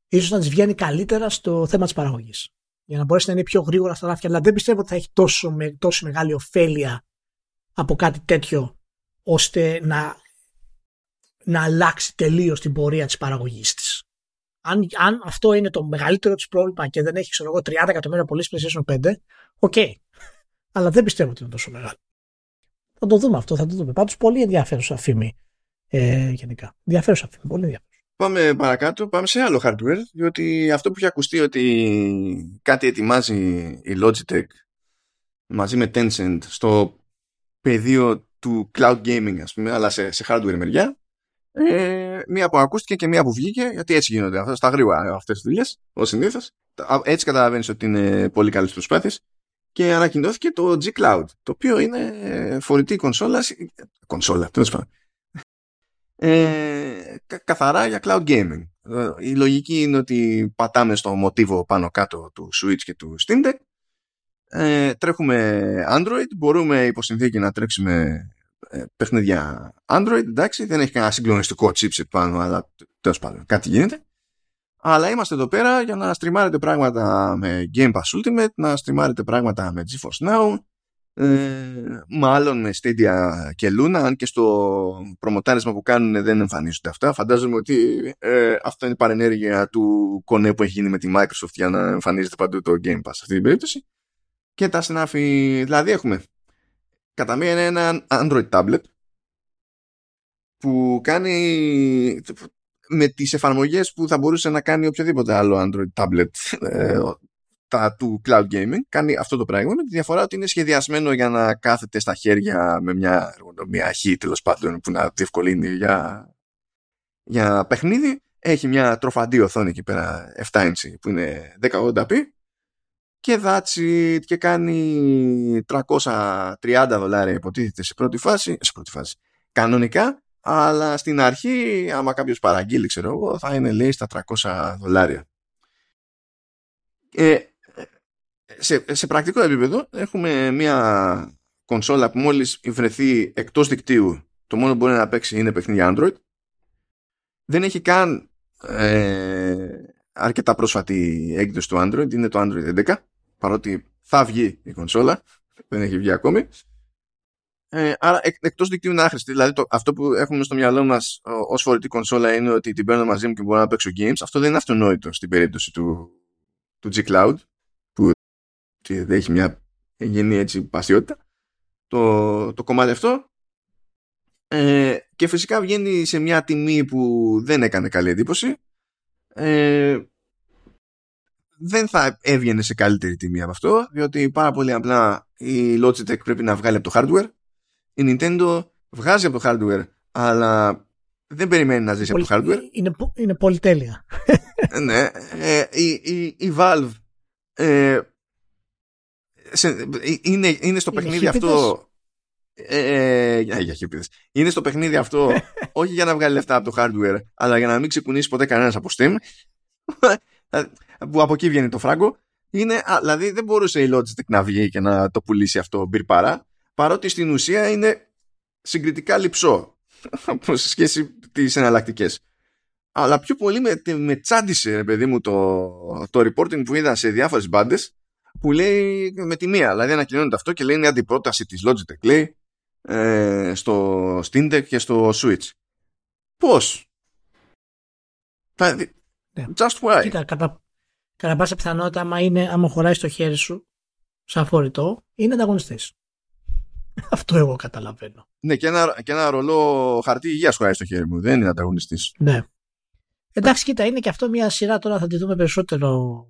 [SPEAKER 1] Ίσως να της βγαίνει καλύτερα στο θέμα της παραγωγής. Για να μπορέσει να είναι πιο γρήγορα στα ράφια. Αλλά δεν πιστεύω ότι θα έχει τόσο, με, τόσο μεγάλη ωφέλεια από κάτι τέτοιο ώστε να, να αλλάξει τελείως την πορεία της παραγωγής της αν, αν αυτό είναι το μεγαλύτερο τη πρόβλημα και δεν έχει ξέρω εγώ 30 εκατομμύρια πωλήσει PlayStation 5, OK. Okay. Αλλά δεν πιστεύω ότι είναι τόσο μεγάλο. Θα το δούμε αυτό, θα το δούμε. Πάντως πολύ ενδιαφέρουσα φήμη ε, γενικά. Ενδιαφέρουσα φήμη, πολύ ενδιαφέρουσα.
[SPEAKER 2] Πάμε παρακάτω, πάμε σε άλλο hardware, διότι αυτό που έχει ακουστεί ότι κάτι ετοιμάζει η Logitech μαζί με Tencent στο πεδίο του cloud gaming, ας πούμε, αλλά σε, σε hardware μεριά, ε, μία που ακούστηκε και μία που βγήκε, γιατί έτσι γίνονται αυτά, στα γρήγορα αυτές τις δουλειές, ως συνήθως. Έτσι καταλαβαίνεις ότι είναι πολύ καλές προσπάθειες. Και ανακοινώθηκε το G Cloud, το οποίο είναι φορητή κονσόλα. Κονσόλα, τέλος πάντων. Ε, καθαρά για cloud gaming. Η λογική είναι ότι πατάμε στο μοτίβο πάνω κάτω του Switch και του Steam Deck. Ε, τρέχουμε Android, μπορούμε υπό συνθήκη να τρέξουμε ε, παιχνίδια Android, εντάξει, δεν έχει κανένα συγκλονιστικό chipset πάνω, αλλά τέλος πάντων κάτι γίνεται. Αλλά είμαστε εδώ πέρα για να στριμάρετε πράγματα με Game Pass Ultimate, να στριμάρετε πράγματα με GeForce Now, ε, μάλλον με Stadia και Luna, αν και στο προμοτάρισμα που κάνουν δεν εμφανίζονται αυτά. Φαντάζομαι ότι ε, αυτό είναι παρενέργεια του κονέ που έχει γίνει με τη Microsoft για να εμφανίζεται παντού το Game Pass σε αυτή την περίπτωση. Και τα συνάφη, δηλαδή έχουμε κατά μία είναι ένα Android tablet που κάνει με τις εφαρμογές που θα μπορούσε να κάνει οποιοδήποτε άλλο Android tablet ε, τα, του cloud gaming. Κάνει αυτό το πράγμα με τη διαφορά ότι είναι σχεδιασμένο για να κάθεται στα χέρια με μια εργονομία χ τέλος πάντων που να διευκολύνει για, για παιχνίδι. Έχει μια τροφαντή οθόνη εκεί πέρα 7 inch που είναι 1080p και that's it και κάνει 330 δολάρια υποτίθεται σε πρώτη φάση, σε πρώτη φάση. Κανονικά αλλά στην αρχή άμα κάποιος παραγγείλει ξέρω εγώ θα είναι λέει στα 300 δολάρια. Ε, σε, σε πρακτικό επίπεδο έχουμε μια κονσόλα που μόλις βρεθεί εκτός δικτύου το μόνο που μπορεί να παίξει είναι παιχνίδια Android. Δεν έχει καν ε, αρκετά πρόσφατη έκδοση του Android είναι το Android 11 παρότι θα βγει η κονσόλα δεν έχει βγει ακόμη. Ε, άρα εκ, εκτός δικτύου είναι άχρηστη. Δηλαδή το, αυτό που έχουμε στο μυαλό μας ως φορητή κονσόλα είναι ότι την παίρνω μαζί μου και μπορώ να παίξω games. Αυτό δεν είναι αυτονόητο στην περίπτωση του, του G-Cloud που δεν έχει μια γενή έτσι πασιότητα. Το, το κομμάτι αυτό ε, και φυσικά βγαίνει σε μια τιμή που δεν έκανε καλή εντύπωση. Ε, δεν θα έβγαινε σε καλύτερη τιμή από αυτό διότι πάρα πολύ απλά η Logitech πρέπει να βγάλει από το hardware. Η Nintendo βγάζει από το hardware αλλά δεν περιμένει να ζήσει από το hardware.
[SPEAKER 1] είναι, είναι πολυτέλεια.
[SPEAKER 2] Ναι ε, η, η, η Valve ε, σε, είναι, είναι στο παιχνίδι αυτό ε, για, για Είναι στο παιχνίδι αυτό όχι για να βγάλει λεφτά από το hardware, αλλά για να μην ξεκουνήσει ποτέ κανένας από Steam. Που από εκεί βγαίνει το φράγκο. Είναι, α, δηλαδή δεν μπορούσε η Logitech να βγει και να το πουλήσει αυτό μπυρπαρά, παρότι στην ουσία είναι συγκριτικά λυψό σε σχέση τις εναλλακτικές. Αλλά πιο πολύ με, με τσάντισε, παιδί μου, το, το reporting που είδα σε διάφορες μπάντες που λέει με τη μία. Δηλαδή ανακοινώνεται αυτό και λέει είναι αντιπρόταση της Logitech, λέει, ε, στο Steam Deck και στο Switch. Πώς; Ναι. Just why?
[SPEAKER 1] Κοίτα, κατά, κατά πάσα πιθανότητα, άμα, είναι, άμα χωράει στο χέρι σου, σαν φορητό, είναι ανταγωνιστής. Αυτό εγώ καταλαβαίνω.
[SPEAKER 2] Ναι, και ένα, και ένα ρολό χαρτί υγείας χωράει στο χέρι μου. Δεν είναι ανταγωνιστής.
[SPEAKER 1] Ναι. Εντάξει, κοίτα, είναι και αυτό μια σειρά τώρα θα τη δούμε περισσότερο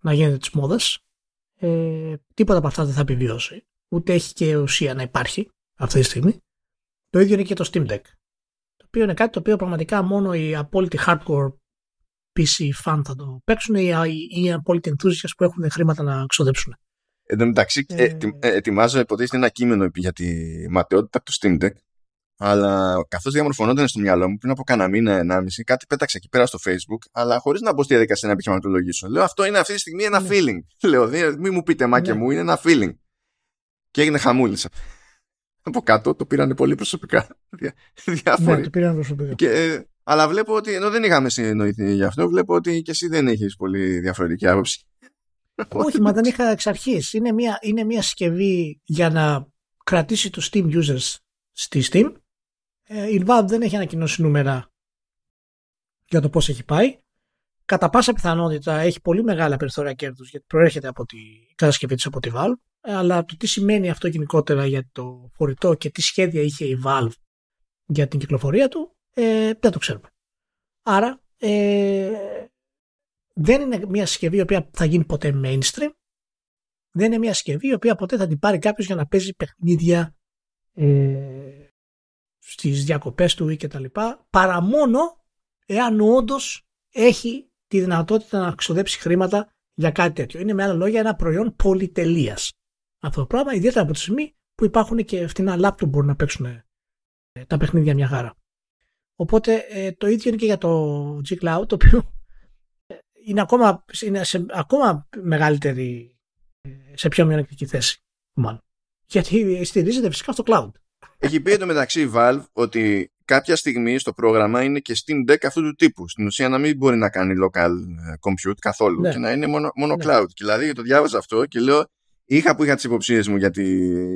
[SPEAKER 1] να γίνεται της μόδας. Ε, τίποτα από αυτά δεν θα επιβιώσει. Ούτε έχει και ουσία να υπάρχει αυτή τη στιγμή. Το ίδιο είναι και το Steam Deck. Το οποίο είναι κάτι το οποίο πραγματικά μόνο οι απόλυτοι hardcore PC fan θα το παίξουν ή οι απόλυτοι enthusiasts που έχουν χρήματα να ξοδέψουν.
[SPEAKER 2] Εν τω μεταξύ, ε... ε, ετοιμάζω υποτίθεται ένα κείμενο για τη ματαιότητα του Steam Deck. Αλλά καθώς διαμορφωνόταν στο μυαλό μου πριν από κανένα μήνα, ενάμιση, κάτι πέταξε εκεί πέρα στο Facebook, αλλά χωρίς να μπω στη διαδικασία να επιχειρηματολογήσω. Λέω αυτό είναι αυτή τη στιγμή ένα ναι. feeling. Λέω, μην μου πείτε μάκια ναι. μου, είναι ένα feeling. Και έγινε χαμούλησα από κάτω το πήραν πολύ προσωπικά. Διάφοροι.
[SPEAKER 1] Ναι, το πήραν προσωπικά.
[SPEAKER 2] Και, ε, αλλά βλέπω ότι ενώ δεν είχαμε συνοηθεί γι' αυτό, βλέπω ότι και εσύ δεν έχεις πολύ διαφορετική άποψη.
[SPEAKER 1] Όχι, μα δεν είχα εξ αρχής. Είναι μια, είναι μια συσκευή για να κρατήσει του Steam users στη Steam. Ε, η Valve δεν έχει ανακοινώσει νούμερα για το πώς έχει πάει. Κατά πάσα πιθανότητα έχει πολύ μεγάλα περιθώρια κέρδους γιατί προέρχεται από τη κατασκευή της από τη Valve αλλά το τι σημαίνει αυτό γενικότερα για το φορητό και τι σχέδια είχε η Valve για την κυκλοφορία του, ε, δεν το ξέρουμε. Άρα ε, δεν είναι μια συσκευή η οποία θα γίνει ποτέ mainstream, δεν είναι μια συσκευή η οποία ποτέ θα την πάρει κάποιος για να παίζει παιχνίδια ε, στις διακοπές του ή και τα λοιπά, παρά μόνο εάν όντως έχει τη δυνατότητα να ξοδέψει χρήματα για κάτι τέτοιο. Είναι με άλλα λόγια ένα προϊόν πολυτελείας αυτό το πράγμα, ιδιαίτερα από τη στιγμή που υπάρχουν και φτηνά λάπτοπ που μπορούν να παίξουν ε, τα παιχνίδια μια χαρά. Οπότε ε, το ίδιο είναι και για το G Cloud, το οποίο ε, είναι ακόμα, είναι σε ακόμα μεγαλύτερη, σε πιο μειονεκτική θέση, μάλλον. Γιατί στηρίζεται φυσικά στο cloud.
[SPEAKER 2] Έχει πει μεταξύ η Valve ότι κάποια στιγμή στο πρόγραμμα είναι και Steam Deck αυτού του τύπου. Στην ουσία να μην μπορεί να κάνει local compute καθόλου ναι. και να είναι μόνο, μόνο ναι. cloud. Και δηλαδή το διάβαζα αυτό και λέω Είχα που είχα τις υποψίες μου για,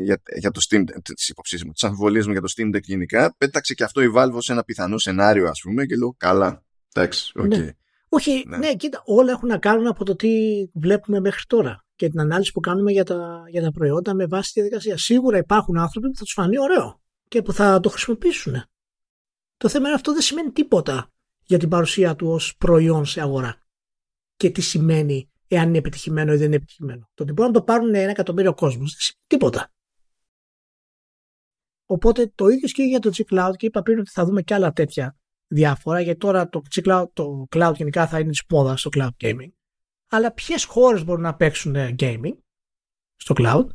[SPEAKER 2] για, για το Steam τις υποψίες μου, τις αμφιβολίες μου για το Steam Deck γενικά. Πέταξε και αυτό η Valve σε ένα πιθανό σενάριο ας πούμε και λέω καλά, εντάξει, OK. Okay.
[SPEAKER 1] Ναι. Όχι, ναι. ναι. κοίτα, όλα έχουν να κάνουν από το τι βλέπουμε μέχρι τώρα και την ανάλυση που κάνουμε για τα, για τα προϊόντα με βάση τη διαδικασία. Σίγουρα υπάρχουν άνθρωποι που θα τους φανεί ωραίο και που θα το χρησιμοποιήσουν. Το θέμα είναι αυτό δεν σημαίνει τίποτα για την παρουσία του ως προϊόν σε αγορά. Και τι σημαίνει εάν είναι επιτυχημένο ή δεν είναι επιτυχημένο. Το ότι μπορούν να το πάρουν ένα εκατομμύριο κόσμος δεν σημαίνει τίποτα. Οπότε το ίδιο ισχύει για το G Cloud και είπα πριν ότι θα δούμε και άλλα τέτοια διάφορα γιατί τώρα το G Cloud, το cloud γενικά θα είναι της πόδα στο cloud gaming. Αλλά ποιες χώρες μπορούν να παίξουν gaming στο cloud;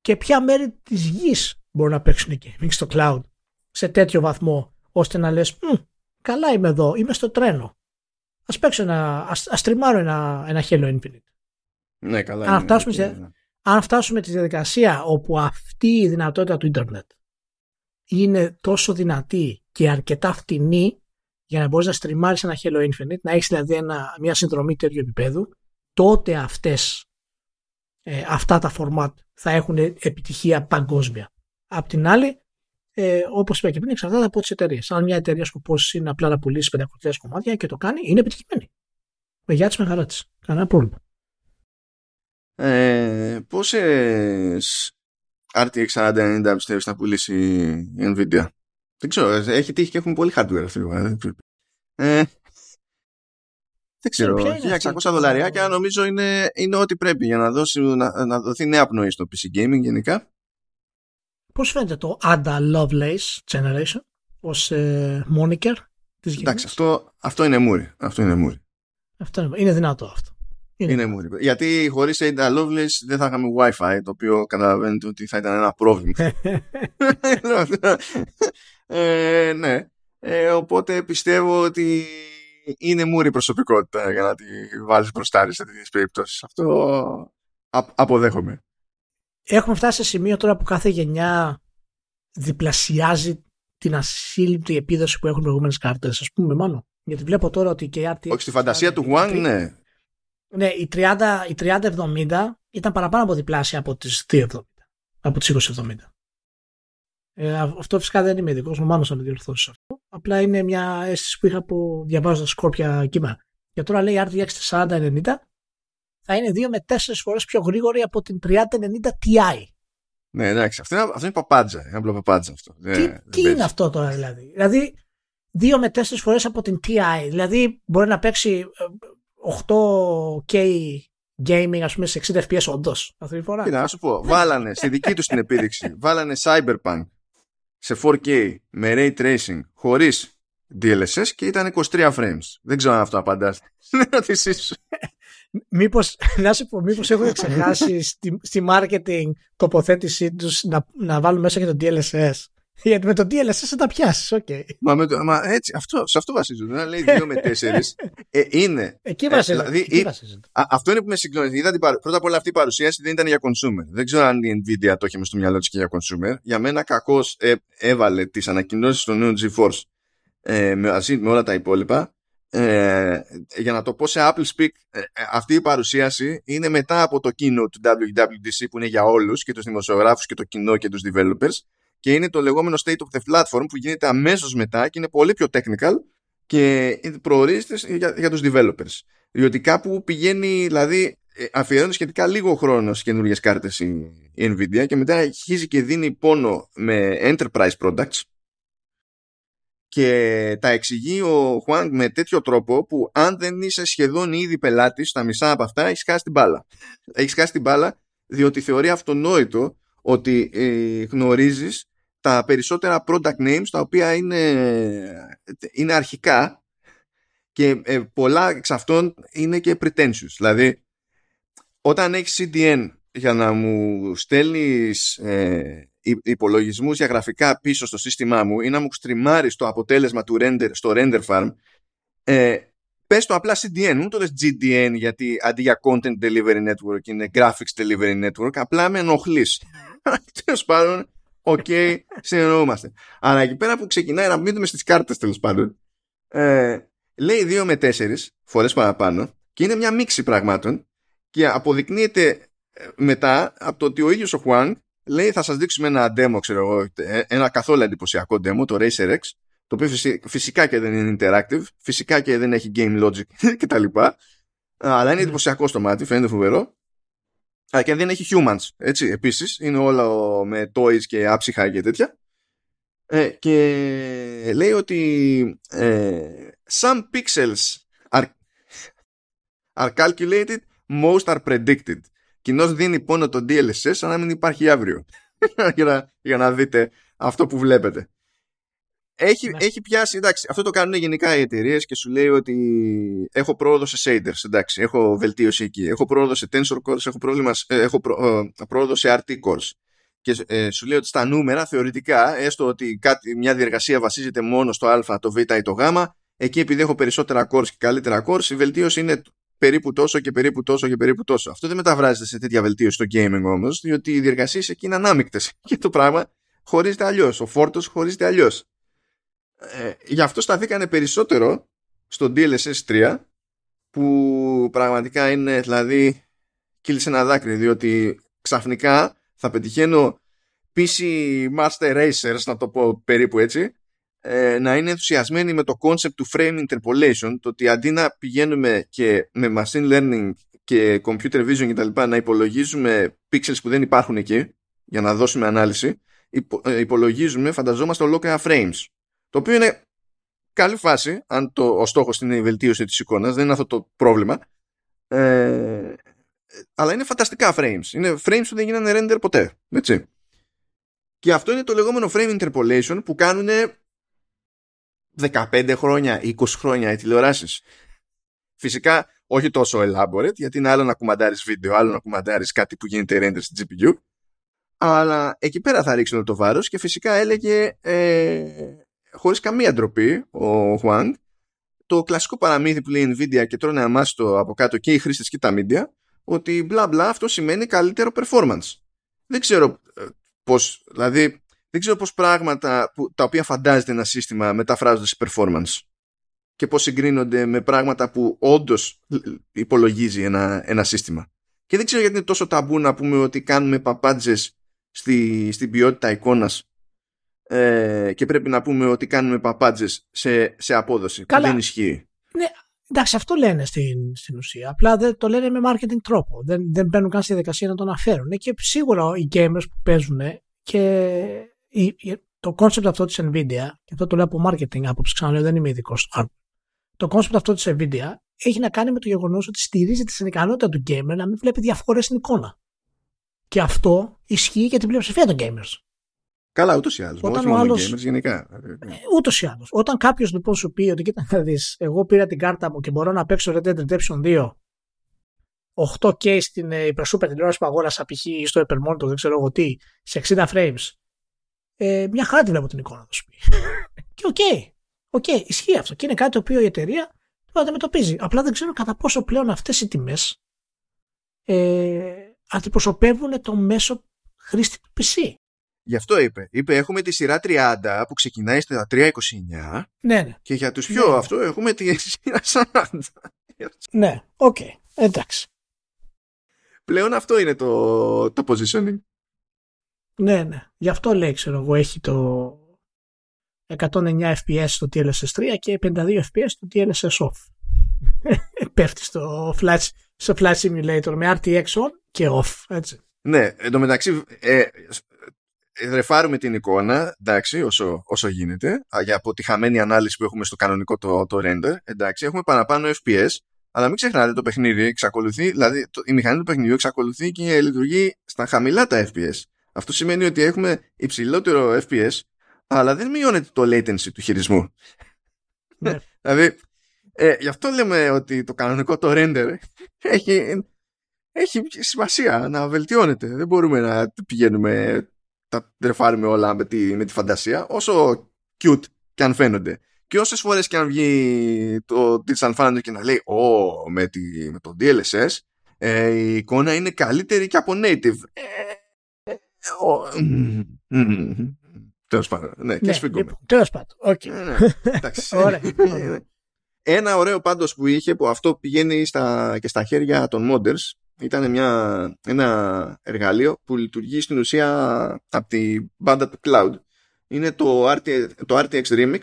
[SPEAKER 1] Και ποια μέρη της γης μπορούν να παίξουν gaming στο cloud σε τέτοιο βαθμό ώστε να λες καλά είμαι εδώ, είμαι στο τρένο ας παίξω ένα, ας, ας τριμάρω ένα, ένα Halo Infinite.
[SPEAKER 2] Ναι, καλά.
[SPEAKER 1] Αν
[SPEAKER 2] είναι,
[SPEAKER 1] φτάσουμε
[SPEAKER 2] είναι,
[SPEAKER 1] σε-
[SPEAKER 2] ναι.
[SPEAKER 1] Αν φτάσουμε τη διαδικασία όπου αυτή η δυνατότητα του ίντερνετ είναι τόσο δυνατή και αρκετά φτηνή για να μπορείς να στριμάρεις ένα Halo Infinite, να έχεις δηλαδή ένα, μια συνδρομή τέτοιου επίπεδου, τότε αυτές, ε, αυτά τα format θα έχουν επιτυχία παγκόσμια. Απ' την άλλη, ε, όπως είπα και πριν, εξαρτάται από τις εταιρείες. Αν μια εταιρεία σκοπό είναι απλά να πουλήσει 500 κομμάτια και το κάνει, είναι επιτυχημένη. Με γεια της με χαρά τη. Κανένα πρόβλημα.
[SPEAKER 2] Ε, πόσες RTX 4090 πιστεύεις θα πουλήσει η Nvidia; Δεν ξέρω, ε, έχει τύχει και έχουμε πολύ hardware αυτή. Ε, δεν ξέρω,
[SPEAKER 1] ποια είναι
[SPEAKER 2] 1600
[SPEAKER 1] αυτή;
[SPEAKER 2] δολαριάκια νομίζω είναι, είναι ό,τι πρέπει για να, δώσει, να, να δοθεί νέα πνοή στο PC Gaming γενικά.
[SPEAKER 1] Πώς φαίνεται το Ada Lovelace Generation ως ε, moniker της
[SPEAKER 2] Εντάξει, αυτό, αυτό είναι μούρι. Αυτό είναι μούρι.
[SPEAKER 1] Αυτό είναι, είναι δυνατό αυτό. Είναι.
[SPEAKER 2] Είναι μούρι. Γιατί χωρίς Ada Lovelace δεν θα είχαμε Wi-Fi, το οποίο καταλαβαίνετε ότι θα ήταν ένα πρόβλημα. ε, ναι. Ε, οπότε πιστεύω ότι είναι μούρη προσωπικότητα για να τη βάλεις μπροστά σε τέτοιες περιπτώσεις. Αυτό α- αποδέχομαι.
[SPEAKER 1] Έχουμε φτάσει σε σημείο τώρα που κάθε γενιά διπλασιάζει την ασύλληπτη επίδοση που έχουν προηγούμενες κάρτες. Α πούμε, μάλλον. Γιατί βλέπω τώρα ότι και η RTX.
[SPEAKER 2] Όχι στη φαντασία του One, ναι.
[SPEAKER 1] Ναι, η 30, η 3070 ήταν παραπάνω από διπλάσια από τις 270. Από τις 2070. Ε, α- αυτό φυσικά δεν είμαι ειδικός, ο Μάνος να με διορθώσει σε αυτό. Απλά είναι μια αίσθηση που είχα από διαβάζοντας σκόρπια κείμενα. Και τώρα λέει η RTX 4090 θα είναι 2 με 4 φορές πιο γρήγορη από την 3090 Ti.
[SPEAKER 2] Ναι, εντάξει. Αυτό είναι, αυτό είναι παπάντζα. Είναι απλό παπάντζα αυτό.
[SPEAKER 1] τι
[SPEAKER 2] Δεν- δεν
[SPEAKER 1] τι
[SPEAKER 2] παίζει.
[SPEAKER 1] είναι αυτό τώρα δηλαδή; Δηλαδή 2 με 4 φορές από την TI. Δηλαδή μπορεί να παίξει ε, 8K gaming ας πούμε σε 60 FPS όντως αυτή τη φορά;
[SPEAKER 2] Κοίτα, να σου πω. Βάλανε στη δική τους την επίδειξη. Βάλανε Cyberpunk σε 4K με Ray Tracing χωρίς DLSS και ήταν 23 frames. Δεν ξέρω αν αυτό απαντάει στην ερώτησή σου.
[SPEAKER 1] Μήπως, να σου πω, μήπως έχουν ξεχάσει στη, στη marketing τοποθέτησή τους να, να βάλουν μέσα και το DLSS. Γιατί με το DLSS θα τα πιάσεις, οκ.
[SPEAKER 2] Μα, με το, μα έτσι, αυτό, σε αυτό βασίζονται. Να λέει 2 με 4. Ε, είναι.
[SPEAKER 1] Εκεί
[SPEAKER 2] Ε,
[SPEAKER 1] βασίζεται.
[SPEAKER 2] δηλαδή,
[SPEAKER 1] εκεί
[SPEAKER 2] ή-
[SPEAKER 1] βασίζεται.
[SPEAKER 2] Α, αυτό είναι που με συγκλώνει. Είδα την παρου- Πρώτα απ' όλα αυτή η παρουσίαση δεν ήταν για consumer. Δεν ξέρω αν η Nvidia το είχε μες στο μυαλό της και για consumer. Για μένα κακώς έβαλε τις ανακοινώσεις του νέου GeForce ε, μαζί με όλα τα υπόλοιπα. Ε, για να το πω σε Apple Speak, ε, ε, αυτή η παρουσίαση είναι μετά από το keynote του WWDC που είναι για όλους και τους δημοσιογράφους και το κοινό και τους developers και είναι το λεγόμενο State of the Platform που γίνεται αμέσως μετά και είναι πολύ πιο technical και προορίζεται για, για τους developers. Διότι κάπου πηγαίνει, δηλαδή ε, αφιερώνει σχετικά λίγο χρόνο στις καινούργιες κάρτες η, η Nvidia και μετά αρχίζει και δίνει πόνο με enterprise products και τα εξηγεί ο Χουάνγκ με τέτοιο τρόπο που αν δεν είσαι σχεδόν ήδη πελάτης στα μισά από αυτά έχεις χάσει την μπάλα. Έχεις χάσει την μπάλα διότι θεωρεί αυτονόητο ότι ε, γνωρίζεις τα περισσότερα product names τα οποία είναι, είναι αρχικά και ε, πολλά εξ αυτών είναι και pretentious. Δηλαδή όταν έχεις CDN για να μου στέλνεις ε, υ- υπολογισμούς για γραφικά πίσω στο σύστημά μου ή να μου στριμάρεις το αποτέλεσμα του render στο render farm ε, πες το απλά CDN, μην το λες GDN γιατί αντί για Content Delivery Network είναι Graphics Delivery Network απλά με ενοχλείς. Τέλος πάντων οκ, συνεννοούμαστε. Αλλά εκεί πέρα που ξεκινάει να μείνουμε στις κάρτες τέλος πάντων ε, λέει 2 με 4 φορές παραπάνω και είναι μια μίξη πραγμάτων και αποδεικνύεται ε, μετά από το ότι ο ίδιος ο Huang λέει θα σας δείξουμε ένα demo ξέρω εγώ, ε, ένα καθόλου εντυπωσιακό demo το Racer RTX το οποίο φυσι- φυσικά και δεν είναι interactive φυσικά και δεν έχει game logic κτλ αλλά είναι εντυπωσιακό στο μάτι φαίνεται φοβερό. Α, και δεν έχει humans έτσι επίσης είναι όλα με toys και άψυχα και τέτοια. Ε, και λέει ότι ε, some pixels are, are calculated most are predicted κοινώς δίνει πόνο το DLSS σαν να μην υπάρχει αύριο για, να, για να δείτε αυτό που βλέπετε έχει,
[SPEAKER 1] Ναι.
[SPEAKER 2] έχει πιάσει, εντάξει, αυτό το κάνουν γενικά οι εταιρείες και σου λέει ότι έχω πρόοδο σε shaders, εντάξει, έχω βελτίωση εκεί, έχω πρόοδο σε tensor cores, έχω, πρόβλημα, ε, έχω προ, ε, πρόοδο σε RT cores. Και ε, σου λέει ότι στα νούμερα, θεωρητικά, έστω ότι κάτι, μια διεργασία βασίζεται μόνο στο α, το β ή το γ, εκεί επειδή έχω περισσότερα cores και καλύτερα cores η βελτίωση είναι περίπου τόσο και περίπου τόσο και περίπου τόσο. Αυτό δεν μεταβράζεται σε τέτοια βελτίωση στο gaming όμως, διότι οι διεργασίες εκεί είναι ανάμεικτες και το πράγμα χωρίζεται αλλιώς. Ο φόρτος χωρίζεται αλλιώς. Ε, γι' αυτό σταθήκανε περισσότερο στο DLSS 3 που πραγματικά είναι δηλαδή κύλησε ένα δάκρυ διότι ξαφνικά θα πετυχαίνω PC Master Racers να το πω περίπου έτσι ε, να είναι ενθουσιασμένοι με το concept του frame interpolation το ότι αντί να πηγαίνουμε και με machine learning και computer vision και τα λοιπά να υπολογίζουμε pixels που δεν υπάρχουν εκεί για να δώσουμε ανάλυση ε, υπολογίζουμε, φανταζόμαστε ολόκληρα frames. Το οποίο είναι καλή φάση αν το, ο στόχος είναι η βελτίωση της εικόνας δεν είναι αυτό το πρόβλημα. Ε, αλλά είναι φανταστικά frames. Είναι frames που δεν γίνανε render ποτέ έτσι. και αυτό είναι το λεγόμενο frame interpolation που κάνουν 15 χρόνια, 20 χρόνια οι τηλεοράσεις. Φυσικά όχι τόσο elaborate, γιατί είναι άλλο να κουμαντάρεις βίντεο, άλλο να κουμαντάρεις κάτι που γίνεται render στην GPU. Αλλά εκεί πέρα θα ρίξουν το βάρος και φυσικά έλεγε ε, χωρίς καμία ντροπή ο Huang το κλασικό παραμύθι που λέει Nvidia και τρώνε αμάστο από κάτω και οι χρήστες και τα media ότι μπλα μπλα αυτό σημαίνει καλύτερο performance. Δεν ξέρω ε, πώς, δηλαδή δεν ξέρω πώς πράγματα που, τα οποία φαντάζεται ένα σύστημα μεταφράζονται σε performance και πώς συγκρίνονται με πράγματα που όντως υπολογίζει ένα, ένα σύστημα. Και δεν ξέρω γιατί είναι τόσο ταμπού να πούμε ότι κάνουμε παπάντζες στη, στην ποιότητα εικόνας ε, και πρέπει να πούμε ότι κάνουμε παπάντζες σε, σε απόδοση Καλά. που δεν ισχύει.
[SPEAKER 1] Ναι, εντάξει, αυτό λένε στην, στην ουσία. Απλά δεν το λένε με marketing τρόπο. Δεν, δεν μπαίνουν καν στη διαδικασία να το αναφέρουν. Και σίγουρα οι gamers που παίζουν και το concept αυτό της Nvidia, και αυτό το λέω από marketing άποψη, ξαναλέω δεν είμαι ειδικός στο το concept αυτό της Nvidia έχει να κάνει με το γεγονός ότι στηρίζεται στην ικανότητα του gamer να μην βλέπει διαφορές στην εικόνα. Και αυτό ισχύει για την πλειοψηφία των gamers.
[SPEAKER 2] Καλά, ούτως ή άλλως. Όχι μόνο άλλος... gamers, γενικά.
[SPEAKER 1] Ε, ούτως ή άλλως. Όταν κάποιος λοιπόν σου πει ότι κοίτα να δεις, εγώ πήρα την κάρτα μου και μπορώ να παίξω Red Dead Redemption 2 8K στην ε, υπερσούπερ τηλεόραση που αγόρασα π.χ. στο Hypermonitor, δεν ξέρω εγώ τι, σε 60 frames ε, μια χαρά τη βλέπω την εικόνα του πει. και οκέι. Okay, okay, ισχύει αυτό. Και είναι κάτι το οποίο η εταιρεία το αντιμετωπίζει. Απλά δεν ξέρω κατά πόσο πλέον αυτές οι τιμές ε, αντιπροσωπεύουν το μέσο χρήστη του PC.
[SPEAKER 2] Γι' αυτό είπε. Είπε έχουμε τη σειρά 30 που ξεκινάει στα 329.
[SPEAKER 1] Ναι, ναι.
[SPEAKER 2] Και για τους πιο ναι. αυτό έχουμε τη σειρά 40.
[SPEAKER 1] ναι, okay. Okay. Εντάξει.
[SPEAKER 2] Πλέον αυτό είναι το, το positioning.
[SPEAKER 1] Ναι, ναι. Γι' αυτό λέει, ξέρω εγώ, έχει το 109 FPS στο DLSS 3 και 52 FPS στο DLSS off. Πέφτει στο flash, στο flash simulator με RTX on και off, έτσι.
[SPEAKER 2] Ναι, εντωμεταξύ ε, ρεφάρουμε την εικόνα, εντάξει, όσο, όσο γίνεται, για από τη χαμένη ανάλυση που έχουμε στο κανονικό το, το render, εντάξει, έχουμε παραπάνω FPS, αλλά μην ξεχνάτε το παιχνίδι εξακολουθεί, δηλαδή το, η μηχανή του παιχνιδιού εξακολουθεί και λειτουργεί στα χαμηλά τα FPS. Αυτό σημαίνει ότι έχουμε υψηλότερο FPS, αλλά δεν μειώνεται το latency του χειρισμού. Ναι. δηλαδή, ε, γι' αυτό λέμε ότι το κανονικό το render έχει, έχει σημασία να βελτιώνεται. Δεν μπορούμε να πηγαίνουμε, τα τρεφάρουμε όλα με τη, με τη φαντασία, όσο cute και αν φαίνονται. Και όσες φορές και αν βγει το Digital Foundry και να λέει «Ω, με, με το DLSS ε, η εικόνα είναι καλύτερη και από native». Ε, Τέλος πάντων. Ναι, και ναι, σφίγγουμε. Λοιπόν,
[SPEAKER 1] Τέλος πάντων.
[SPEAKER 2] Ένα ωραίο πάντως που είχε που αυτό πηγαίνει στα, και στα χέρια των modders ήταν μια, ένα εργαλείο που λειτουργεί στην ουσία από τη μπάντα του cloud. Είναι το, RT, το RTX Remix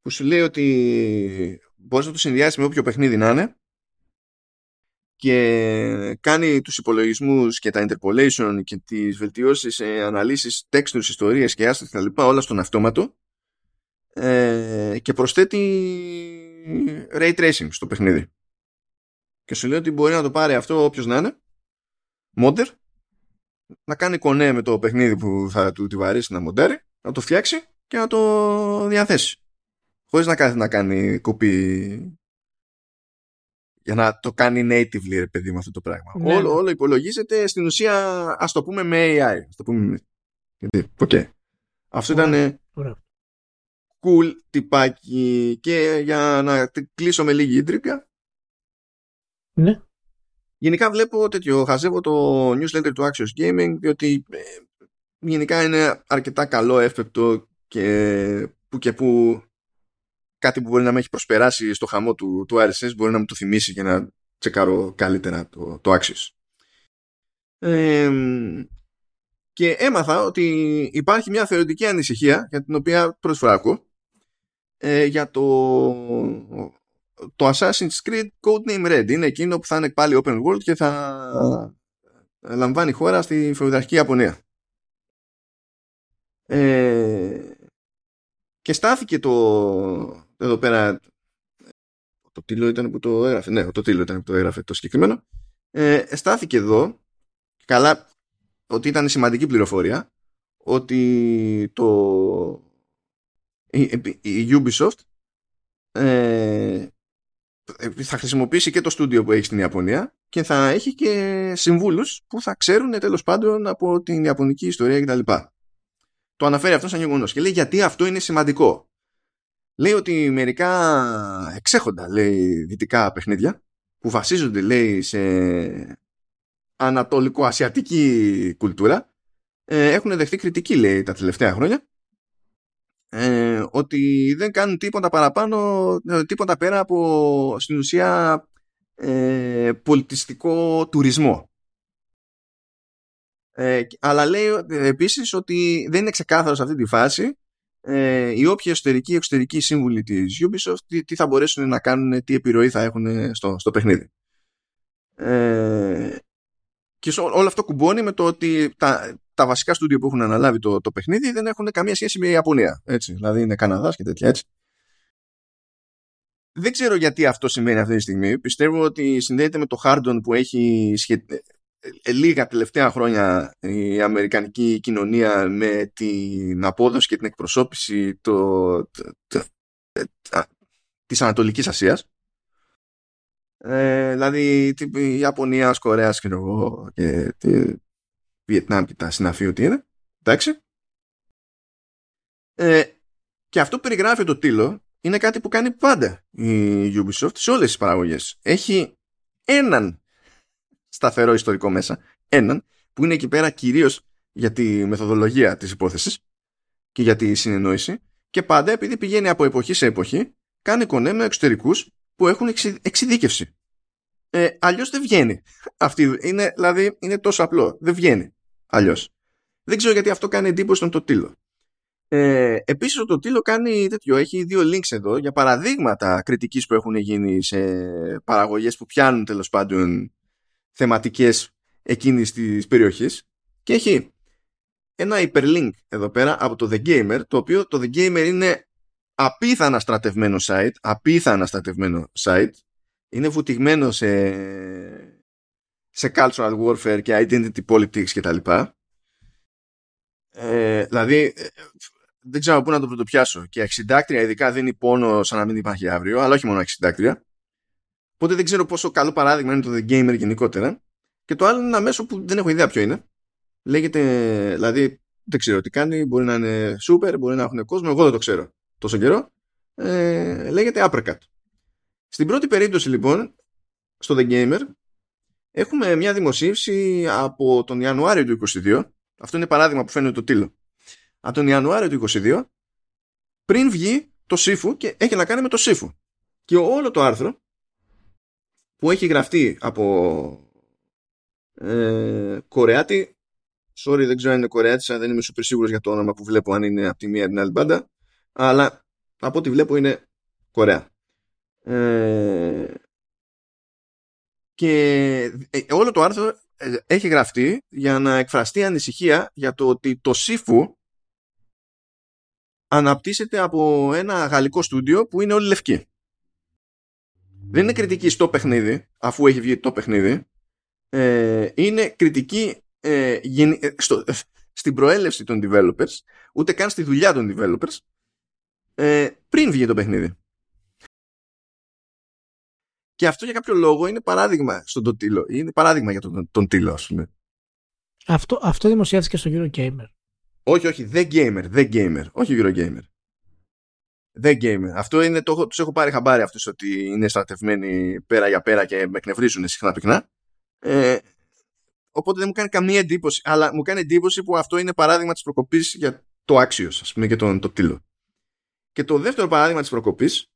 [SPEAKER 2] που σου λέει ότι μπορείς να το συνδυάσεις με όποιο παιχνίδι να είναι και κάνει τους υπολογισμούς και τα interpolation και τις βελτιώσεις σε αναλύσεις textures, ιστορίες και άστα και όλα στον αυτόματο ε, και προσθέτει ray tracing στο παιχνίδι. Και σου λέει ότι μπορεί να το πάρει αυτό όποιος να είναι, modder, να κάνει κονέ με το παιχνίδι που θα του τη βαρύσει να μοντέρει, να το φτιάξει και να το διαθέσει. Χωρίς να κάθεται να κάνει κοπή για να το κάνει natively ρε παιδί με αυτό το πράγμα. Ναι, όλο, ναι. όλο υπολογίζεται στην ουσία ας το πούμε με AI. Ας το πούμε με... Γιατί, okay. Αυτό ήταν cool τυπάκι και για να κλείσω με λίγη ίντρικα
[SPEAKER 1] ναι.
[SPEAKER 2] Γενικά βλέπω τέτοιο, χαζεύω το newsletter του Axios Gaming διότι ε, γενικά είναι αρκετά καλό, εύπεπτο και που και που κάτι που μπορεί να με έχει προσπεράσει στο χαμό του, του RSS μπορεί να μου το θυμίσει για να τσεκάρω καλύτερα το, το Axios. και έμαθα ότι υπάρχει μια θεωρητική ανησυχία για την οποία πρώτη φορά ακούω ε, για το το Assassin's Creed Codename Red είναι εκείνο που θα είναι πάλι open world και θα λαμβάνει χώρα στη φεουδαρχική Ιαπωνία. Ε, και στάθηκε το εδώ πέρα το τίλο ήταν που το έγραφε ναι το τίλο ήταν που το έγραφε το συγκεκριμένο ε, στάθηκε εδώ καλά ότι ήταν σημαντική πληροφορία ότι το η, η Ubisoft ε, ε, θα χρησιμοποιήσει και το στούντιο που έχει στην Ιαπωνία και θα έχει και συμβούλους που θα ξέρουν τέλος πάντων από την Ιαπωνική ιστορία κτλ. Το αναφέρει αυτό σαν γεγονός και λέει γιατί αυτό είναι σημαντικό. Λέει ότι μερικά εξέχοντα λέει δυτικά παιχνίδια που βασίζονται λέει σε ανατολικό-ασιατική κουλτούρα ε, έχουν δεχτεί κριτική λέει τα τελευταία χρόνια ε, ότι δεν κάνουν τίποτα παραπάνω, ε, τίποτα πέρα από στην ουσία ε, πολιτιστικό τουρισμό. Ε, αλλά λέει ε, επίσης ότι δεν είναι ξεκάθαρο σε αυτή τη φάση ε, οι όποιοι εσωτερικοί ή εξωτερικοί σύμβουλοι της Ubisoft τι, τι, θα μπορέσουν να κάνουν, τι επιρροή θα έχουν στο, στο παιχνίδι. Ε, και όλο αυτό κουμπώνει με το ότι τα, τα βασικά στούντιο που έχουν αναλάβει το, το παιχνίδι δεν έχουν καμία σχέση με η Ιαπωνία. Έτσι. Δηλαδή είναι Καναδάς και τέτοια έτσι. Δεν ξέρω γιατί αυτό σημαίνει αυτή τη στιγμή. Πιστεύω ότι συνδέεται με το Hardon που έχει σχε... Ε, λίγα τελευταία χρόνια η Αμερικανική κοινωνία με την απόδοση και την εκπροσώπηση το... το... της Ανατολικής Ασίας. Ε, δηλαδή η Ιαπωνία, Κορέας και εγώ και Βιετνάμ και τα συναφή ότι είναι. Εντάξει. Ε, και αυτό που περιγράφει το τίλο είναι κάτι που κάνει πάντα η Ubisoft σε όλες τις παραγωγές. Έχει έναν σταθερό ιστορικό μέσα, έναν που είναι εκεί πέρα κυρίως για τη μεθοδολογία της υπόθεσης και για τη συνεννόηση και πάντα επειδή πηγαίνει από εποχή σε εποχή κάνει κονέ με εξωτερικούς που έχουν εξειδίκευση. Ε, αλλιώς δεν βγαίνει. Αυτή είναι, δηλαδή είναι τόσο απλό. Δεν βγαίνει αλλιώς. Δεν ξέρω γιατί αυτό κάνει εντύπωση στον Τοτήλο. Ε, επίσης ο Τοτήλο κάνει τέτοιο, έχει δύο links εδώ για παραδείγματα κριτικής που έχουν γίνει σε παραγωγές που πιάνουν τέλος πάντων θεματικές εκείνης της περιοχής και έχει ένα hyperlink εδώ πέρα από το The Gamer το οποίο το The Gamer είναι απίθανα στρατευμένο site απίθανα στρατευμένο site είναι βουτυγμένο σε, σε cultural warfare και identity politics και τα λοιπά. Ε, δηλαδή, ε, δεν ξέρω πού να το πρωτοπιάσω. Και αξιντάκτρια ειδικά δίνει πόνο σαν να μην υπάρχει αύριο, αλλά όχι μόνο αξιντάκτρια. Οπότε δεν ξέρω πόσο καλό παράδειγμα είναι το The Gamer γενικότερα. Και το άλλο είναι ένα μέσο που δεν έχω ιδέα ποιο είναι. Λέγεται, δηλαδή, δεν ξέρω τι κάνει. Μπορεί να είναι super, μπορεί να έχουν κόσμο. Εγώ δεν το ξέρω τόσο καιρό. Ε, λέγεται Uppercut. Στην πρώτη περίπτωση λοιπόν, στο The Gamer, έχουμε μια δημοσίευση από τον Ιανουάριο του 2022. Αυτό είναι παράδειγμα που φαίνεται το τίλο. Από τον Ιανουάριο του 2022, πριν βγει το Σύφου και έχει να κάνει με το Σύφου. Και όλο το άρθρο που έχει γραφτεί από ε, Κορεάτη, sorry δεν ξέρω αν είναι Κορεάτης, δεν είμαι super σίγουρος για το όνομα που βλέπω αν είναι από τη μία την άλλη μπάντα, αλλά από ό,τι βλέπω είναι Κορέα. Ε, και ε, όλο το άρθρο ε, έχει γραφτεί για να εκφραστεί ανησυχία για το ότι το ΣΥΦΟΥ αναπτύσσεται από ένα γαλλικό στούντιο που είναι όλοι λευκοί. Δεν είναι κριτική στο παιχνίδι, αφού έχει βγει το παιχνίδι. είναι κριτική στο, στην προέλευση των developers, ούτε καν στη δουλειά των developers, πριν βγει το παιχνίδι. Και αυτό για κάποιο λόγο είναι παράδειγμα στον τον Τίλο. Είναι παράδειγμα για τον, τον Τίλο, ας πούμε.
[SPEAKER 1] Αυτό, αυτό δημοσιεύτηκε στο Eurogamer.
[SPEAKER 2] Όχι, όχι, The Gamer, The Gamer. Όχι Eurogamer. Δεν gamer. Αυτό είναι το, τους έχω πάρει χαμπάρι αυτούς ότι είναι στρατευμένοι πέρα για πέρα και με εκνευρίζουν συχνά πυκνά. Ε, οπότε δεν μου κάνει καμία εντύπωση. Αλλά μου κάνει εντύπωση που αυτό είναι παράδειγμα της προκοπής για το άξιο, ας πούμε, και τον, το τίλο. Και το δεύτερο παράδειγμα της προκοπής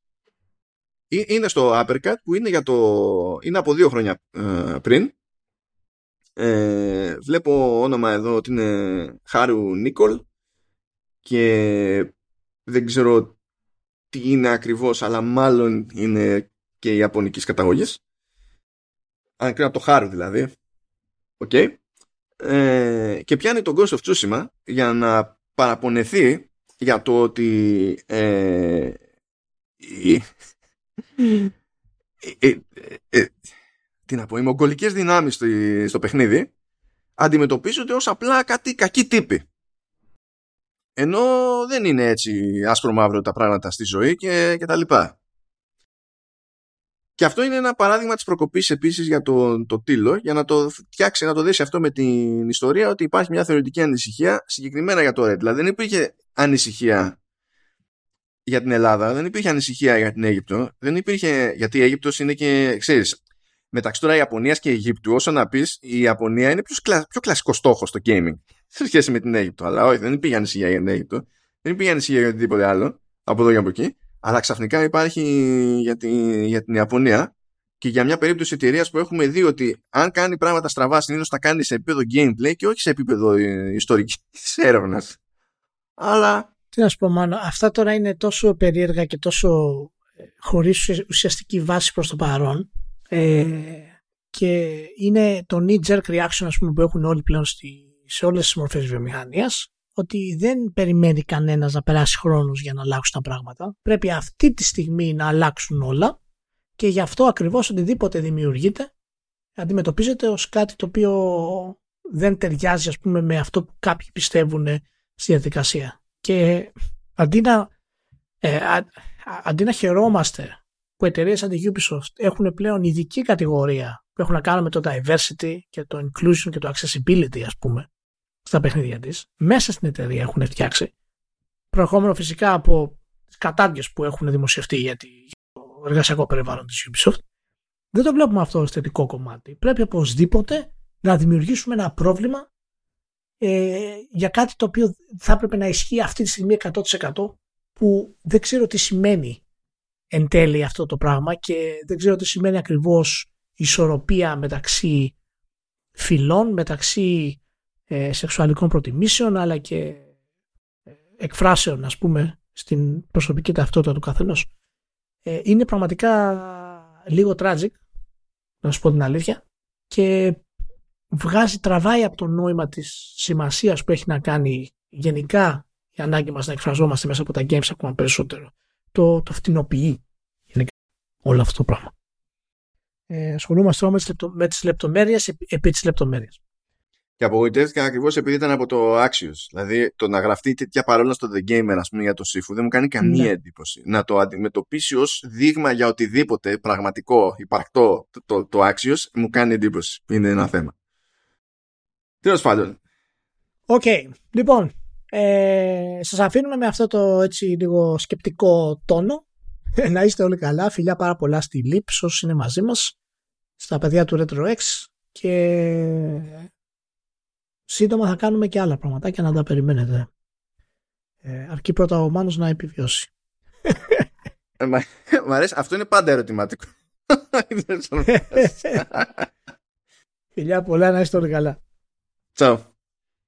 [SPEAKER 2] είναι στο Uppercut που είναι, για το, είναι από δύο χρόνια ε, πριν. Ε, βλέπω όνομα εδώ ότι είναι Χάρου Νίκολ και δεν ξέρω τι είναι ακριβώς αλλά μάλλον είναι και ιαπωνικής καταγωγής αν κρίνω από το Χάρου δηλαδή okay. ε, και πιάνει τον Ghost of Tsushima για να παραπονεθεί για το ότι ε, ε, ε, τι να πω, οι μογγολικές δυνάμεις στο, στο παιχνίδι αντιμετωπίζονται ως απλά κάτι κακοί τύποι. Ενώ δεν είναι έτσι άσπρο μαύρο τα πράγματα στη ζωή και, και τα λοιπά. Και αυτό είναι ένα παράδειγμα της προκοπής επίσης για το, το τίλο, για να το φτιάξει, να το δέσει αυτό με την ιστορία ότι υπάρχει μια θεωρητική ανησυχία συγκεκριμένα για το Red. Δηλαδή δεν υπήρχε ανησυχία για την Ελλάδα, δεν υπήρχε ανησυχία για την Αίγυπτο, δεν υπήρχε, γιατί η Αίγυπτος είναι και, ξέρεις, μεταξύ τώρα Ιαπωνίας και Αιγύπτου, όσο να πεις, η Ιαπωνία είναι πιο, πιο κλασικός στόχος στο gaming σε σχέση με την Αίγυπτο. Αλλά όχι, δεν υπήρχε ανησυχία για την Αίγυπτο, δεν υπήρχε ανησυχία για οτιδήποτε άλλο, από εδώ και από εκεί, αλλά ξαφνικά υπάρχει για, τη, για την Ιαπωνία και για μια περίπτωση εταιρείας που έχουμε δει ότι αν κάνει πράγματα στραβά, συνήθως τα κάνει σε επίπεδο gameplay και όχι σε επίπεδο ε, ιστορικής έρευνας. Αλλά
[SPEAKER 1] τι να σου πω, μάλλον, αυτά τώρα είναι τόσο περίεργα και τόσο ε, χωρίς ουσιαστική βάση προς το παρόν ε, και είναι το knee-jerk reaction ας πούμε, που έχουν όλοι πλέον στη, σε όλες τις μορφές βιομηχανίας ότι δεν περιμένει κανένας να περάσει χρόνος για να αλλάξουν τα πράγματα. Πρέπει αυτή τη στιγμή να αλλάξουν όλα και γι' αυτό ακριβώς οτιδήποτε δημιουργείται αντιμετωπίζεται ως κάτι το οποίο δεν ταιριάζει ας πούμε με αυτό που κάποιοι πιστεύουν στη διαδικασία. Και αντί να, ε, αντί να χαιρόμαστε που εταιρείες σαν τη Ubisoft έχουν πλέον ειδική κατηγορία που έχουν να κάνουν με το diversity και το inclusion και το accessibility ας πούμε στα παιχνίδια της, μέσα στην εταιρεία έχουν φτιάξει προερχόμενο φυσικά από τις κατάδειες που έχουν δημοσιευτεί για το εργασιακό περιβάλλον της Ubisoft δεν το βλέπουμε αυτό ως θετικό κομμάτι. Πρέπει οπωσδήποτε να δημιουργήσουμε ένα πρόβλημα ε, για κάτι το οποίο θα έπρεπε να ισχύει αυτή τη στιγμή 100% που δεν ξέρω τι σημαίνει εν τέλει αυτό το πράγμα και δεν ξέρω τι σημαίνει ακριβώς ισορροπία μεταξύ φυλών, μεταξύ ε, σεξουαλικών προτιμήσεων αλλά και ε, εκφράσεων ας πούμε στην προσωπική ταυτότητα του καθενός. Ε, είναι πραγματικά λίγο tragic να σου πω την αλήθεια και βγάζει, τραβάει από το νόημα της σημασίας που έχει να κάνει γενικά η ανάγκη μας να εκφραζόμαστε μέσα από τα games ακόμα περισσότερο. Το, το φτηνοποιεί γενικά όλο αυτό το πράγμα. Ε, ασχολούμαστε όμως με τις λεπτομέρειες επί της λεπτομέρειας.
[SPEAKER 2] Και απογοητεύτηκα ακριβώς επειδή ήταν από το Axios. Δηλαδή το να γραφτεί τέτοια παρόλα στο The Gamer, ας πούμε, για το Sifu δεν μου κάνει καμία ναι. εντύπωση. Να το αντιμετωπίσει ως δείγμα για οτιδήποτε πραγματικό, υπαρκτό το, το, το Axios μου κάνει εντύπωση. Είναι ένα θέμα. Τέλος πάντων.
[SPEAKER 1] Okay. Okay. Λοιπόν, ε, σας αφήνουμε με αυτό το έτσι λίγο σκεπτικό τόνο. να είστε όλοι καλά. Φιλιά πάρα πολλά στη Lips όσοι είναι μαζί μας. Στα παιδιά του RetroX και σύντομα θα κάνουμε και άλλα πραγματάκια να τα περιμένετε. Ε, αρκεί πρώτα ο Μάνος να επιβιώσει.
[SPEAKER 2] Ε, μ' αρέσει. Αυτό είναι πάντα ερωτηματικό.
[SPEAKER 1] Φιλιά πολλά να είστε όλοι καλά.
[SPEAKER 2] Ciao.